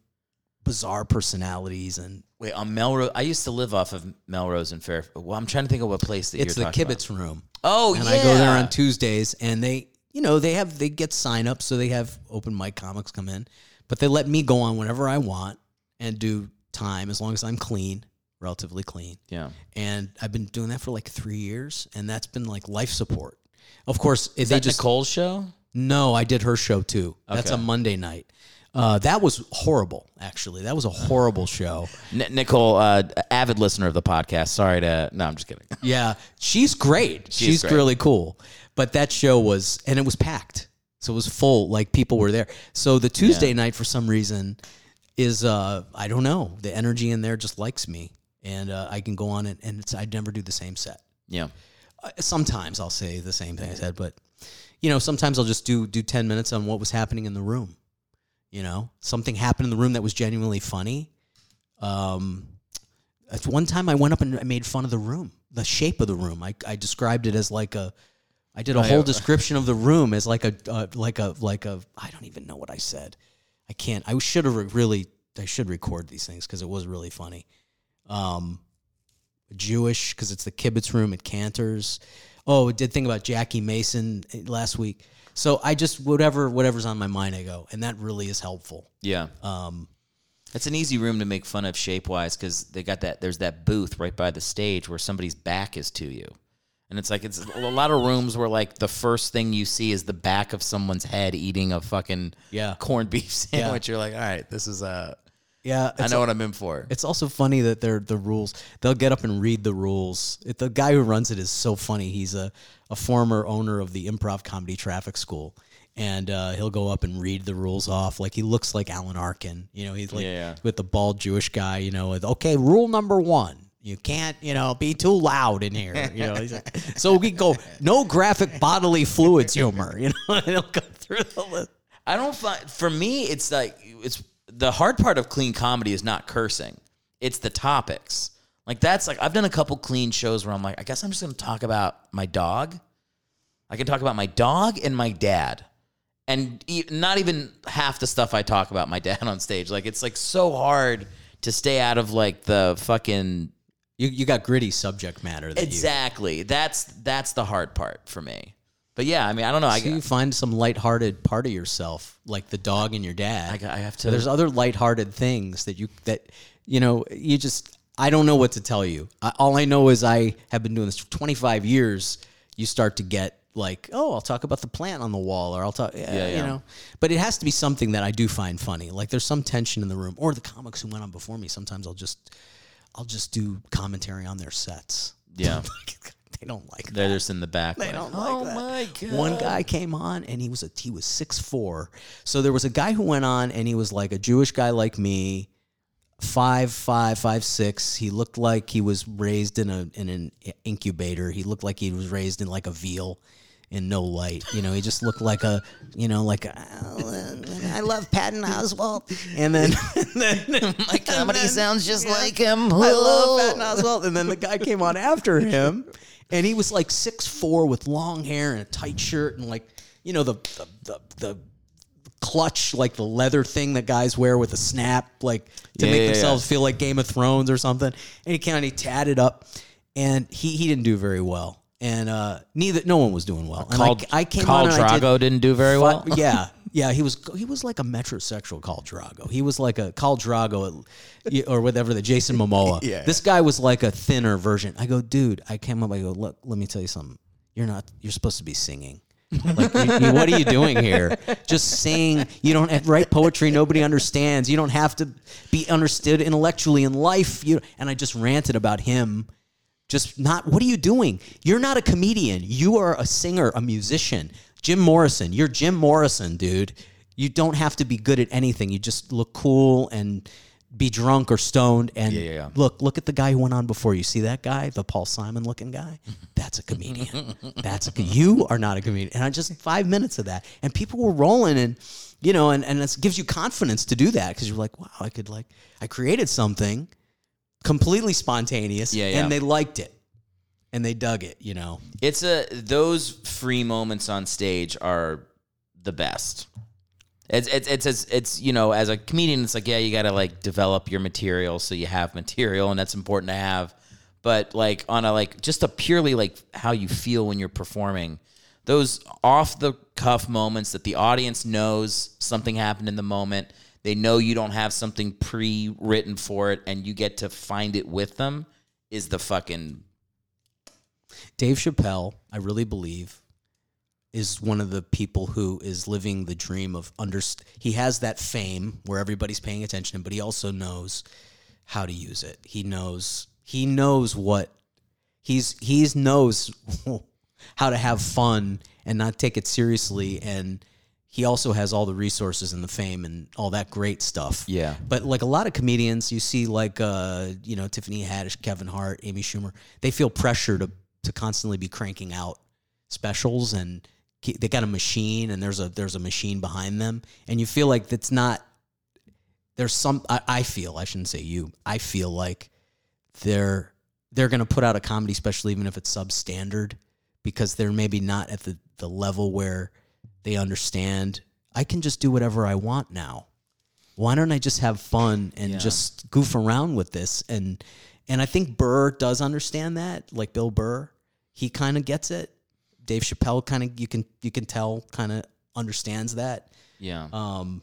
[SPEAKER 4] bizarre personalities and
[SPEAKER 1] Wait, on Melrose. I used to live off of Melrose and Fair. Well, I'm trying to think of what place that
[SPEAKER 4] it's the kibitz room.
[SPEAKER 1] Oh,
[SPEAKER 4] and
[SPEAKER 1] yeah.
[SPEAKER 4] I go there on Tuesdays, and they, you know, they have they get sign ups, so they have open mic comics come in, but they let me go on whenever I want and do time as long as I'm clean, relatively clean.
[SPEAKER 1] Yeah.
[SPEAKER 4] and I've been doing that for like three years, and that's been like life support. Of course,
[SPEAKER 1] Is
[SPEAKER 4] they
[SPEAKER 1] that
[SPEAKER 4] just
[SPEAKER 1] Nicole's show?
[SPEAKER 4] no. I did her show too. That's a Monday night. Uh, that was horrible. Actually, that was a horrible show.
[SPEAKER 1] N- Nicole, uh, avid listener of the podcast. Sorry to. No, I'm just kidding. *laughs*
[SPEAKER 4] Yeah, she's great.
[SPEAKER 1] She
[SPEAKER 4] she's
[SPEAKER 1] great.
[SPEAKER 4] really cool. But that show was, and it was packed, so it was full. Like people were there. So the Tuesday
[SPEAKER 1] Yeah.
[SPEAKER 4] night, for some reason, is uh, I don't know. The energy in there just likes me, and uh, I can go on it, and it's I never do the same set.
[SPEAKER 1] Yeah.
[SPEAKER 4] Uh, sometimes I'll say the same thing I said, but you know, sometimes I'll just do do ten minutes on what was happening in the room. You know, something happened in the room that was genuinely funny. Um, at one time I went up and I made fun of the room, the shape of the room. I I described it as like a. I did a whole *laughs* description of the room as like a uh, like a like a I don't even know what I said. I can't. I should have really. I should record these things because it was really funny. Um, Jewish because it's the kibitz room at Canter's. Oh, I did think about Jackie Mason eh, last week. So I just whatever whatever's on my mind, I go, and that really is helpful.
[SPEAKER 1] Yeah.
[SPEAKER 4] Um,
[SPEAKER 1] It's an easy room to make fun of shape wise because they got that. There's that booth right by the stage where somebody's back is to you, and it's like it's a lot of rooms where like the first thing you see is the back of someone's head eating a fucking
[SPEAKER 4] Yeah.
[SPEAKER 1] corned beef *laughs* sandwich. You're like, all right, this is uh,
[SPEAKER 4] yeah,
[SPEAKER 1] I know what I'm in for.
[SPEAKER 4] it's also funny that they're the rules. They'll get up and read the rules. It, the guy who runs it is so funny. He's a a former owner of the Improv Comedy Traffic School. and uh, he'll go up and read the rules off. Like he looks like Alan Arkin. You know, he's like
[SPEAKER 1] Yeah, yeah.
[SPEAKER 4] with the bald Jewish guy. You know, with okay, rule number one. You can't, you know, be too loud in here. You know, like, *laughs* so we go no graphic bodily fluids humor. You know, *laughs* and he'll go through the list.
[SPEAKER 1] I don't find for me it's like it's the hard part of clean comedy is not cursing. It's the topics. Like that's like I've done a couple clean shows where I'm like, I guess I'm just gonna talk about my dog. I can talk about my dog and my dad. And e- not even half the stuff I talk about my *laughs* dad on stage. Like it's like so hard to stay out of like the fucking
[SPEAKER 4] You you got gritty subject matter. That you,
[SPEAKER 1] exactly. That's that's the hard part for me. But yeah, I mean, I don't know. I,
[SPEAKER 4] you find some lighthearted part of yourself, like the dog and your dad.
[SPEAKER 1] I, I have to.
[SPEAKER 4] There's other lighthearted things that you that you know you just I don't know what to tell you. I, all I know is I have been doing this for 25 years. You start to get like, oh, I'll talk about the plant on the wall, or I'll talk, yeah,
[SPEAKER 1] Yeah,
[SPEAKER 4] you know. But it has to be something that I do find funny. Like there's some tension in the room, or the comics who went on before me. Sometimes I'll just I'll just do commentary on their sets.
[SPEAKER 1] Yeah. *laughs* *laughs*
[SPEAKER 4] they don't like that.
[SPEAKER 1] They're just in the back.
[SPEAKER 4] They
[SPEAKER 1] like,
[SPEAKER 4] don't oh like
[SPEAKER 1] oh
[SPEAKER 4] that.
[SPEAKER 1] my god.
[SPEAKER 4] One guy came on and he was a he was six four. So there was a guy who went on and he was like a Jewish guy like me, five five five six. He looked like he was raised in a in an incubator. He looked like he was raised in like a veal. In no light, you know, he just looked like a, you know, like a, oh, I love Patton Oswalt, and then, *laughs* and then *laughs*
[SPEAKER 1] my comedy sounds just like him.
[SPEAKER 4] I love Patton Oswalt. And then the guy came on after him, and he was like six four with long hair and a tight shirt and like you know the the the, the clutch like the leather thing that guys wear with a snap like to
[SPEAKER 1] Yeah,
[SPEAKER 4] make
[SPEAKER 1] yeah, yeah.
[SPEAKER 4] themselves feel like Game of Thrones or something. And he kind of he tatted up, and he he didn't do very well. And uh, neither no one was doing well. And
[SPEAKER 1] Called,
[SPEAKER 4] I, I came and I did
[SPEAKER 1] Drago didn't do very well.
[SPEAKER 4] Yeah, *laughs* yeah. He was he was like a metrosexual Khal Drago. He was like a Khal Drago, or whatever the Jason *laughs* Momoa.
[SPEAKER 1] Yeah.
[SPEAKER 4] This guy was like a thinner version. I go, dude. I came up. I go, look. Let me tell you something. You're not. You're supposed to be singing. like, you- you- what are you doing here? Just sing. You don't have, write poetry. Nobody understands. You don't have to be understood intellectually in life. You and I just ranted about him just not what are you doing you're not a comedian you are a singer a musician jim morrison you're jim morrison dude. You don't have to be good at anything. You just look cool and be drunk or stoned. And
[SPEAKER 1] Yeah, yeah, yeah.
[SPEAKER 4] look look at the guy who went on before you. See that guy? The paul simon looking guy? *laughs* That's a comedian. That's a you are not a comedian. And i just five minutes of that. And people were rolling and you know and, and it gives you confidence to do that because you're like wow i could like i created something completely spontaneous and they liked it and they dug it you know
[SPEAKER 1] It's a those free moments on stage are the best. It's it's it's it's, it's you know as a comedian it's like yeah you got to like develop your material so you have material and that's important to have. But like on a like just a purely like how you feel when you're performing, those off the cuff moments that the audience knows something happened in the moment, they know you don't have something pre written for it, and you get to find it with them is the fucking
[SPEAKER 4] dave chappelle i really believe is one of the people who is living the dream of under he has that fame where everybody's paying attention but he also knows how to use it he knows he knows what he's he's knows *laughs* how to have fun and not take it seriously and he also has all the resources and the fame and all that great stuff
[SPEAKER 1] Yeah.
[SPEAKER 4] but like a lot of comedians you see like uh you know tiffany haddish kevin hart amy schumer they feel pressure to to constantly be cranking out specials and they got a machine and there's a there's a machine behind them and you feel like that's not there's some I, I feel I shouldn't say you I feel like they're they're gonna put out a comedy special even if it's substandard because they're maybe not at the the level where they understand I can just do whatever I want now. Why don't I just have fun and
[SPEAKER 1] Yeah.
[SPEAKER 4] just goof around with this and and I think Burr does understand that, like Bill Burr, he kind of gets it. Dave Chappelle kind of you can you can tell kind of understands that.
[SPEAKER 1] yeah.
[SPEAKER 4] Um,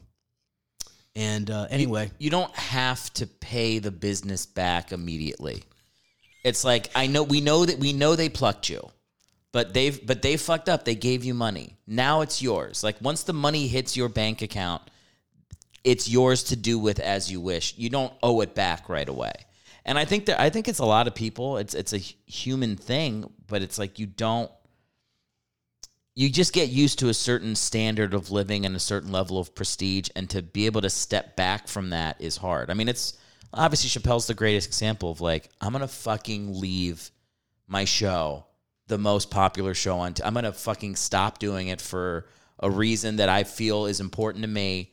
[SPEAKER 4] and uh, anyway,
[SPEAKER 1] you don't have to pay the business back immediately. It's like I know we know that we know they plucked you, but they've but they fucked up. They gave you money. Now it's yours. Like once the money hits your bank account, it's yours to do with as you wish. You don't owe it back right away. And I think that I think it's a lot of people. It's it's a human thing, but it's like you don't you just get used to a certain standard of living and a certain level of prestige, and to be able to step back from that is hard. I mean, it's obviously Chappelle's the greatest example of like, I'm gonna fucking leave my show, the most popular show on. I'm gonna fucking stop doing it for a reason that I feel is important to me,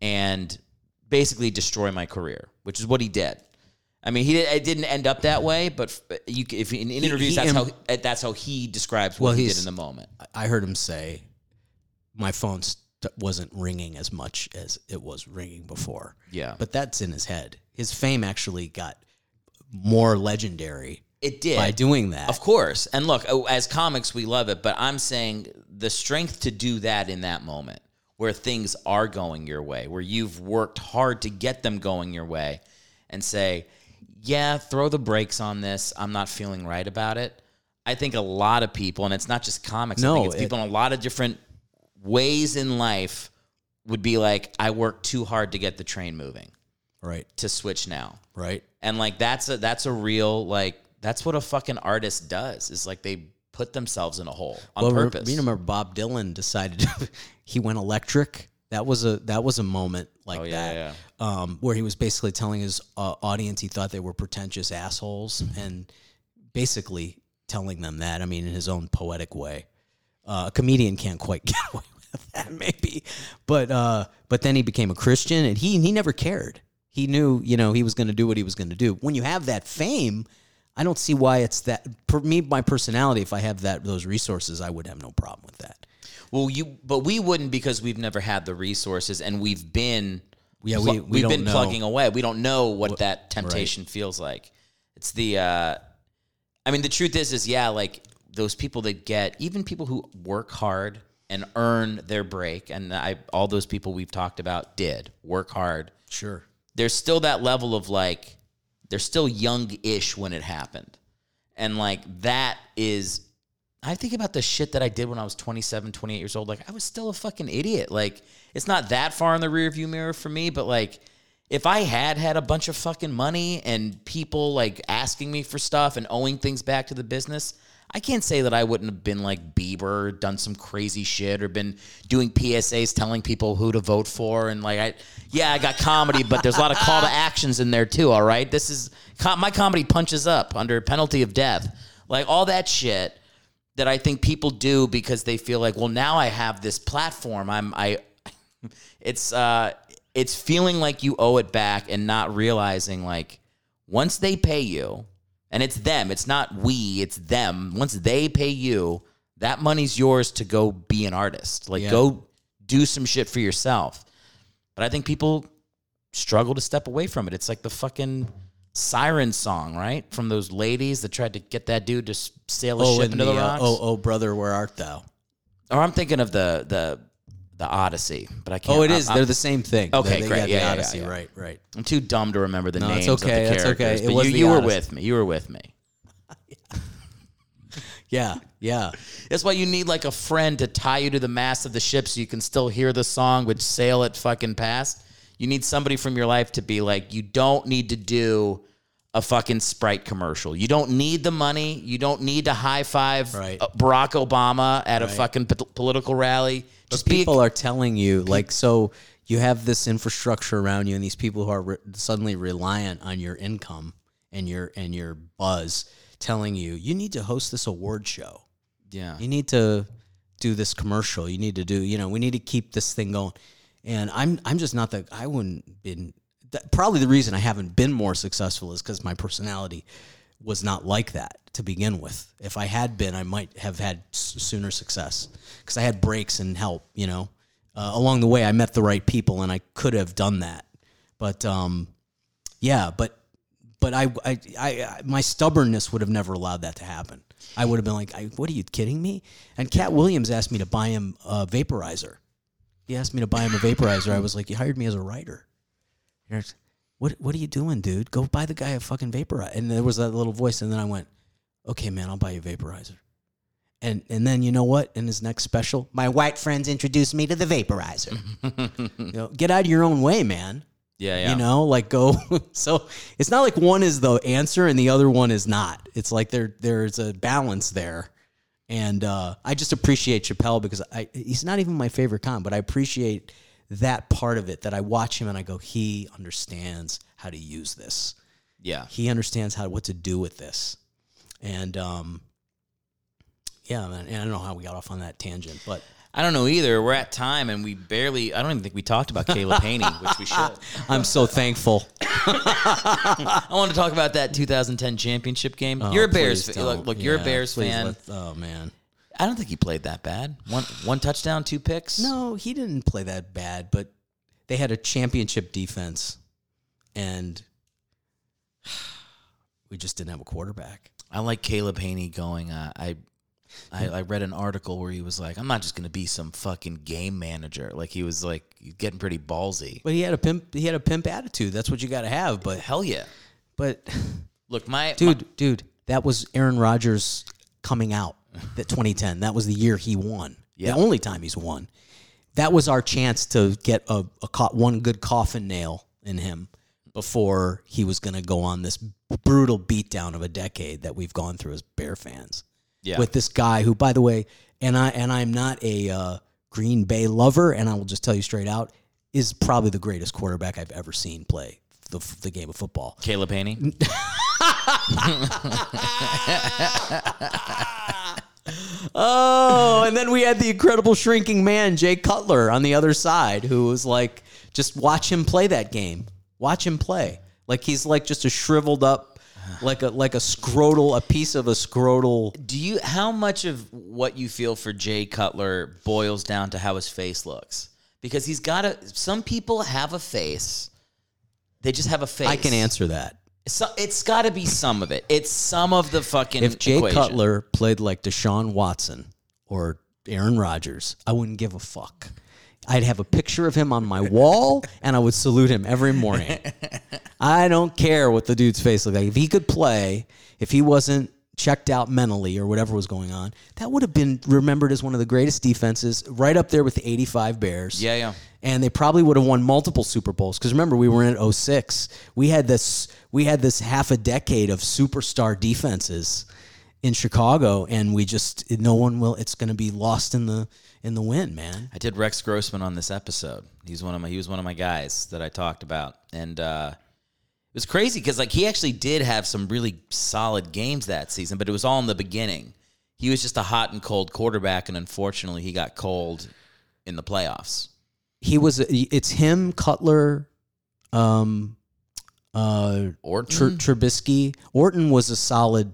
[SPEAKER 1] and basically destroy my career, which is what he did. I mean, he it didn't end up that way, but you, if in, in interviews,
[SPEAKER 4] he
[SPEAKER 1] that's how uh, that's how he describes what
[SPEAKER 4] Well,
[SPEAKER 1] he did in the moment.
[SPEAKER 4] I heard him say, "My phone st- wasn't ringing as much as it was ringing before."
[SPEAKER 1] Yeah.
[SPEAKER 4] but that's in his head. His fame actually got more legendary
[SPEAKER 1] It did
[SPEAKER 4] by doing that.
[SPEAKER 1] Of course. And look, oh, as comics, we love it, but I'm saying the strength to do that in that moment where things are going your way, where you've worked hard to get them going your way, and say, yeah, throw the brakes on this. I'm not feeling right about it. I think a lot of people, and it's not just comics, I
[SPEAKER 4] No,
[SPEAKER 1] think it's
[SPEAKER 4] it-
[SPEAKER 1] people in a lot of different ways in life would be like, I worked too hard to get the train moving
[SPEAKER 4] right,
[SPEAKER 1] to switch now
[SPEAKER 4] right.
[SPEAKER 1] and like that's a that's a real like that's what a fucking artist does is like they put themselves in a hole on
[SPEAKER 4] well,
[SPEAKER 1] purpose
[SPEAKER 4] You remember Bob Dylan decided *laughs* he went electric. That was a that was a moment like
[SPEAKER 1] Oh, yeah,
[SPEAKER 4] that, Um, where he was basically telling his uh, audience he thought they were pretentious assholes, and basically telling them that. I mean, in his own poetic way. Uh, a comedian can't quite *laughs* get away with that, maybe, but uh, but then he became a Christian, and he he never cared. He knew, you know, he was going to do what he was going to do. When you have that fame, I don't see why it's that. For me, my personality, if I have that those resources, I would have no problem with that.
[SPEAKER 1] Well you but we wouldn't because we've never had the resources and we've been
[SPEAKER 4] Yeah, we- we
[SPEAKER 1] have been
[SPEAKER 4] know.
[SPEAKER 1] plugging away. We don't know what that temptation feels like. It's the uh i mean the truth is is yeah like those people that get even people who work hard and earn their break and i all those people we've talked about did work hard.
[SPEAKER 4] Sure.
[SPEAKER 1] there's still that level of like they're still young-ish when it happened. And like that is i think about the shit that i did when i was 27 28 years old. Like i was still a fucking idiot. Like it's not that far in the rearview mirror for me but like if i had had a bunch of fucking money and people like asking me for stuff and owing things back to the business I can't say that I wouldn't have been like Bieber, done some crazy shit, or been doing PSAs telling people who to vote for, and like I, yeah, I got comedy, but there's a lot of call to *laughs* actions in there too. All right, this is my comedy punches up under penalty of death, like all that shit that I think people do because they feel like, well, now I have this platform. I'm I, *laughs* it's uh, it's feeling like you owe it back and not realizing like once they pay you and it's them it's not we it's them once they pay you that money's yours to go be an artist like
[SPEAKER 4] Yeah.
[SPEAKER 1] go do some shit for yourself but i think people struggle to step away from it it's like the fucking siren song right from those ladies that tried to get that dude to sail a
[SPEAKER 4] Oh,
[SPEAKER 1] ship into
[SPEAKER 4] the,
[SPEAKER 1] the
[SPEAKER 4] uh,
[SPEAKER 1] rocks
[SPEAKER 4] oh, oh, brother, where art thou?
[SPEAKER 1] or i'm thinking of the the the odyssey but i can't
[SPEAKER 4] Oh, it is.
[SPEAKER 1] I'm,
[SPEAKER 4] They're the same thing.
[SPEAKER 1] Okay,
[SPEAKER 4] they
[SPEAKER 1] great.
[SPEAKER 4] got
[SPEAKER 1] Yeah,
[SPEAKER 4] the
[SPEAKER 1] yeah,
[SPEAKER 4] Odyssey.
[SPEAKER 1] yeah.
[SPEAKER 4] Right, right.
[SPEAKER 1] I'm too dumb to remember the
[SPEAKER 4] No, it's
[SPEAKER 1] names
[SPEAKER 4] okay,
[SPEAKER 1] of the
[SPEAKER 4] that's okay. It
[SPEAKER 1] but
[SPEAKER 4] was
[SPEAKER 1] you, you were with me you were with me *laughs*
[SPEAKER 4] Yeah, yeah.
[SPEAKER 1] That's why you need like a friend to tie you to the mast of the ship so you can still hear the song but sail it fucking past. You need somebody from your life to be like, you don't need to do a fucking Sprite commercial. You don't need the money. You don't need to high five
[SPEAKER 4] Right.
[SPEAKER 1] uh, Barack Obama at a fucking po- political rally. Just be
[SPEAKER 4] people are telling you like so you have this infrastructure around you and these people who are re- suddenly reliant on your income and your and your buzz telling you you need to host this award show
[SPEAKER 1] yeah.
[SPEAKER 4] you need to do this commercial you need to do you know we need to keep this thing going and i'm i'm just not that i wouldn't been that, probably the reason i haven't been more successful is because my personality was not like that to begin with if i had been i might have had sooner success because i had breaks and help you know uh, along the way i met the right people and i could have done that but um yeah but but I, I, I, my stubbornness would have never allowed that to happen. I would have been like, "What are you kidding me?" And Katt Williams asked me to buy him a vaporizer. He asked me to buy him a vaporizer. I was like, "You hired me as a writer." Here's- What, what are you doing, dude? Go buy the guy a fucking vaporizer. And there was that little voice, and then I went, "Okay, man, I'll buy you a vaporizer." And and then you know what? In his next special, my white friends introduced me to the vaporizer. *laughs* you know, get out of your own way, man.
[SPEAKER 1] Yeah, yeah.
[SPEAKER 4] You know, like go. *laughs* so it's not like one is the answer and the other one is not. It's like there there's a balance there, And uh, I just appreciate Chappelle because I, he's not even my favorite con, but I appreciate that part of it that I watch him and I go, he understands how to use this.
[SPEAKER 1] Yeah.
[SPEAKER 4] He understands how what to do with this. And um, yeah, man, and I don't know how we got off on that tangent, but
[SPEAKER 1] I don't know either. We're at time and we barely, I don't even think we talked about Caleb Hanie, which we should. *laughs*
[SPEAKER 4] I'm so thankful. *laughs*
[SPEAKER 1] I want to talk about that 2010 championship game. you're a Bears
[SPEAKER 4] Oh, Please
[SPEAKER 1] fan. Look,
[SPEAKER 4] don't.
[SPEAKER 1] you're a Bears fan.
[SPEAKER 4] oh man.
[SPEAKER 1] I don't think he played that bad. One one touchdown, two picks.
[SPEAKER 4] No, he didn't play that bad, but they had a championship defense, and *sighs* we just didn't have a quarterback.
[SPEAKER 1] I like Caleb Hanie going. Uh, I, I I read an article where he was like, "I'm not just going to be some fucking game manager." Like he was like getting pretty ballsy.
[SPEAKER 4] But he had a pimp. He had a pimp attitude. That's what you got to have. But
[SPEAKER 1] Hell yeah!
[SPEAKER 4] but,
[SPEAKER 1] Look, my
[SPEAKER 4] dude, dude, that was Aaron Rodgers coming out. *laughs* That 2010. That was the year he won.
[SPEAKER 1] Yeah.
[SPEAKER 4] The only time he's won. That was our chance to get a, a co- one good coffin nail in him before he was going to go on this brutal beatdown of a decade that we've gone through as Bear fans.
[SPEAKER 1] Yeah.
[SPEAKER 4] With this guy who, by the way, and I and I'm not a uh, Green Bay lover, and I will just tell you straight out, is probably the greatest quarterback I've ever seen play the, the game of football.
[SPEAKER 1] Caleb Hanie. *laughs*
[SPEAKER 4] Oh, and then we had the incredible shrinking man, Jay Cutler, on the other side, who was like, just watch him play that game. Watch him play. Like he's like just a shriveled up, like a like a scrotal, a piece of a scrotal.
[SPEAKER 1] Do you? How much of what you feel for Jay Cutler boils down to how his face looks? Because he's got a. Some people have a face. They just have a face.
[SPEAKER 4] I can answer that.
[SPEAKER 1] So it's got to be some of it. It's some of the fucking.
[SPEAKER 4] If Jay
[SPEAKER 1] equation.
[SPEAKER 4] Cutler played like Deshaun Watson or Aaron Rodgers, I wouldn't give a fuck. I'd have a picture of him on my wall and I would salute him every morning. *laughs* I don't care what the dude's face looked like. If he could play, if he wasn't checked out mentally or whatever was going on, that would have been remembered as one of the greatest defenses, right up there with the 85 Bears.
[SPEAKER 1] Yeah, yeah.
[SPEAKER 4] And they probably would have won multiple Super Bowls because remember we were in 06. We had this we had this half a decade of superstar defenses in Chicago and we just no one will it's going to be lost in the in the wind, man.
[SPEAKER 1] I did Rex Grossman on this episode. He's one of my he was one of my guys that I talked about, and uh, it was crazy because like he actually did have some really solid games that season, but it was all in the beginning. He was just a hot and cold quarterback, and unfortunately, he got cold in the playoffs.
[SPEAKER 4] He was it's him Cutler um uh
[SPEAKER 1] Orton,
[SPEAKER 4] Tr- Trubisky. Orton was a solid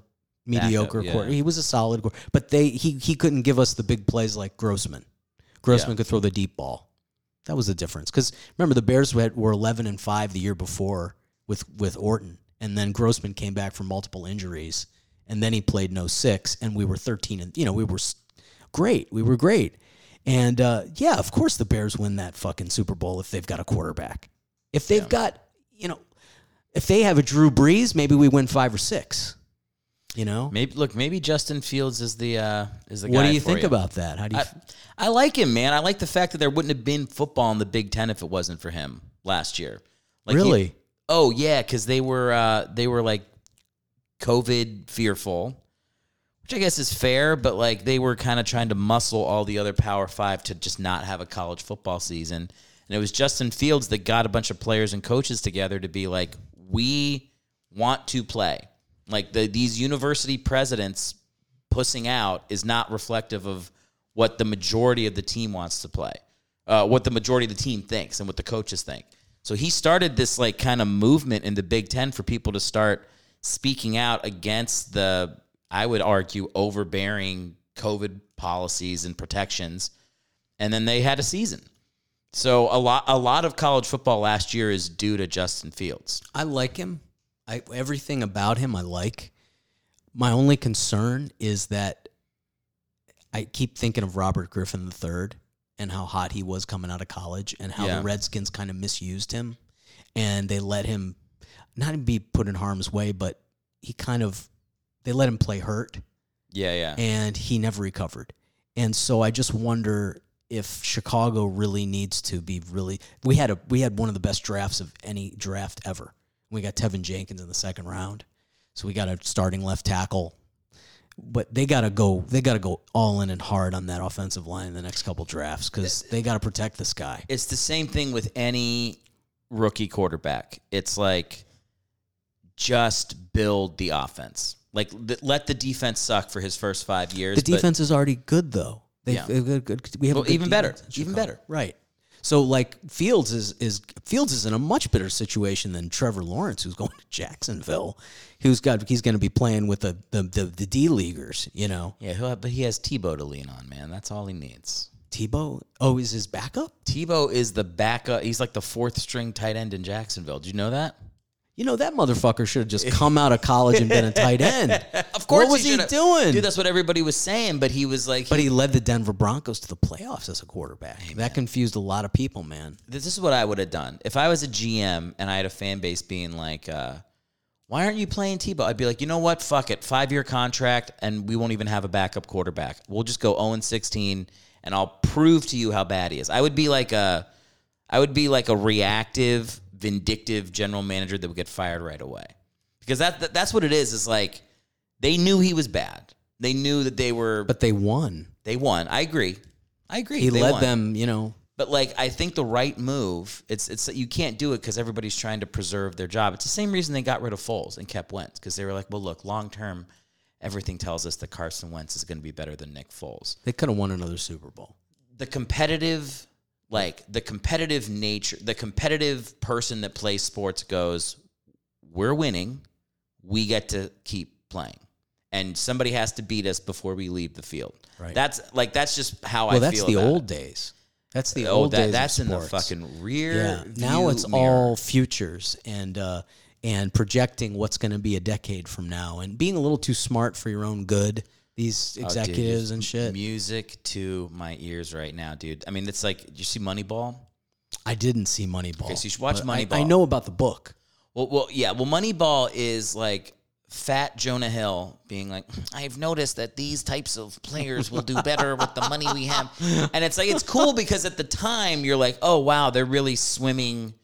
[SPEAKER 4] mediocre
[SPEAKER 1] yeah.
[SPEAKER 4] quarter. He was a solid quarter, but they he he couldn't give us the big plays like Grossman. Grossman
[SPEAKER 1] Yeah.
[SPEAKER 4] could throw the deep ball. That was the difference. Because remember, the Bears had, were eleven and five the year before with with Orton, and then Grossman came back from multiple injuries, and then he played no six, and we were thirteen and you know we were great. We were great, and uh, yeah, of course the Bears win that fucking Super Bowl if they've got a quarterback. If they've got you know, if they have a Drew Brees, maybe we win five or six. You know,
[SPEAKER 1] maybe look, maybe Justin Fields is the uh, is the guy.
[SPEAKER 4] what do you think about that? How do you?
[SPEAKER 1] I, I like him, man. I like the fact that there wouldn't have been football in the Big Ten if it wasn't for him last year. Like he-
[SPEAKER 4] really?
[SPEAKER 1] Oh yeah, because they were uh, they were like COVID fearful, which I guess is fair, but like they were kind of trying to muscle all the other Power Five to just not have a college football season. And it was Justin Fields that got a bunch of players and coaches together to be like, we want to play. Like the, these university presidents pussing out is not reflective of what the majority of the team wants to play, uh, what the majority of the team thinks, and what the coaches think. So he started this like kind of movement in the Big Ten for people to start speaking out against the, I would argue, overbearing COVID policies and protections. And then they had a season. So a lot, a lot of college football last year is due to Justin Fields.
[SPEAKER 4] I like him. I everything about him I like. My only concern is that I keep thinking of Robert Griffin III and how hot he was coming out of college and how
[SPEAKER 1] Yeah.
[SPEAKER 4] the Redskins kind of misused him and they let him not be put in harm's way, but he kind of they let him play hurt
[SPEAKER 1] Yeah, yeah.
[SPEAKER 4] and he never recovered. And so I just wonder if Chicago really needs to be really we had a we had one of the best drafts of any draft ever. We got Teven Jenkins in the second round. So we got a starting left tackle. but they gotta go. They gotta go all in and hard on that offensive line in the next couple drafts because they gotta protect this guy.
[SPEAKER 1] It's the same thing with any rookie quarterback. It's like just build the offense. Like th- let the defense suck for his first five years.
[SPEAKER 4] The
[SPEAKER 1] but-
[SPEAKER 4] defense is already good though. They,
[SPEAKER 1] Yeah.
[SPEAKER 4] they've got good, we have
[SPEAKER 1] Well,
[SPEAKER 4] good
[SPEAKER 1] even better. Even better.
[SPEAKER 4] Right. So like Fields is is Fields is in a much better situation than Trevor Lawrence, who's *laughs* going to Jacksonville. Who's got he's going to be playing with the the the, the D leaguers. You know,
[SPEAKER 1] yeah, he'll have, but he has Tebow to lean on, man. That's all he needs.
[SPEAKER 4] Tebow. Oh, is his backup?
[SPEAKER 1] Tebow is the backup. He's like the fourth string tight end in Jacksonville. Did you know that?
[SPEAKER 4] You know that motherfucker should have just *laughs* come out of college and been a tight end. *laughs*
[SPEAKER 1] Of course,
[SPEAKER 4] what was he,
[SPEAKER 1] should've-
[SPEAKER 4] doing?
[SPEAKER 1] Dude, that's what everybody was saying. But he was like,
[SPEAKER 4] but he led the Denver Broncos to the playoffs as a quarterback. that confused a lot of people, man.
[SPEAKER 1] this is what I would have done if I was a GM and I had a fan base being like, uh, "Why aren't you playing Tebow?" I'd be like, "You know what? Fuck it. Five year contract, and we won't even have a backup quarterback. We'll just go 0 16, and I'll prove to you how bad he is." I would be like a, I would be like a reactive, vindictive general manager that would get fired right away, because that, that that's what it is. Is like they knew he was bad. They knew that they were,
[SPEAKER 4] But they won.
[SPEAKER 1] they won. I agree. I agree.
[SPEAKER 4] He
[SPEAKER 1] They
[SPEAKER 4] led
[SPEAKER 1] won.
[SPEAKER 4] them. You know,
[SPEAKER 1] But like I think the right move, it's it's you can't do it because everybody's trying to preserve their job. It's the same reason they got rid of Foles and kept Wentz because they were like, well, look, long term, everything tells us that Carson Wentz is going to be better than Nick Foles.
[SPEAKER 4] they could have won another Super Bowl.
[SPEAKER 1] The competitive, like the competitive nature, the competitive person that plays sports goes, we're winning, we get to keep playing. And somebody has to beat us before we leave the field.
[SPEAKER 4] Right.
[SPEAKER 1] That's like that's just how I
[SPEAKER 4] Well, that's
[SPEAKER 1] feel.
[SPEAKER 4] the old
[SPEAKER 1] it.
[SPEAKER 4] days. That's the
[SPEAKER 1] Oh,
[SPEAKER 4] old
[SPEAKER 1] that,
[SPEAKER 4] days. of
[SPEAKER 1] that's in the fucking rear.
[SPEAKER 4] Yeah. Now it's
[SPEAKER 1] mirror.
[SPEAKER 4] all futures and uh, and projecting what's going to be a decade from now and being a little too smart for your own good. These
[SPEAKER 1] Oh, dude,
[SPEAKER 4] executives and shit.
[SPEAKER 1] Music to my ears right now, dude. I mean, it's like, did you see Moneyball?
[SPEAKER 4] I didn't see Moneyball.
[SPEAKER 1] Okay, so you should watch
[SPEAKER 4] but I- I, know about the book.
[SPEAKER 1] Well, well, yeah. Well, Moneyball is like fat Jonah Hill being like, I've noticed that these types of players will do better with the money we have, *laughs* and it's like it's cool because at the time you're like, oh wow, they're really swimming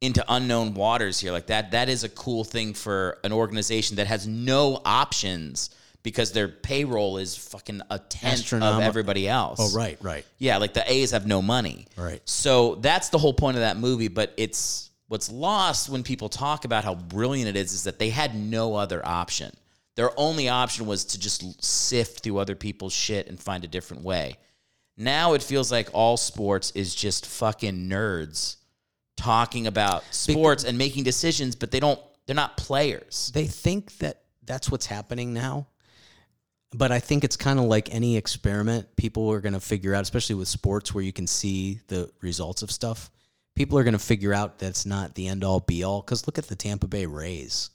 [SPEAKER 1] into unknown waters here. Like that, that is a cool thing for an organization that has no options because their payroll is fucking a tenth of everybody else.
[SPEAKER 4] Oh, right, right.
[SPEAKER 1] Yeah, like the A's have no money.
[SPEAKER 4] Right.
[SPEAKER 1] So that's the whole point of that movie. But it's what's lost when people talk about how brilliant it is is that they had no other option. Their only option was to just sift through other people's shit and find a different way. Now it feels like all sports is just fucking nerds talking about sports and making decisions, but they don't. They're not players.
[SPEAKER 4] They think that that's what's happening now. But I think it's kind of like any experiment. People are going to figure out, especially with sports where you can see the results of stuff. People are going to figure out that's not the end all be all. Because look at the Tampa Bay Rays.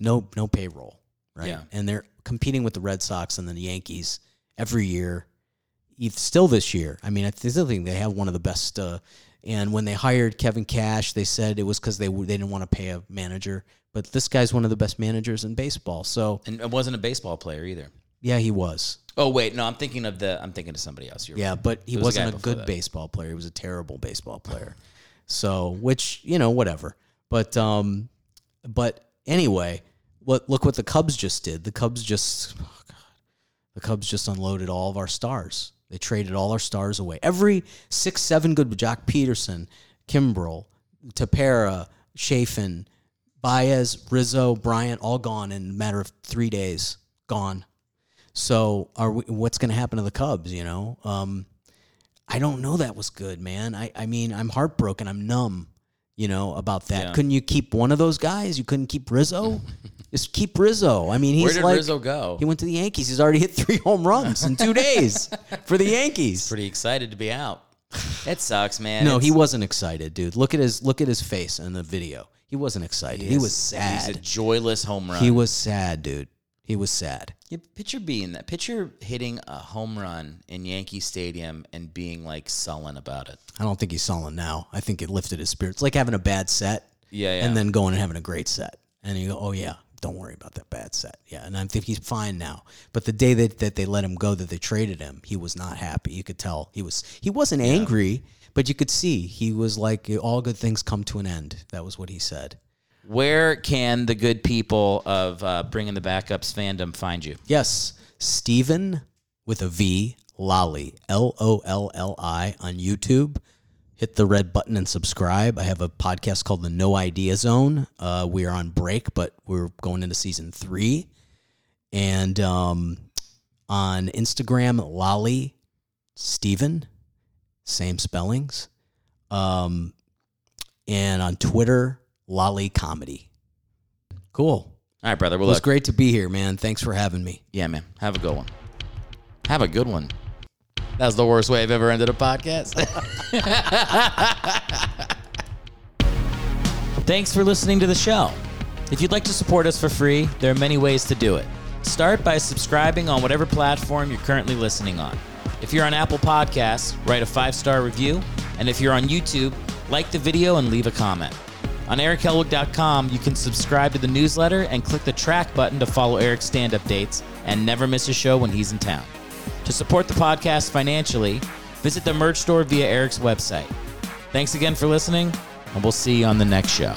[SPEAKER 4] No, no payroll, right?
[SPEAKER 1] Yeah.
[SPEAKER 4] And they're competing with the Red Sox and the Yankees every year. Still this year, I mean, I still think they have one of the best. Uh, and when they hired Kevin Cash, they said it was because they they didn't want to pay a manager. But this guy's one of the best managers in baseball. So
[SPEAKER 1] And it wasn't a baseball player either.
[SPEAKER 4] yeah, he was.
[SPEAKER 1] Oh wait, no, I'm thinking of the. I'm thinking of somebody else. You're
[SPEAKER 4] Yeah,
[SPEAKER 1] right.
[SPEAKER 4] but he
[SPEAKER 1] was
[SPEAKER 4] wasn't a
[SPEAKER 1] before
[SPEAKER 4] good
[SPEAKER 1] that.
[SPEAKER 4] baseball player. He was a terrible baseball player. So, which you know, whatever. But um, but anyway, what look what the Cubs just did. The Cubs just, oh God, the Cubs just unloaded all of our stars. They traded all our stars away. Every six, seven good. Joc Pederson, Kimbrel, Tepera, Chafin, Baez, Rizzo, Bryant, all gone in a matter of three days. Gone. So, are we, what's going to happen to the Cubs? You know, um, I don't know. That was good, man. I, I mean, I'm heartbroken. I'm numb. You know about that.
[SPEAKER 1] Yeah.
[SPEAKER 4] Couldn't you keep one of those guys? You couldn't keep Rizzo. *laughs* Just keep Rizzo. I mean, he's
[SPEAKER 1] Where did
[SPEAKER 4] like
[SPEAKER 1] Rizzo go?
[SPEAKER 4] he went to the Yankees. He's already hit three home runs in two days *laughs* for the Yankees.
[SPEAKER 1] Pretty excited to be out. It sucks, man.
[SPEAKER 4] No,
[SPEAKER 1] It's-
[SPEAKER 4] he wasn't excited, dude. Look at his look at his face in the video. He wasn't excited. He, was sad.
[SPEAKER 1] He's a joyless home run.
[SPEAKER 4] He was sad, dude. He was sad.
[SPEAKER 1] Yeah, picture being that. Picture hitting a home run in Yankee Stadium and being like sullen about it.
[SPEAKER 4] I don't think he's sullen now. I think it lifted his spirits. Like having a bad set,
[SPEAKER 1] Yeah, yeah.
[SPEAKER 4] and then going and having a great set, and you go, "Oh yeah, don't worry about that bad set." Yeah, and I think he's fine now. But the day that, that they let him go, that they traded him, he was not happy. You could tell he was. He wasn't angry, but you could see he was like, "All good things come to an end." That was what he said.
[SPEAKER 1] where can the good people of uh, Bringing the Backups fandom find you?
[SPEAKER 4] Yes, Steven with a V, Lolli, L O L L I on YouTube. Hit the red button and subscribe. I have a podcast called The No Idea Zone. Uh, we are on break, but we're going into season three. And um, on Instagram, Lolli Steven, same spellings. Um, and on Twitter, Lolli Comedy. Cool.
[SPEAKER 1] All right, brother. Well,
[SPEAKER 4] Well, it's
[SPEAKER 1] look,
[SPEAKER 4] great to be here, man. Thanks for having me.
[SPEAKER 1] yeah, man. Have a good one. Have a good one. That's the worst way I've ever ended a podcast. *laughs* Thanks for listening to the show. If you'd like to support us for free, there are many ways to do it. Start by subscribing on whatever platform you're currently listening on. If you're on Apple Podcasts, write a five star review. And if you're on YouTube, like the video and leave a comment. On erichellwig.com, you can subscribe to the newsletter and click the track button to follow Eric's stand up dates and never miss a show when he's in town. To support the podcast financially, visit the merch store via Eric's website. Thanks again for listening, and we'll see you on the next show.